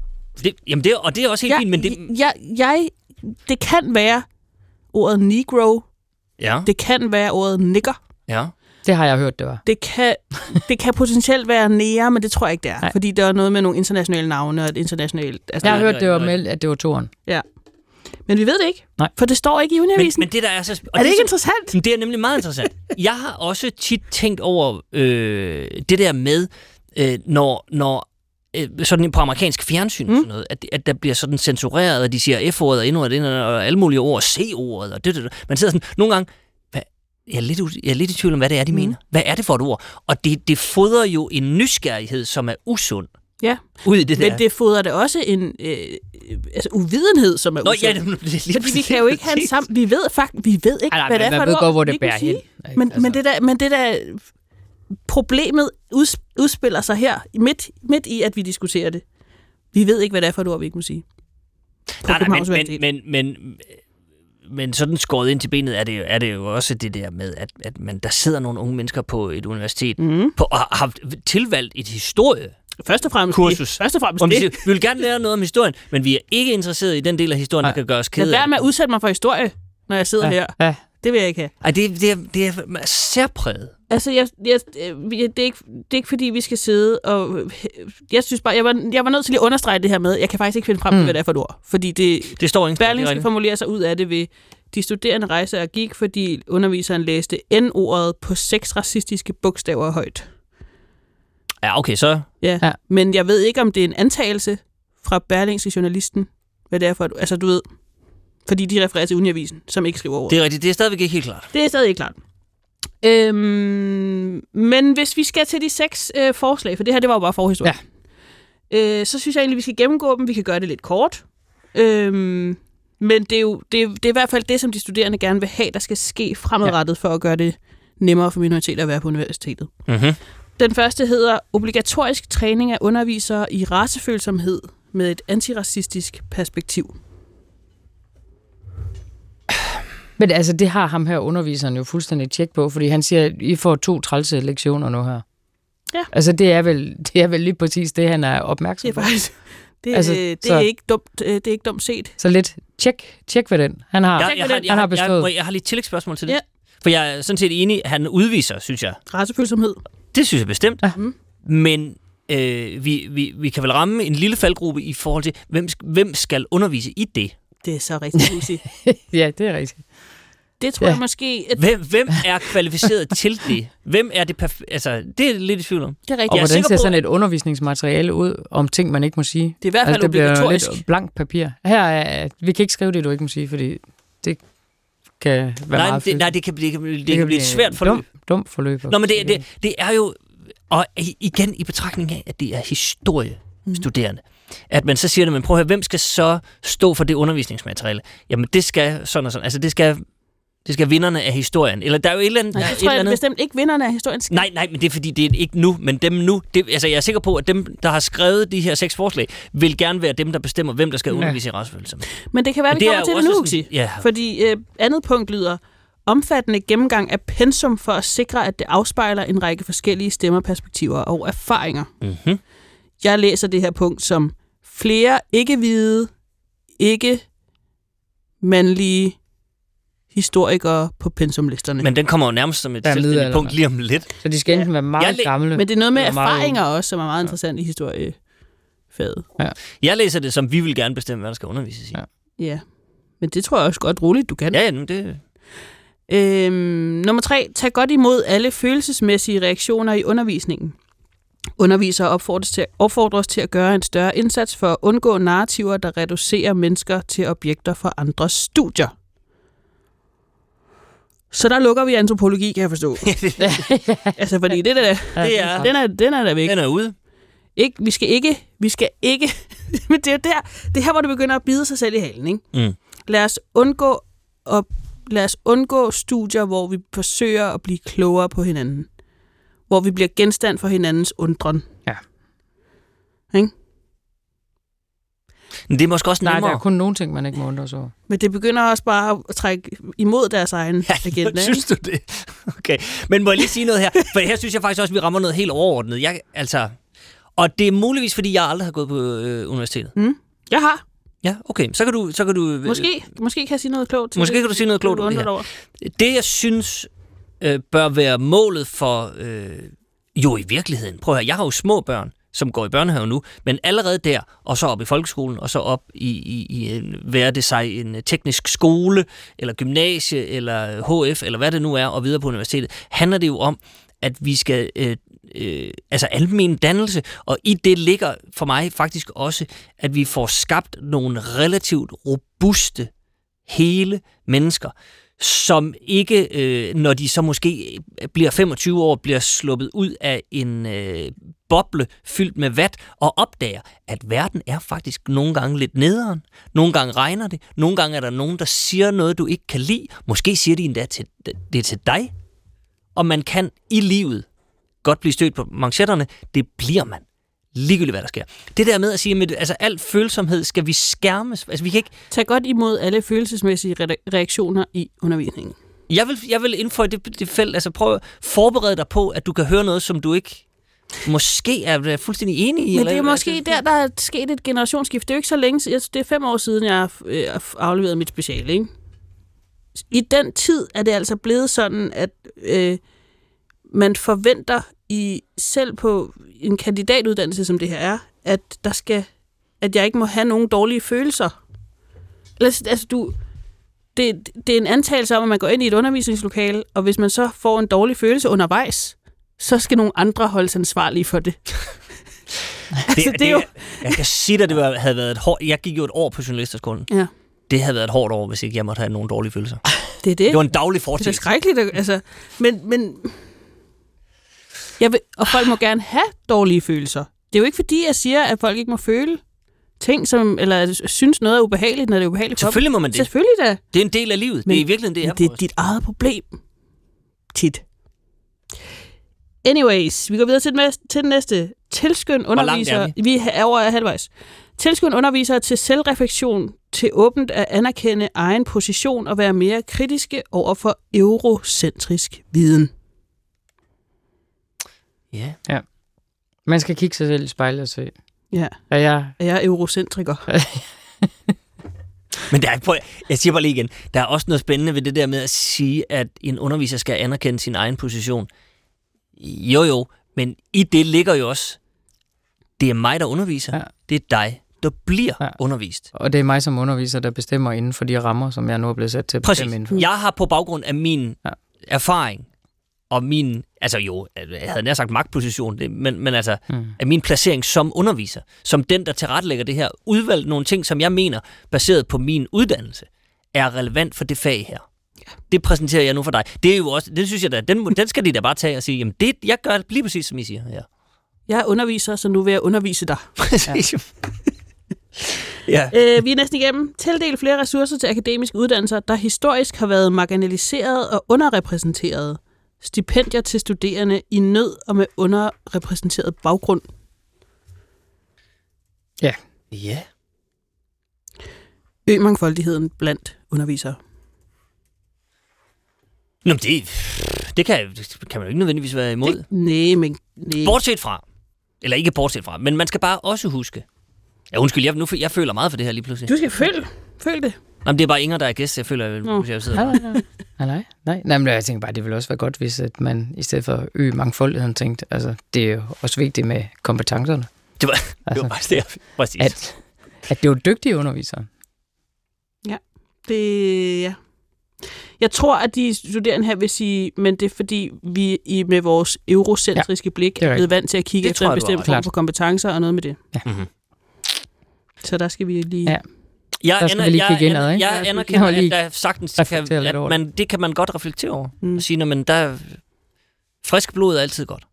Det, jamen det, og det er også helt Jeg, fint, men det... jeg, jeg, det kan være ordet negro. Ja, Det kan være ordet nigger. ja. Det har jeg hørt, det var. Det kan, det kan potentielt være nære, men det tror jeg ikke, det er. Nej. Fordi der er noget med nogle internationale navne og et internationalt... Altså, Jeg har hørt, det var meldt, at det var toren. Ja. Men vi ved det ikke. Nej. For det står ikke i Men, undervisningen. men det der er så... og er det ikke så- interessant? Men Det er nemlig meget interessant. Jeg har også tit tænkt over øh, det der med, øh, når, når øh, sådan på amerikansk fjernsyn mm. sådan noget, at, at der bliver sådan censureret, og de siger F-ordet og N-ordet og alle mulige ord, C-ordet og det, det, det. Man sidder sådan, nogle gange, hvad, jeg, er lidt, jeg er lidt i tvivl om, hvad det er, de mm. mener. Hvad er det for et ord? Og det, det fodrer jo en nysgerrighed, som er usund. Ja. Ud i det der. Men det fodrer det også en øh, altså uvidenhed, som er Nå, ja, usund. det, det, det, Fordi vi kan jo ikke have en sammen... Vi ved faktisk, vi ved ikke, Ej, nej, hvad det er man for et ved ord, godt, hvor det bærer hen. Men, Altså. men, det der, men det der problemet uds, udspiller sig her midt, midt i, at vi diskuterer det. Vi ved ikke, hvad det er for et ord, vi ikke må sige. På Nej, nej, men, men, men, men, men sådan skåret ind til benet er det, jo- er det jo også det der med, at, at man, der sidder nogle unge mennesker på et universitet Mhm. på, og har haft tilvalgt et historie. Først og fremmest kursus. det. Først og fremmest det. vi vil gerne lære noget om historien, men vi er ikke interesseret i den del af historien, der Nej. kan gøre os Lad kede være af med at udsætte mig for historie, når jeg sidder Ja, her. ja. Det vil jeg ikke have. Ej, det, det, er, det er særpræget. Altså, jeg, jeg, øh, det, er ikke, det er ikke fordi, vi skal sidde og... Jeg synes bare, jeg var, jeg var nødt til at understrege det her med, jeg kan faktisk ikke finde frem til, Mm. hvad det er for et ord. Fordi det, Det står ikke. Berling skal formulere sig ud af det ved, de studerende rejser og gik, fordi underviseren læste N-ordet på seks racistiske bogstaver højt. Ja, okay, så... Ja. Ja. ja. Men jeg ved ikke, om det er en antagelse fra Berlingske journalisten, hvad det er for et, Altså, du ved, fordi de refererer til Uniavisen, som ikke skriver ordet. Det er rigtigt, det er stadigvæk ikke helt klart. Det er stadig ikke klart. Øhm, men hvis vi skal til de seks øh, forslag, for det her det var jo bare forhistorie, ja. øh, så synes jeg egentlig, vi skal gennemgå dem. Vi kan gøre det lidt kort. Øhm, men det er jo det er, det er i hvert fald det, som de studerende gerne vil have, der skal ske fremadrettet ja. for at gøre det nemmere for minoriteter at være på universitetet. Mm-hmm. Den første hedder obligatorisk træning af undervisere i racefølsomhed med et antiracistisk perspektiv. Men altså, det har ham her underviseren jo fuldstændig tjek på, fordi han siger, at I får to trælse lektioner nu her. Ja. Altså, det er vel, det er vel lige præcis det, han er opmærksom Det er på. faktisk det, Altså, altså, det, så- er ikke dumt, øh, det er ikke dumt set. Så lidt tjek, tjek ved den. Han har, Jeg, jeg, jeg, Han har har, bestået. jeg, jeg, jeg har lige et tillægsspørgsmål til det. Ja. For jeg er sådan set enig, han udviser, synes jeg. Racefølsomhed. Det synes jeg bestemt. Ja. Mm. Men øh, vi, vi, vi kan vel ramme en lille faldgruppe i forhold til, hvem, hvem skal undervise i det? Det er så rigtig easy. ja, det er rigtigt. Det tror Ja. jeg måske... At Hvem, hvem er kvalificeret til det? Hvem er det perf- Altså, det er lidt i tvivl om. det er rigtigt. Og Jeg hvordan ser på, sådan et undervisningsmateriale ud om ting, man ikke må sige? Det er i hvert fald Altså, det bliver obligatorisk. lidt blankt papir. Her er, vi kan ikke skrive det, du ikke må sige, fordi det kan være Nej, meget det, nej, det kan, det kan, det, det kan blive et svært forløb. Dum, dumt forløb. Nå, men det, det, det er jo... Og igen i betragtning af, at det er historiestuderende. At man så siger det, men prøv at høre, hvem skal så stå for det undervisningsmateriale? Jamen, det skal sådan og sådan. Altså, det skal, det skal vinderne af historien. Eller der er jo et eller andet... Nej, det et tror eller jeg andet- bestemt ikke vinderne af historien skal. Nej, nej, men det er fordi, det er ikke nu, men dem nu. Det, altså, jeg er sikker på, at dem, der har skrevet de her seks forslag, vil gerne være dem, der bestemmer, hvem der skal Ja. undervise i retsfølelse. Men det kan være, Men vi det er kommer til det nu, sådan- ja. Fordi øh, andet punkt lyder, omfattende gennemgang af pensum for at sikre, at det afspejler en række forskellige stemmerperspektiver og erfaringer. Mm-hmm. Jeg læser det her punkt som flere ikke-hvide, ikke-mandlige historikere på pensumlisterne. Men, den kommer jo nærmest som et er selvstændigt punkt lige om lidt. Så de skal enten være Jeg meget læ- gamle. Men det er noget med eller meget erfaringer også, som er meget interessant i historiefaget. Jeg læser det som, vi vil gerne bestemme, hvad der skal undervises i. Ja. Ja, men det tror jeg også godt roligt, du kan. Ja, ja, nu det... Øhm, nummer tre. Tag godt imod alle følelsesmæssige reaktioner i undervisningen. Undervisere opfordres til, opfordres til at gøre en større indsats for at undgå narrativer, der reducerer mennesker til objekter for andres studier. Så der lukker vi antropologi, kan jeg forstå. altså, fordi det der, Det er- den er, den er der væk. Den er ude. Ikke, vi skal ikke, vi skal ikke, men det er der, det er her, hvor det begynder at bide sig selv i halen, ikke? Mm. Lad os undgå at, lad os undgå studier, hvor vi forsøger at blive klogere på hinanden. Hvor vi bliver genstand for hinandens undren. Ja. Ikke? Men det er måske også Nej, der nemmere. er kun nogle ting, man ikke må undre sig over. Men det begynder også bare at trække imod deres egen agenda. Synes du det? Okay. Men må jeg lige sige noget her? For her synes jeg faktisk også, at vi rammer noget helt overordnet. Jeg, altså, og det er muligvis, fordi jeg aldrig har gået på øh, universitetet. Jeg har. Ja, okay. Så kan du... Så kan du øh, Måske, måske kan jeg sige noget klogt til Måske det. kan du sige noget klogt Det om det over. Det, jeg synes øh, bør være målet for, øh, jo i virkeligheden, prøv at høre, jeg har jo små børn, som går i børnehave nu, men allerede der, og så op i folkeskolen, og så op i, i, i øh, en, hvad det sig, en øh, teknisk skole, eller gymnasie, eller øh, HF, eller hvad det nu er, og videre på universitetet, handler det jo om, at vi skal, øh, øh, altså almen dannelse, og i det ligger for mig faktisk også, at vi får skabt nogle relativt robuste, hele mennesker, som ikke, øh, når de så måske bliver 25 år, bliver sluppet ud af en øh, boble fyldt med vat og opdager, at verden er faktisk nogle gange lidt nederen. Nogle gange regner det. Nogle gange er der nogen, der siger noget, du ikke kan lide. Måske siger de endda til, det er til dig. Og man kan i livet godt blive stødt på manchetterne. Det bliver man ligegyldigt hvad der sker. Det der med at sige, at altså, al følsomhed skal vi skærmes. Altså, vi kan ikke... Tag godt imod alle følelsesmæssige re- reaktioner i undervisningen. Jeg vil, jeg vil indføre det, det felt, altså prøv at forberede dig på, at du kan høre noget, som du ikke måske er fuldstændig enig i. Men eller, det er måske der, der er sket et generationsskift. Det er jo ikke så længe, det er fem år siden, jeg har øh, afleveret mit speciale. Ikke? I den tid er det altså blevet sådan, at øh, man forventer i selv på en kandidatuddannelse, som det her er, at der skal at jeg ikke må have nogen dårlige følelser. Altså, du, det, det er en antagelse om, at man går ind i et undervisningslokale, og hvis man så får en dårlig følelse undervejs, så skal nogle andre holdes ansvarlige for det. det, altså, det, det er jo... Jeg kan sige at det havde været et hårdt... Jeg gik jo et år på journalisterskolen. Ja. Det havde været et hårdt år, hvis ikke jeg måtte have nogen dårlige følelser. Det er det. Det var en daglig fortid. Det er skrækkeligt. Altså, men, men jeg vil, og folk må gerne have dårlige følelser. Det er jo ikke fordi, jeg siger, at folk ikke må føle ting, som, eller synes noget er ubehageligt, når det er ubehageligt. Selvfølgelig må man det. Selvfølgelig da. Det er en del af livet. Men, det er i virkeligheden det, er det er dit eget problem. Tit. Anyways, vi går videre til den, til den næste. Tilskynd underviser... vi? vi er over halvvejs. Tilskynd undervisere til selvreflektion, til åbent at anerkende egen position og være mere kritiske over for eurocentrisk viden. Ja. ja. Man skal kigge sig selv i spejlet og se. Ja. Er jeg... Er jeg eurocentriker? Men der er, prøv, jeg siger bare lige igen, der er også noget spændende ved det der med at sige, at en underviser skal anerkende sin egen position. Jo jo, men i det ligger jo også, det er mig, der underviser. Ja. Det er dig, der bliver ja. undervist. Og det er mig som underviser, der bestemmer inden for de rammer, som jeg nu er blevet sat til at Præcis. bestemme inden for. Jeg har på baggrund af min ja. erfaring og min, altså jo, jeg havde nær sagt magtposition, det, men, men altså, mm. af min placering som underviser, som den, der tilrettelægger det her, udvalgt nogle ting, som jeg mener, baseret på min uddannelse, er relevant for det fag her. Ja. Det præsenterer jeg nu for dig. Det er jo også, det synes jeg da, den, den skal de da bare tage og sige, jamen det, jeg gør lige præcis, som I siger her. Jeg er underviser, så nu vil jeg undervise dig. Præcis. Ja. ja. Øh, vi er næsten igennem. Tildel flere ressourcer til akademiske uddannelser, der historisk har været marginaliseret og underrepræsenteret stipendier til studerende i nød og med underrepræsenteret baggrund. Ja. Ja. Øg mangfoldigheden blandt undervisere. Nå, det, det kan, kan man jo ikke nødvendigvis være imod. Det, nej, men... Nej. Bortset fra, eller ikke bortset fra, men man skal bare også huske. Ja, undskyld, jeg, nu, jeg føler meget for det her lige pludselig. Du skal føle, føle det. Jamen, det er bare Inger, der er gæst. Jeg føler, at jeg, jeg sidder. Nej, nej, nej. nej, nej. nej men jeg tænker bare, det ville også være godt, hvis at man i stedet for at øge mangfoldigheden tænkte, altså, det er jo også vigtigt med kompetencerne. Det var, altså, det var bare det, præcis. At, at det er jo dygtige undervisere. Ja, det, ja. Jeg tror, at de studerende her vil sige, men det er fordi, vi i, med vores eurocentriske ja, blik er blevet vant til at kigge det efter en bestemt form for kompetencer og noget med det. Ja. Mm-hmm. Så der skal vi lige... Ja. Jeg, der skal vi lige kigge jeg, indad, ikke? Jeg anerkender, at der sagtens kan, at man, det kan man godt reflektere over. Mm. Og sige, men der frisk blod er altid godt.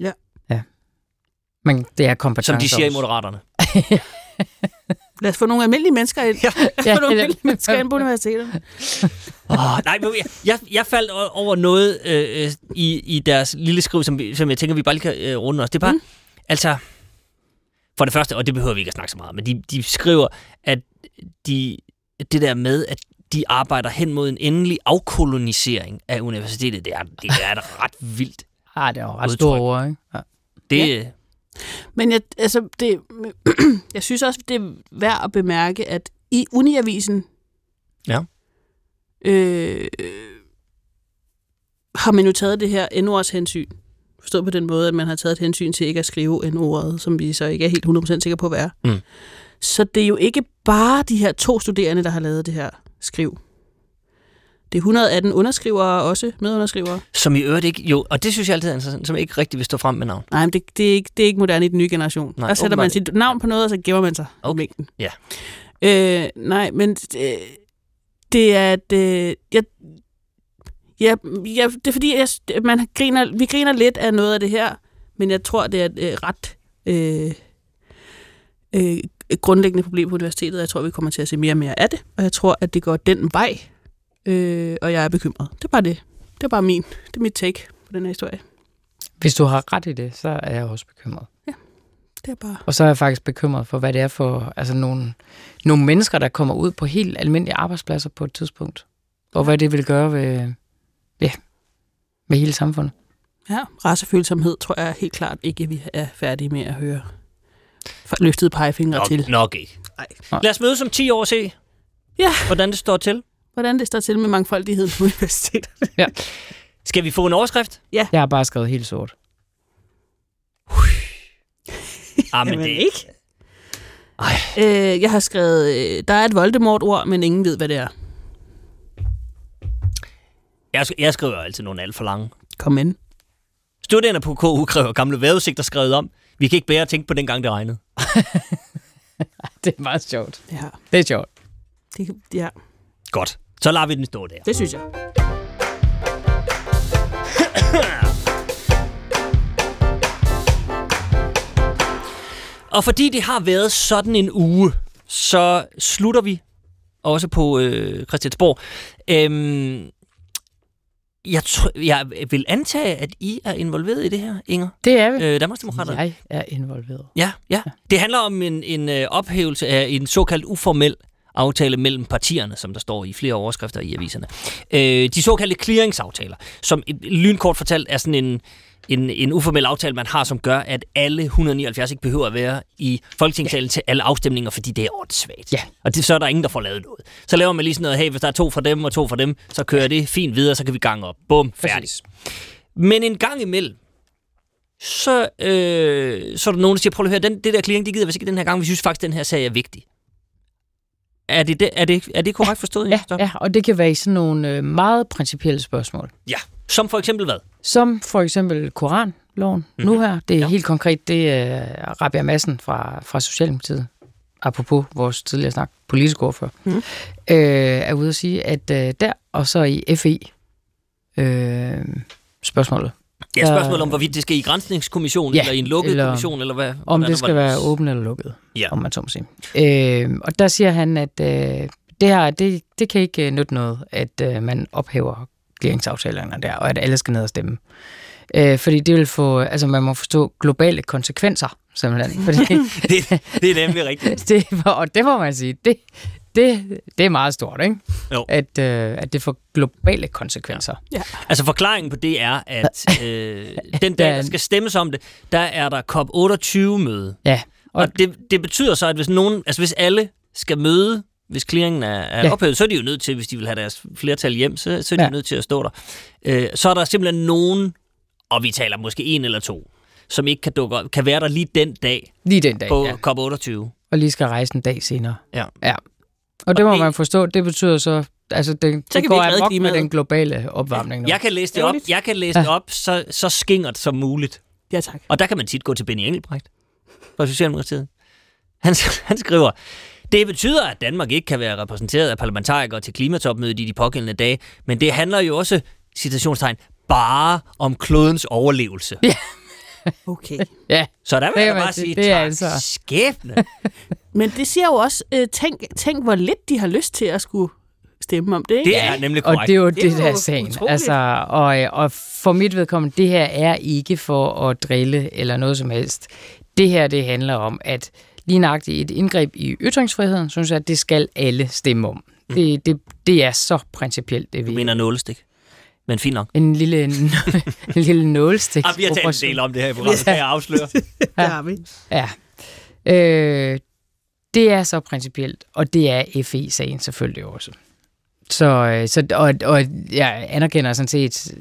Ja. Ja. Men det er kompetencer Som de siger også. i Moderaterne. Lad os få nogle almindelige mennesker ind. Ja. Lad os få nogle almindelige mennesker ind på universitetet. oh, nej, men jeg, jeg, jeg faldt over noget øh, i, i deres lille skriv, som, som jeg tænker, vi bare lige kan øh, runde os. Det er bare, mm. altså, for det første, og det behøver vi ikke at snakke så meget, men de, de skriver, at de, det der med, at de arbejder hen mod en endelig afkolonisering af universitetet, det er, det er et ret vildt Ja, det er jo ret store ord, ikke? Ja. Det, ja. Men jeg, altså, det, jeg synes også, det er værd at bemærke, at i Uniavisen, ja. øh, har man jo taget det her N-ords hensyn. Forstået på den måde, at man har taget et hensyn til ikke at skrive N-ordet, som vi så ikke er helt 100% sikre på, hvad er. Mm. Så det er jo ikke bare de her to studerende, der har lavet det her skriv. Det er 118 underskrivere også, medunderskrivere. Som i øvrigt ikke, jo, og det synes jeg altid er interessant, som ikke rigtig vil stå frem med navn. Nej, men det, det, er ikke, det er ikke moderne i den nye generation. Nej, der sætter man sit navn på noget, og så gemmer man sig okay. Mængden. Ja. Øh, nej, men øh, det er, at øh, jeg, ja, ja, det er fordi, jeg, man griner, vi griner lidt af noget af det her, men jeg tror, det er et øh, ret øh, øh, grundlæggende problem på universitetet. Jeg tror, vi kommer til at se mere og mere af det, og jeg tror, at det går den vej, øh, og jeg er bekymret. Det er bare det. Det er bare min, det er mit take på den her historie. Hvis du har ret i det, så er jeg også bekymret. Det er bare... Og så er jeg faktisk bekymret for, hvad det er for altså nogle, nogle mennesker, der kommer ud på helt almindelige arbejdspladser på et tidspunkt. Og hvad det vil gøre ved, ja, med hele samfundet. Ja, racefølsomhed tror jeg helt klart ikke, vi er færdige med at høre løftede pegefingre Nok, til. nok ikke. Nej. Lad os mødes om 10 år og se, Ja. hvordan det står til. Hvordan det står til med mangfoldigheden på universitetet. Skal vi få en overskrift? Jeg har bare skrevet helt sort. Ah, men Jamen, det, ikke. Øh, jeg har skrevet, øh, der er et Voldemort-ord, men ingen ved, hvad det er. Jeg, sk- jeg skriver altid nogle alt for lange. Kom ind. Studerende på KU kræver gamle vejrudsigter skrevet om. Vi kan ikke bære at tænke på dengang, det regnede. Det er meget sjovt. Ja, Det er sjovt. det, ja, Godt. Så lader vi den stå der. det synes jeg. Og fordi det har været sådan en uge, så slutter vi også på øh, Christiansborg. Øhm, jeg, tr- jeg vil antage, at I er involveret i det her, Inger. Det er vi. Øh, Danmarksdemokraterne. Jeg er involveret. Ja, ja. Det handler om en, en øh, ophævelse af en såkaldt uformel aftale mellem partierne, som der står i flere overskrifter i aviserne. Øh, de såkaldte clearingsaftaler, som øh, lynkort fortalt er sådan en, en, en uformel aftale, man har, som gør, at alle 179 ikke behøver at være i Folketingssalen ja. til alle afstemninger, fordi det er åndssvagt. Ja. Og det, så er der ingen, der får lavet noget. Så laver man lige sådan noget, hey, hvis der er to fra dem og to fra dem, så kører det fint videre, så kan vi gange op. Bum, færdig. Men en gang imellem, så, øh, så er der nogen, der siger, prøv at høre, den, det der clearing, det gider vi ikke den her gang. Vi synes faktisk, den her sag er vigtig. Er det, det, er det, er det korrekt forstået? Ja, ja, og det kan være i sådan nogle øh, meget principielle spørgsmål. ja. Som for eksempel hvad? Som for eksempel Koranloven mm-hmm. nu her. Det er ja. helt konkret, det er Rabia Madsen fra, fra Socialdemokratiet, apropos vores tidligere snak, politisk ordfører, mm. øh, er ude at sige, at øh, der, og så i FE, øh, spørgsmålet, Ja, spørgsmål om, hvorvidt det skal i grænsningskommission, ja, eller i en lukket eller kommission, eller hvad? om det skal være åbent eller lukket, Ja. om man så må sige. Øh, og der siger han, at øh, det her, det, det kan ikke øh, nytte noget, at øh, man ophæver clearingsaftalerne der, og at alle skal ned og stemme. Øh, fordi det vil få, altså man må forstå globale konsekvenser, simpelthen. Fordi det, det er nemlig rigtigt. det, og det må man sige, det, det, det er meget stort, ikke? Jo. At, øh, at det får globale konsekvenser. Altså forklaringen på det er, at øh, den dag, der skal stemmes om det, der er der COP28-møde. Ja, Og, og det, det betyder så, at hvis nogen, altså hvis alle skal møde, hvis clearingen er, er ja. Ja. ophævet, så er de jo nødt til, hvis de vil have deres flertal hjem, så, så er de ja. Ja. nødt til at stå der. Øh, så er der simpelthen nogen, og vi taler måske en eller to, som ikke kan dukke op, kan være der lige den dag lige den dag, på ja. COP28. Og lige skal rejse en dag senere. Ja. ja. Og det Og må det- man forstå, det betyder så, altså det, kan det går amok med den globale opvarmning nu. Jeg kan læse det op, jeg kan læse det op så, så skingert som muligt. Ja, tak. Og der kan man tit gå til Benny Engelbrecht fra Socialdemokratiet. Han, han skriver, det betyder, at Danmark ikke kan være repræsenteret af parlamentarikere til klimatopmødet i de pågældende dage, men det handler jo også, citationstegn, bare om klodens overlevelse. Ja. Okay. Ja, Så der vil Det jeg bare sige, sige, det er tak altså- skæbne. Men det siger jo også, øh, tænk, tænk hvor lidt de har lyst til at skulle stemme om det, ikke? Det er nemlig og korrekt. det er jo Det er det, der er sagen. utroligt. Altså, og, og for mit vedkommende, det her er ikke for at drille eller noget som helst. Det her, det handler om, at lige nøjagtigt et indgreb i ytringsfriheden, synes jeg, at det skal alle stemme om. Mm. Det, det, det er så principielt, det Du vi... mener nålestik. Men fint nok. En lille, en lille nålstik. Ah, vi har talt en del om det her i programmet, kan jeg afsløre. det har vi. Ja. Øh, det er så principielt, og det er FE-sagen selvfølgelig også. Så, øh, så og, og jeg anerkender sådan set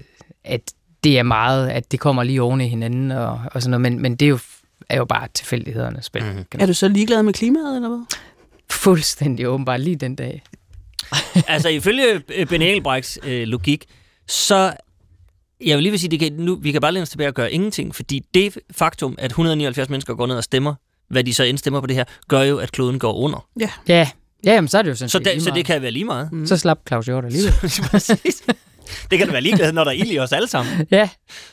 at det er meget, at det kommer lige oven i hinanden og, og sådan noget, men, men det er jo, er jo bare tilfældighedernes spil. Mm. Er du så ligeglad med klimaet, eller hvad? Fuldstændig åbenbart lige den dag. altså ifølge øh, Ben Engelbrechts øh, logik, så jeg vil lige vil sige, det kan, nu, vi kan bare læne os tilbage og gøre ingenting, fordi det faktum, at 179 mennesker går ned og stemmer, hvad de så indstemmer på det her, gør jo, at kloden går under. Ja. Ja, ja jamen, så er det jo sådan Så, da, lige så det kan være lige meget. Så slap Claus Hjort alligevel. Præcis. Det kan da være ligeglad, når der er ild i os alle sammen. ja, Det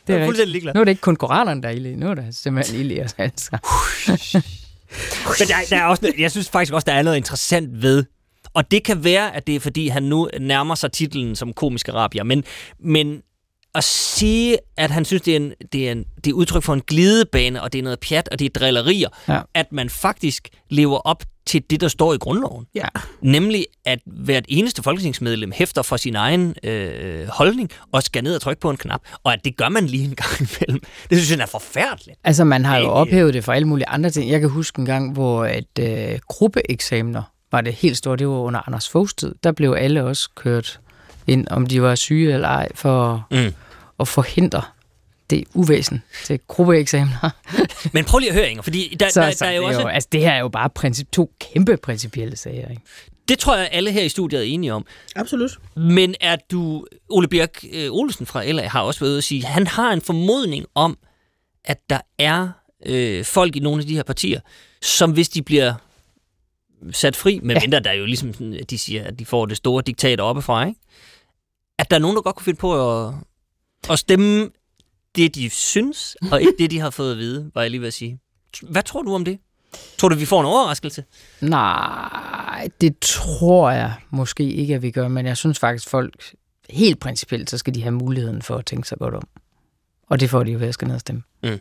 det er er rigtigt. fuldstændig ligeglad. Nu er det ikke kun koranerne, der er ilde i. Nu er der simpelthen ilde i os alle sammen. Men der, der er også, jeg synes faktisk også, der er noget interessant ved, og det kan være, at det er fordi, han nu nærmer sig titlen som komisk arabier, men, men at sige, at han synes, det er, en, det, er en, det er udtryk for en glidebane, og det er noget pjat, og det er drillerier, Ja. at man faktisk lever op til det, der står i grundloven. Ja. Nemlig, at hvert eneste folketingsmedlem hæfter for sin egen øh, holdning, og skal ned og trykke på en knap, og at det gør man lige en gang imellem. Det synes jeg er forfærdeligt. Altså, man har jo Ej, ophævet det for alle mulige andre ting. Jeg kan huske en gang, hvor et øh, gruppeeksamener var det helt store. Det var under Anders Foghs tid. Der blev alle også kørt ind, om de var syge eller ej, for Mm. At forhindre det uvæsen til gruppeeksamener. Men prøv lige at høre, Inger, fordi der, Så, der, så der er jo det, er også... jo, altså, det her er jo bare princip, to kæmpe principielle sager. Ikke? Det tror jeg, alle her i studiet er enige om. Absolut. Men er du... Ole Birk øh, Olsen fra LA har også været ude at sige, at han har en formodning om, at der er øh, folk i nogle af de her partier, som hvis de bliver sat fri, medmindre ja. der er jo ligesom, sådan, at de siger, at de får det store diktat oppefra, ikke? at der er nogen, der godt kunne finde på at, at stemme det, de synes, og ikke det, de har fået at vide, var jeg lige ved at sige. Hvad tror du om det? Tror du, vi får en overraskelse? Nej, det tror jeg måske ikke, at vi gør, men jeg synes faktisk, folk helt principielt, så skal de have muligheden for at tænke sig godt om. Og det får de jo ved at skal ned og stemme. Men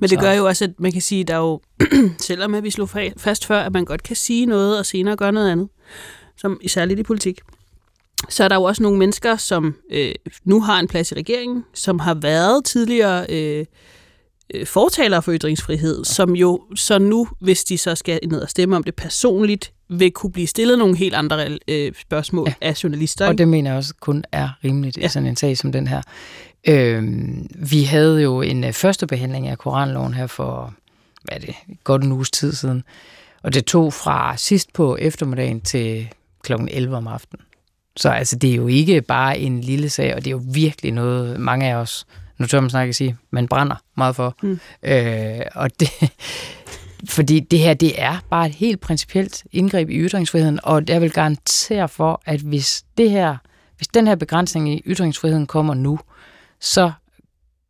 det Så- gør jo også, at man kan sige, der er jo, selvom at vi slog fa- fast før, at man godt kan sige noget og senere gøre noget andet, som særligt i politik, så er der jo også nogle mennesker, som øh, nu har en plads i regeringen, som har været tidligere øh, øh, fortalere for ytringsfrihed, som jo så nu, hvis de så skal ned og stemme om det personligt, vil kunne blive stillet nogle helt andre øh, spørgsmål Ja. af journalister. Og det mener jeg også kun er rimeligt ja. I sådan en sag som den her. Øhm, vi havde jo en øh, første behandling af Koranloven her for, hvad er det, godt en uges tid siden. Og det tog fra sidst på eftermiddagen til kl. 11 om aftenen. Så altså, det er jo ikke bare en lille sag, og det er jo virkelig noget, mange af os, nu tør man snakke at sige, man brænder meget for. Mm. Øh, og det, fordi det her, det er bare et helt principielt indgreb i ytringsfriheden, og jeg vil garantere for, at hvis det her, hvis den her begrænsning i ytringsfriheden kommer nu, så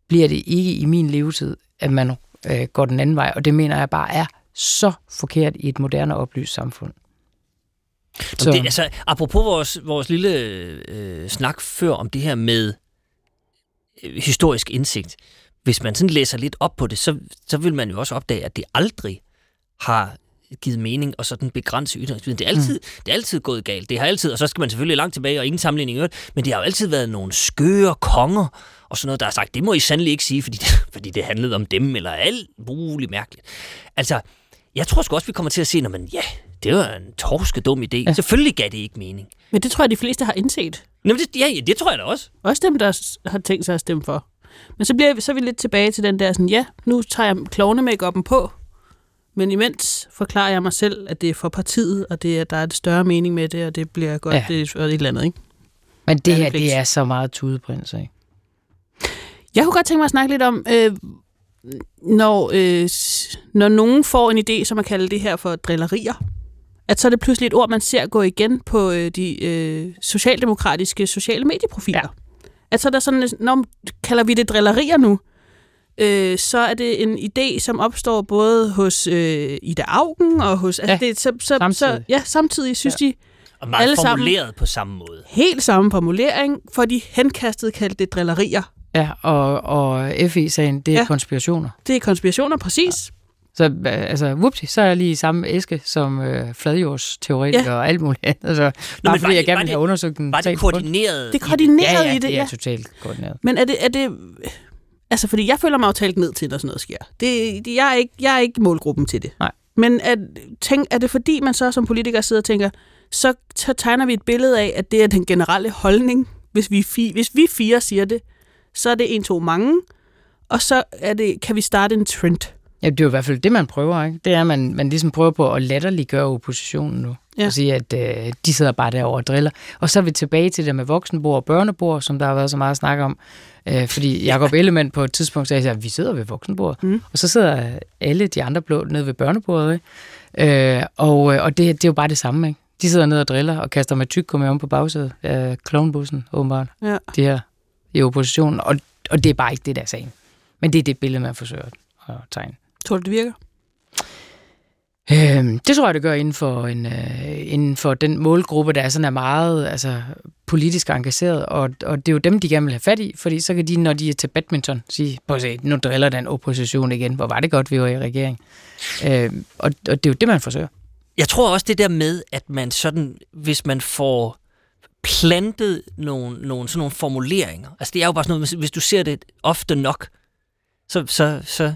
bliver det ikke i min levetid, at man øh, går den anden vej, og det mener jeg bare er så forkert i et moderne oplyst samfund. Så. Det, altså, apropos vores, vores lille øh, snak før om det her med øh, historisk indsigt. Hvis man sådan læser lidt op på det, så, så vil man jo også opdage, at det aldrig har givet mening og sådan begrænse ytringsfriheden. Det er altid, mm. det er altid gået galt. Det har altid, og så skal man selvfølgelig langt tilbage, og ingen sammenligning øvrigt, men det har jo altid været nogle skøre konger, og sådan noget, der har sagt, det må I sandelig ikke sige, fordi det, fordi det handlede om dem, eller alt muligt mærkeligt. Altså, jeg tror sgu også, vi kommer til at se, når man, ja, det var en torske dum idé. Ja. Selvfølgelig gav det ikke mening. Men det tror jeg, de fleste har indset. Nå, men det, ja, det tror jeg da også. Også dem, der har tænkt sig at stemme for. Men så, bliver vi, så er vi lidt tilbage til den der sådan, ja, nu tager jeg klovne på, men imens forklarer jeg mig selv, at det er for partiet, og det er, der er et større mening med det, og det bliver godt, Ja. det er et eller andet, ikke? Men det her, det er så meget tudeprins, ikke? Jeg kunne godt tænke mig at snakke lidt om, øh, når, øh, når nogen får en idé, som at kalde det her for drillerier, at så er det pludselig et ord, man ser gå igen på øh, de øh, socialdemokratiske sociale medieprofiler. Ja. At så er der sådan, når kalder vi det drillerier nu, øh, så er det en idé, som opstår både hos øh, Ida Augen og hos... Ja, det, så, så, så, samtidig. ja, samtidig synes ja. de Og meget Alle sammen. formuleret på samme måde. helt samme formulering, for de henkastet kaldte det drillerier. Ja, og, og FE-sagen, det er ja. Ja. konspirationer. Det er konspirationer, præcis. Så altså, whoopty, så er jeg lige i samme æske som øh, fladjordsteoretiker ja. og alt muligt andet. Altså, bare var fordi jeg gerne var vil det- have undersøgt den Var det koordineret? Det er i koordineret Ja, ja, i det, det er ja. totalt koordineret. Men er det, er det... Altså, fordi jeg føler mig jo talt ned til, når sådan noget sker. Det, det, jeg, er ikke, jeg er ikke målgruppen til det. Nej. Men er, tænk, er det fordi, man så som politiker sidder og tænker, så, så tegner vi et billede af, at det er den generelle holdning, hvis vi, fi, hvis vi fire siger det, så er det en, to, mange, og så er det, kan vi starte en trend. Ja, det er jo i hvert fald det, man prøver, ikke? Det er, at man, man ligesom prøver på at latterliggøre oppositionen nu. Ja. Og sige, at øh, de sidder bare derovre og driller. Og så er vi tilbage til det med voksenbord og børnebord, som der har været så meget snak om. Øh, fordi Jacob Ellemann på et tidspunkt sagde, at vi sidder ved voksenbordet. Mm. Og så sidder alle de andre blå nede ved børnebordet. Ikke? Øh, og øh, og det, det er jo bare det samme, ikke? De sidder nede og driller og kaster med tyk om på bagsædet af klovnbussen, åbenbart. Ja. De her i oppositionen. Og, og det er bare ikke det, der er sagen. Men det er det billede, man forsøger at tegne. Tror du, det virker? Øhm, det tror jeg, det gør inden for, en, øh, inden for den målgruppe, der er sådan er meget altså, politisk engageret, og, og det er jo dem, de gerne vil have fat i, fordi så kan de, når de er til badminton, sige, prøv at se, nu driller den opposition igen, hvor var det godt, vi var i regering. Øhm, og, og det er jo det, man forsøger. Jeg tror også det der med, at man sådan, hvis man får plantet nogle, nogle, sådan nogle formuleringer, altså det er jo bare sådan noget, hvis du ser det ofte nok, så, så, så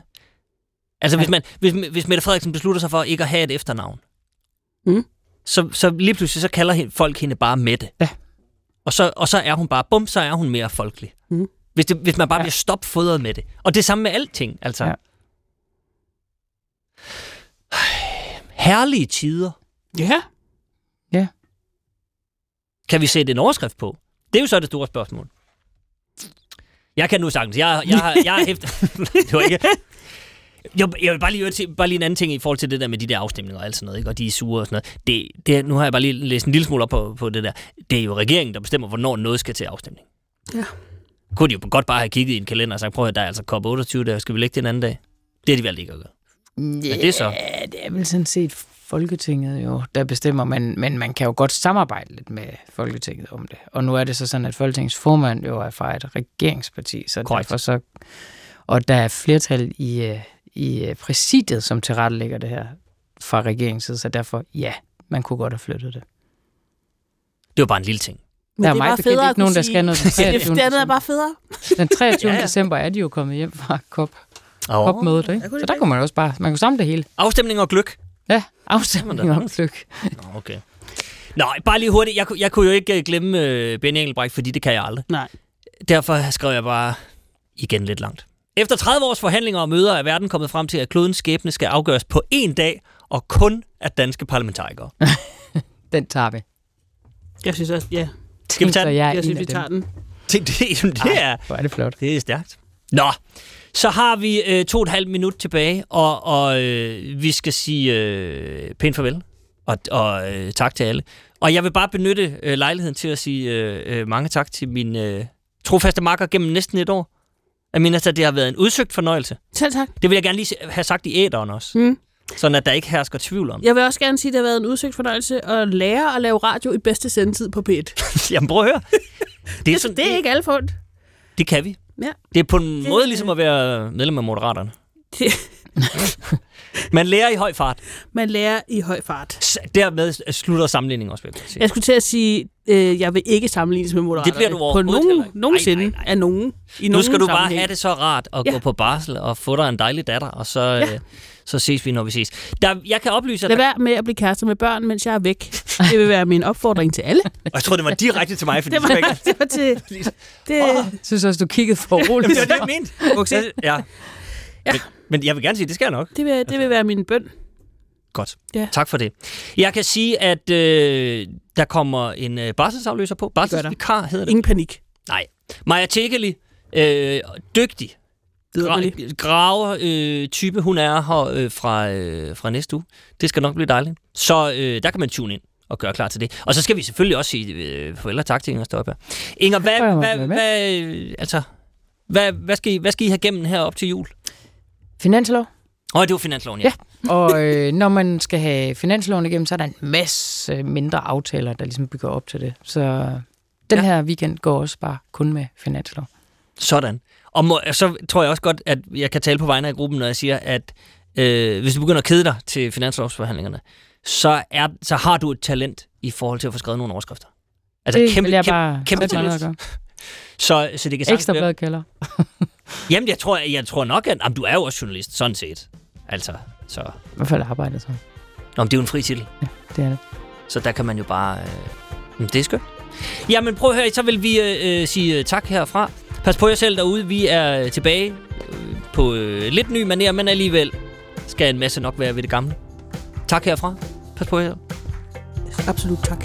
altså hvis, man, hvis, hvis Mette Frederiksen beslutter sig for ikke at have et efternavn, Mm. så, så lige pludselig så kalder folk hende bare Mette. Ja. Og så, og så er hun bare, bum, så er hun mere folkelig. Mm. Hvis, det, hvis man bare Ja. bliver stopfodret med det. Og det samme med alting, altså. Ja. Herlige tider. Ja. Kan vi sætte en overskrift på? Det er jo så det store spørgsmål. Jeg kan nu sagtens. Jeg, jeg, jeg har hæftet... det var ikke... Jeg, jeg vil bare lige, til, bare lige en anden ting i forhold til det der med de der afstemninger og alt sådan noget, ikke? og de er sure og sådan noget. Det, det, er- nu har jeg bare lige læst en lille smule op på, på det der. Det er jo regeringen, der bestemmer, hvornår noget skal til afstemning. Ja. Kunne de jo godt bare have kigget i en kalender og sagt, prøv at der er altså COP28 der, skal vi lægge det en anden dag? Det er de valgt ikke at gøre. Ja, det så? Ja, det er vel sådan set Folketinget jo, der bestemmer, men, men man kan jo godt samarbejde lidt med Folketinget om det. Og nu er det så sådan, at Folketingets formand jo er fra et regeringsparti, så Korrekt. derfor så... Og der er flertal i, øh, i øh, præsidiet, som tilrettelægger det her fra regeringens side, så derfor, ja, man kunne godt have flyttet det. Det var bare en lille ting. Men Der er det er bekendt federe ikke at nogen, der skal noget den Det, 23. det andet er december. bare federe. Den 23. Ja, december er de jo kommet hjem fra COP. Oh. COP-mødet, ikke? Så de der kunne man også bare... Man kunne samle det hele. Afstemning og gløk. Ja, afstemning om lykke. Nå, okay. Nå, bare lige hurtigt. Jeg, jeg kunne jo ikke øh, glemme øh, Benny Engelbrecht, fordi det kan jeg aldrig. Nej. Derfor skrev jeg bare igen lidt langt. Efter 30 års forhandlinger og møder er verden kommet frem til, at klodens skæbne skal afgøres på én dag, og kun af danske parlamentarikere. Den tager vi. Jeg synes også, ja. Skal vi tage Så den? jeg er Jeg synes, vi dem. tager den. Det, det, det, er, Hvor er det flot. det er stærkt. Nå, så har vi øh, to og et halvt minut tilbage, og, og øh, vi skal sige øh, pænt farvel, og, og øh, tak til alle. Og jeg vil bare benytte øh, lejligheden til at sige øh, øh, mange tak til min øh, trofaste makker gennem næsten et år. Aminata, det har været en udsøgt fornøjelse. Selv tak. Det vil jeg gerne lige have sagt i æderen også. Mm. Sådan at der ikke hersker tvivl om. Jeg vil også gerne sige, at det har været en udsøgt fornøjelse at lære at lave radio i bedste sendetid på P1. Jamen prøv at høre. Det er, sådan, det er ikke alt fundet. det kan vi. Ja. Det er på en Det- måde ligesom at være medlem af Moderaterne. Det, Man lærer i høj fart. man lærer i høj fart. S- Dermed slutter sammenligningen også, vil jeg sige. Jeg skulle til at sige, øh, jeg vil ikke sammenlignes med Moderaterne. Det bliver du På overhovedet heller nogen, nogensinde Nej, nej, nej. af nogen. I Nu nogen skal du bare sammenhæng. have det så rart at Ja. gå på barsel og få dig en dejlig datter, og så, Ja. øh, så ses vi, når vi ses. Der, jeg kan oplyse, at Lad der, være med at blive kærester med børn, mens jeg er væk. Det vil være min opfordring til alle. og jeg tror, det var direkte til mig, fordi Det var, det var det var til... Det, Jeg synes også, du kiggede for roligt. Jamen, det var det, jeg mente. Okay. Ja. Ja. Men, men jeg vil gerne sige, det skal nok. det, vil, det vil være min bøn. Godt. Ja. Tak for det. Jeg kan sige, at øh, der kommer en øh, barselsafløser på. Barselsvikar hedder det. Ingen panik. Nej. Maja Tekeli, øh, dygtig, gra- graver øh, type, hun er her øh, fra, øh, fra næste uge. Det skal nok blive dejligt. Så øh, der kan man tune ind og gøre klar til det. Og så skal vi selvfølgelig også sige øh, og tak til Inger Støjberg. Inger, hvad, hvad, med. hvad, øh, altså, hvad, hvad, skal I, hvad skal I have gennem her op til jul? Finanslov. Åh, det var finansloven, ja. Ja. Og øh, når man skal have finansloven igennem, så er der en masse mindre aftaler, der ligesom bygger op til det. Så den Ja. her weekend går også bare kun med finanslov. Sådan. Og må, så tror jeg også godt, at jeg kan tale på vegne af gruppen, når jeg siger, at øh, hvis du begynder at kede dig til finanslovsforhandlingerne, så, er, så har du et talent i forhold til at få skrevet nogle overskrifter. Altså det kæmpe, vil jeg kæmpe, bare kæmpe og talent. Så, så det kan Ekstra blad kalder. Jamen, jeg tror, jeg, jeg tror nok, at jamen, du er jo også journalist, sådan set. Altså, så... I hvert fald arbejder så. Nå, men det er jo en fri titel. Ja, det er det. Så der kan man jo bare... Øh... Det er skønt. Jamen, prøv at høre, så vil vi øh, øh sige øh, tak herfra. Pas på jer selv derude. Vi er øh, tilbage øh, på øh, lidt ny maner, men alligevel skal en masse nok være ved det gamle. Tak herfra. Pas på jer. Absolut tak.